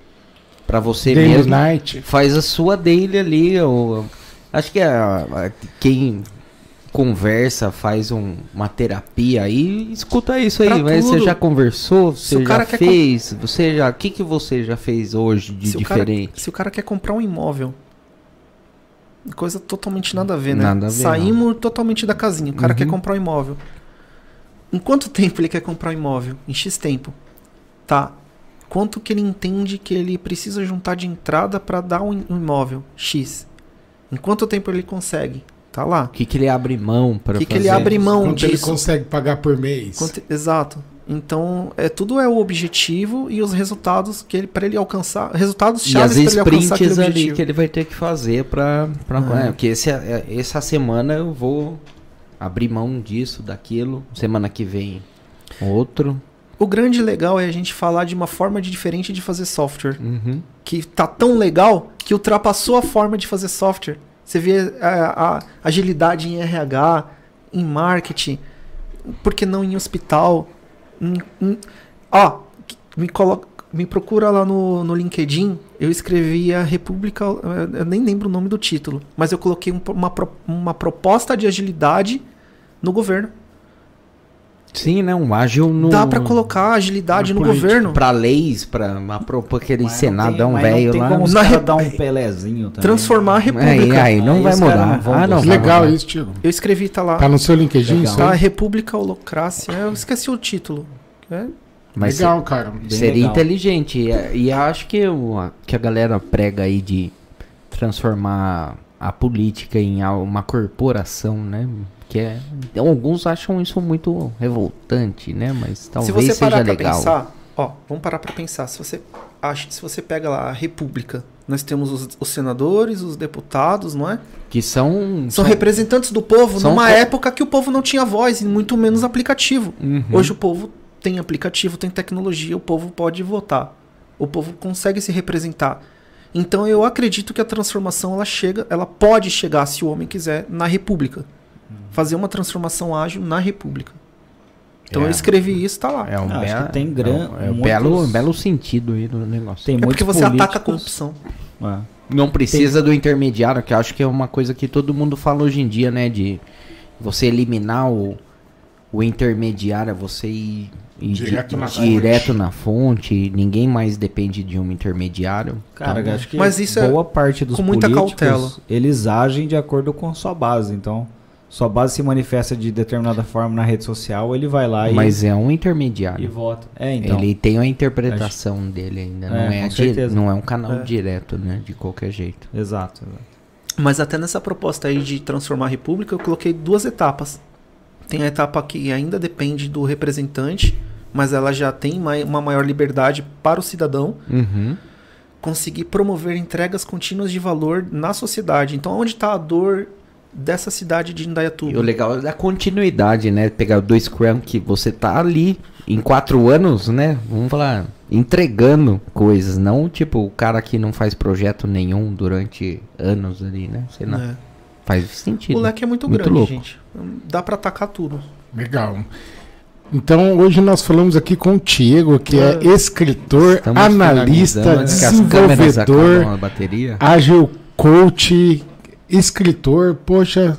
pra você Daily mesmo, Night. faz a sua daily ali. Ou, acho que a, a- quem conversa, faz um- uma terapia aí, escuta isso aí. Mas você já conversou? Se Você o cara já quer fez? Você já, o que, que você já fez hoje de se o, cara, diferente? se o cara quer comprar um imóvel, coisa totalmente nada a ver, né? Nada a ver, Saímos totalmente da casinha. O cara Uhum. quer comprar um imóvel. Em quanto tempo ele quer comprar um imóvel? Em X tempo. Tá. Quanto que ele entende que ele precisa juntar de entrada para dar um imóvel? X. Em quanto tempo ele consegue? Tá lá. O que, que ele abre mão para O que, fazer? que ele abre mão Quanto ele disso? consegue pagar por mês. Quanto- exato. Então, é tudo é o objetivo e os resultados que ele para ele alcançar, resultados E chaves as para ele alcançar aquele sprints ali objetivo. que ele vai ter que fazer pra. pra Uhum. é, porque esse, é- essa semana eu vou abrir mão disso, daquilo. Semana que vem outro. O grande legal é a gente falar de uma forma de diferente de fazer software, Uhum. que tá tão legal que ultrapassou a forma de fazer software. Você vê a, a agilidade em RH, em marketing, por que não em hospital? Em- em- Ó, me coloca, me procura lá no, no LinkedIn. Eu escrevi a República, eu nem lembro o nome do título, mas eu coloquei um- uma, uma proposta de agilidade no governo. Sim, né? Um ágil no. Dá pra colocar agilidade no política. governo. Pra leis, pra uma pro- pra aquele Mas senadão velho lá. como Na dar um pelezinho também. Transformar a Aí, República. aí não Aí vai mudar. não ah, não, Legal isso, Tiago. Eu escrevi, tá lá. Tá no seu LinkedIn Legal. isso Tá, aí? República Holocrácia. Eu esqueci o título. É? Mas Legal, cara. Seria legal. inteligente. E, e acho que o que a galera prega aí de transformar a política em uma corporação, né? Que é, alguns acham isso muito revoltante, né? Mas se talvez você seja parar pra legal. pensar, ó, vamos parar pra pensar. Se você acha, se você pega lá a República, nós temos os, os senadores, os deputados, não é? Que são São representantes do povo são numa co- época que o povo não tinha voz e muito menos aplicativo. Uhum. Hoje o povo tem aplicativo, tem tecnologia, o povo pode votar. O povo consegue se representar. Então eu acredito que a transformação ela chega, ela pode chegar se o homem quiser na República. Fazer uma transformação ágil na República. Então É. eu escrevi isso, tá lá. É um, Ah, acho be- que tem gran- é um, é um muitos- belo, belo sentido aí no negócio. Tem É porque você ataca a políticos- corrupção. É. Não precisa do intermediário, que eu acho que é uma coisa que todo mundo fala hoje em dia, né? De você eliminar o, o intermediário, você ir, ir Direto di- na direto fonte. na fonte. Ninguém mais depende de um intermediário. Cara, Então, acho que Mas isso é boa parte dos com muita políticos, cautela. eles agem de acordo com sua base. Então, sua base se manifesta de determinada forma na rede social, ele vai lá e, mas é um e intermediário. vota. É, então. Ele tem a interpretação dele ainda. É, não, é com di- não é um canal É. direto, né? De qualquer jeito. Exato, exato. Mas até nessa proposta aí de transformar a República, eu coloquei duas etapas. Tem a etapa que ainda depende do representante, mas ela já tem uma maior liberdade para o cidadão Uhum. conseguir promover entregas contínuas de valor na sociedade. Então, onde está a dor dessa cidade de E o Indaiatuba? legal é da continuidade, né? Pegar do Scrum que você tá ali em quatro anos, né? Vamos falar, entregando coisas. Não tipo o cara que não faz projeto nenhum durante anos ali, né? Sei lá. É. Faz sentido. O leque é muito, Muito grande, louco. gente. Dá para atacar tudo. Legal. Então, hoje nós falamos aqui com o Tiago, que é É. escritor, Estamos analista, câmeras desenvolvedor, ágil coach, escritor, poxa,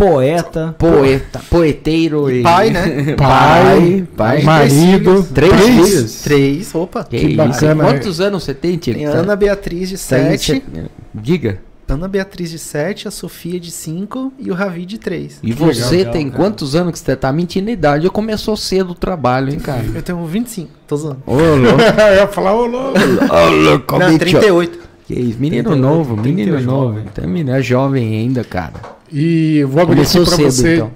Poeta. Poeta, poeteiro e pai, né? (laughs) pai, pai, marido, Três filhos? Três, opa. Que, Que isso? bacana, Quantos anos você tem, Tio? Tem a Ana Beatriz de sete. Diga. Ana Beatriz de 7, a Sofia de 5 e o Ravi de 3. E você legal, tem cara. quantos anos que você tá mentindo a idade? Eu começou cedo o trabalho, hein, cara? Eu tenho 25, tô zoando. Ô, louco. (laughs) Eu ia falar, ô louco. Ô, louco, Não, bicho. 38. Que isso, menino 38, novo, menino 38 novo. jovem. Então, menino é jovem ainda, cara. E eu vou abrir Começou aqui pra cedo, você então.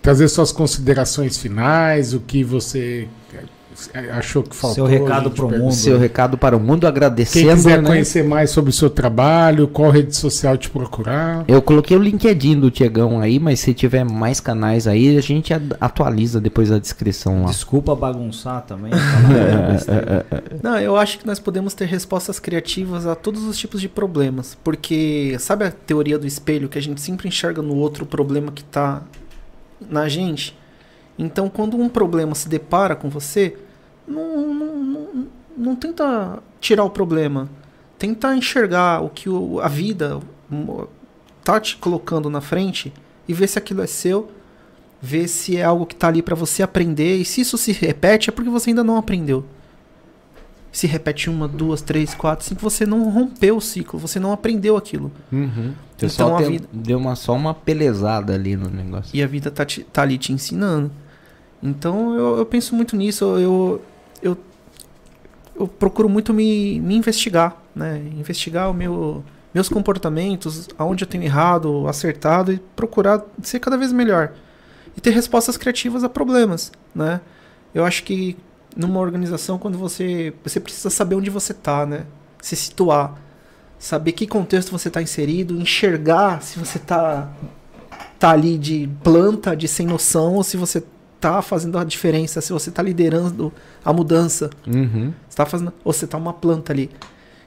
trazer suas considerações finais, o que você achou que faltou. Seu recado a gente pro perguntou. mundo. Seu recado para o mundo, Quem agradecendo, quiser né? conhecer mais sobre o seu trabalho, qual rede social te procurar. Eu coloquei o LinkedIn do Tiagão aí, mas se tiver mais canais aí, a gente atualiza depois a descrição lá. Desculpa bagunçar também. (laughs) Não, eu acho que nós podemos ter respostas criativas a todos os tipos de problemas. Porque, sabe a teoria do espelho, que a gente sempre enxerga no outro o problema que tá na gente? Então, quando um problema se depara com você, não, não, não, não tenta tirar o problema. Tenta enxergar o que o- a vida tá te colocando na frente e ver se aquilo é seu. Ver se é algo que tá ali para você aprender. E se isso se repete, é porque você ainda não aprendeu se repete uma, duas, três, quatro, cinco, você não rompeu o ciclo, você não aprendeu aquilo. Uhum. Então, só a vida- deu uma, só uma pelezada ali no negócio. E a vida tá, te- tá ali te ensinando. Então eu, eu penso muito nisso, eu, eu, eu procuro muito me, me investigar, né? Investigar o meu, meus comportamentos, aonde eu tenho errado, acertado e procurar ser cada vez melhor. E ter respostas criativas a problemas, né? Eu acho que numa organização, quando você. Você precisa saber onde você tá, né? Se situar. Saber que contexto você está inserido, enxergar se você tá, tá ali de planta, de sem noção, ou se você tá fazendo a diferença, se você tá liderando a mudança. Uhum. Você tá fazendo, ou você tá uma planta ali.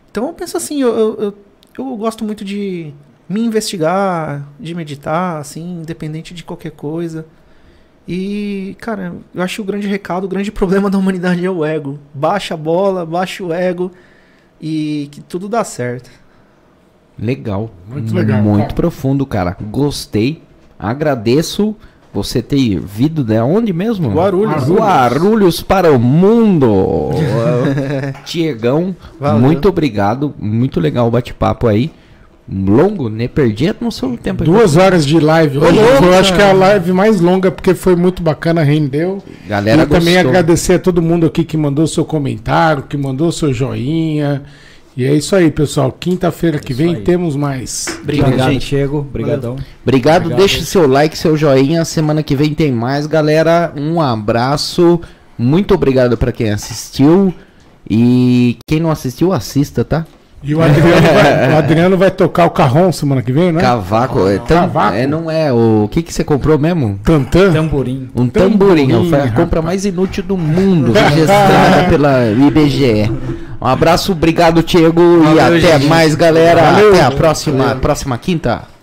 Então eu penso assim, eu, eu, eu, eu gosto muito de me investigar, de meditar, assim, independente de qualquer coisa. E, cara, eu acho que o grande recado, o grande (laughs) problema da humanidade é o ego. Baixa a bola, baixa o ego e que tudo dá certo. Legal. Muito legal, Muito cara. profundo, cara. Gostei. Agradeço você ter vindo de onde mesmo? Guarulhos. Guarulhos para o mundo. (laughs) Tiegão, Valeu. muito obrigado. Muito legal o bate-papo aí. Longo, né? Perdi no seu tempo. aqui. Duas horas de live hoje. eu acho que é a live mais longa porque foi muito bacana, rendeu. Galera e também agradecer a todo mundo aqui que mandou seu comentário, que mandou seu joinha. E é isso aí, pessoal. Quinta-feira que Isso vem aí. temos mais. Obrigado, Obrigado, gente. Chego. Obrigadão. Obrigado, Obrigado. deixe seu like, seu joinha. Semana que vem tem mais, galera. Um abraço. Muito obrigado para quem assistiu. E quem não assistiu, assista, tá? E o Adriano, (laughs) vai, o Adriano vai tocar o carrom semana que vem, né? Cavaco. é, tam- Cavaco? é, não é. O que, que você comprou mesmo? Tantã. Tamborim. Um Tamborim, tamborim. Foi a rapaz. compra mais inútil do mundo, registrada (laughs) pela IBGE. Um abraço, obrigado, Diego. e Valeu, até gente. mais, galera. Valeu. Até a próxima, próxima quinta.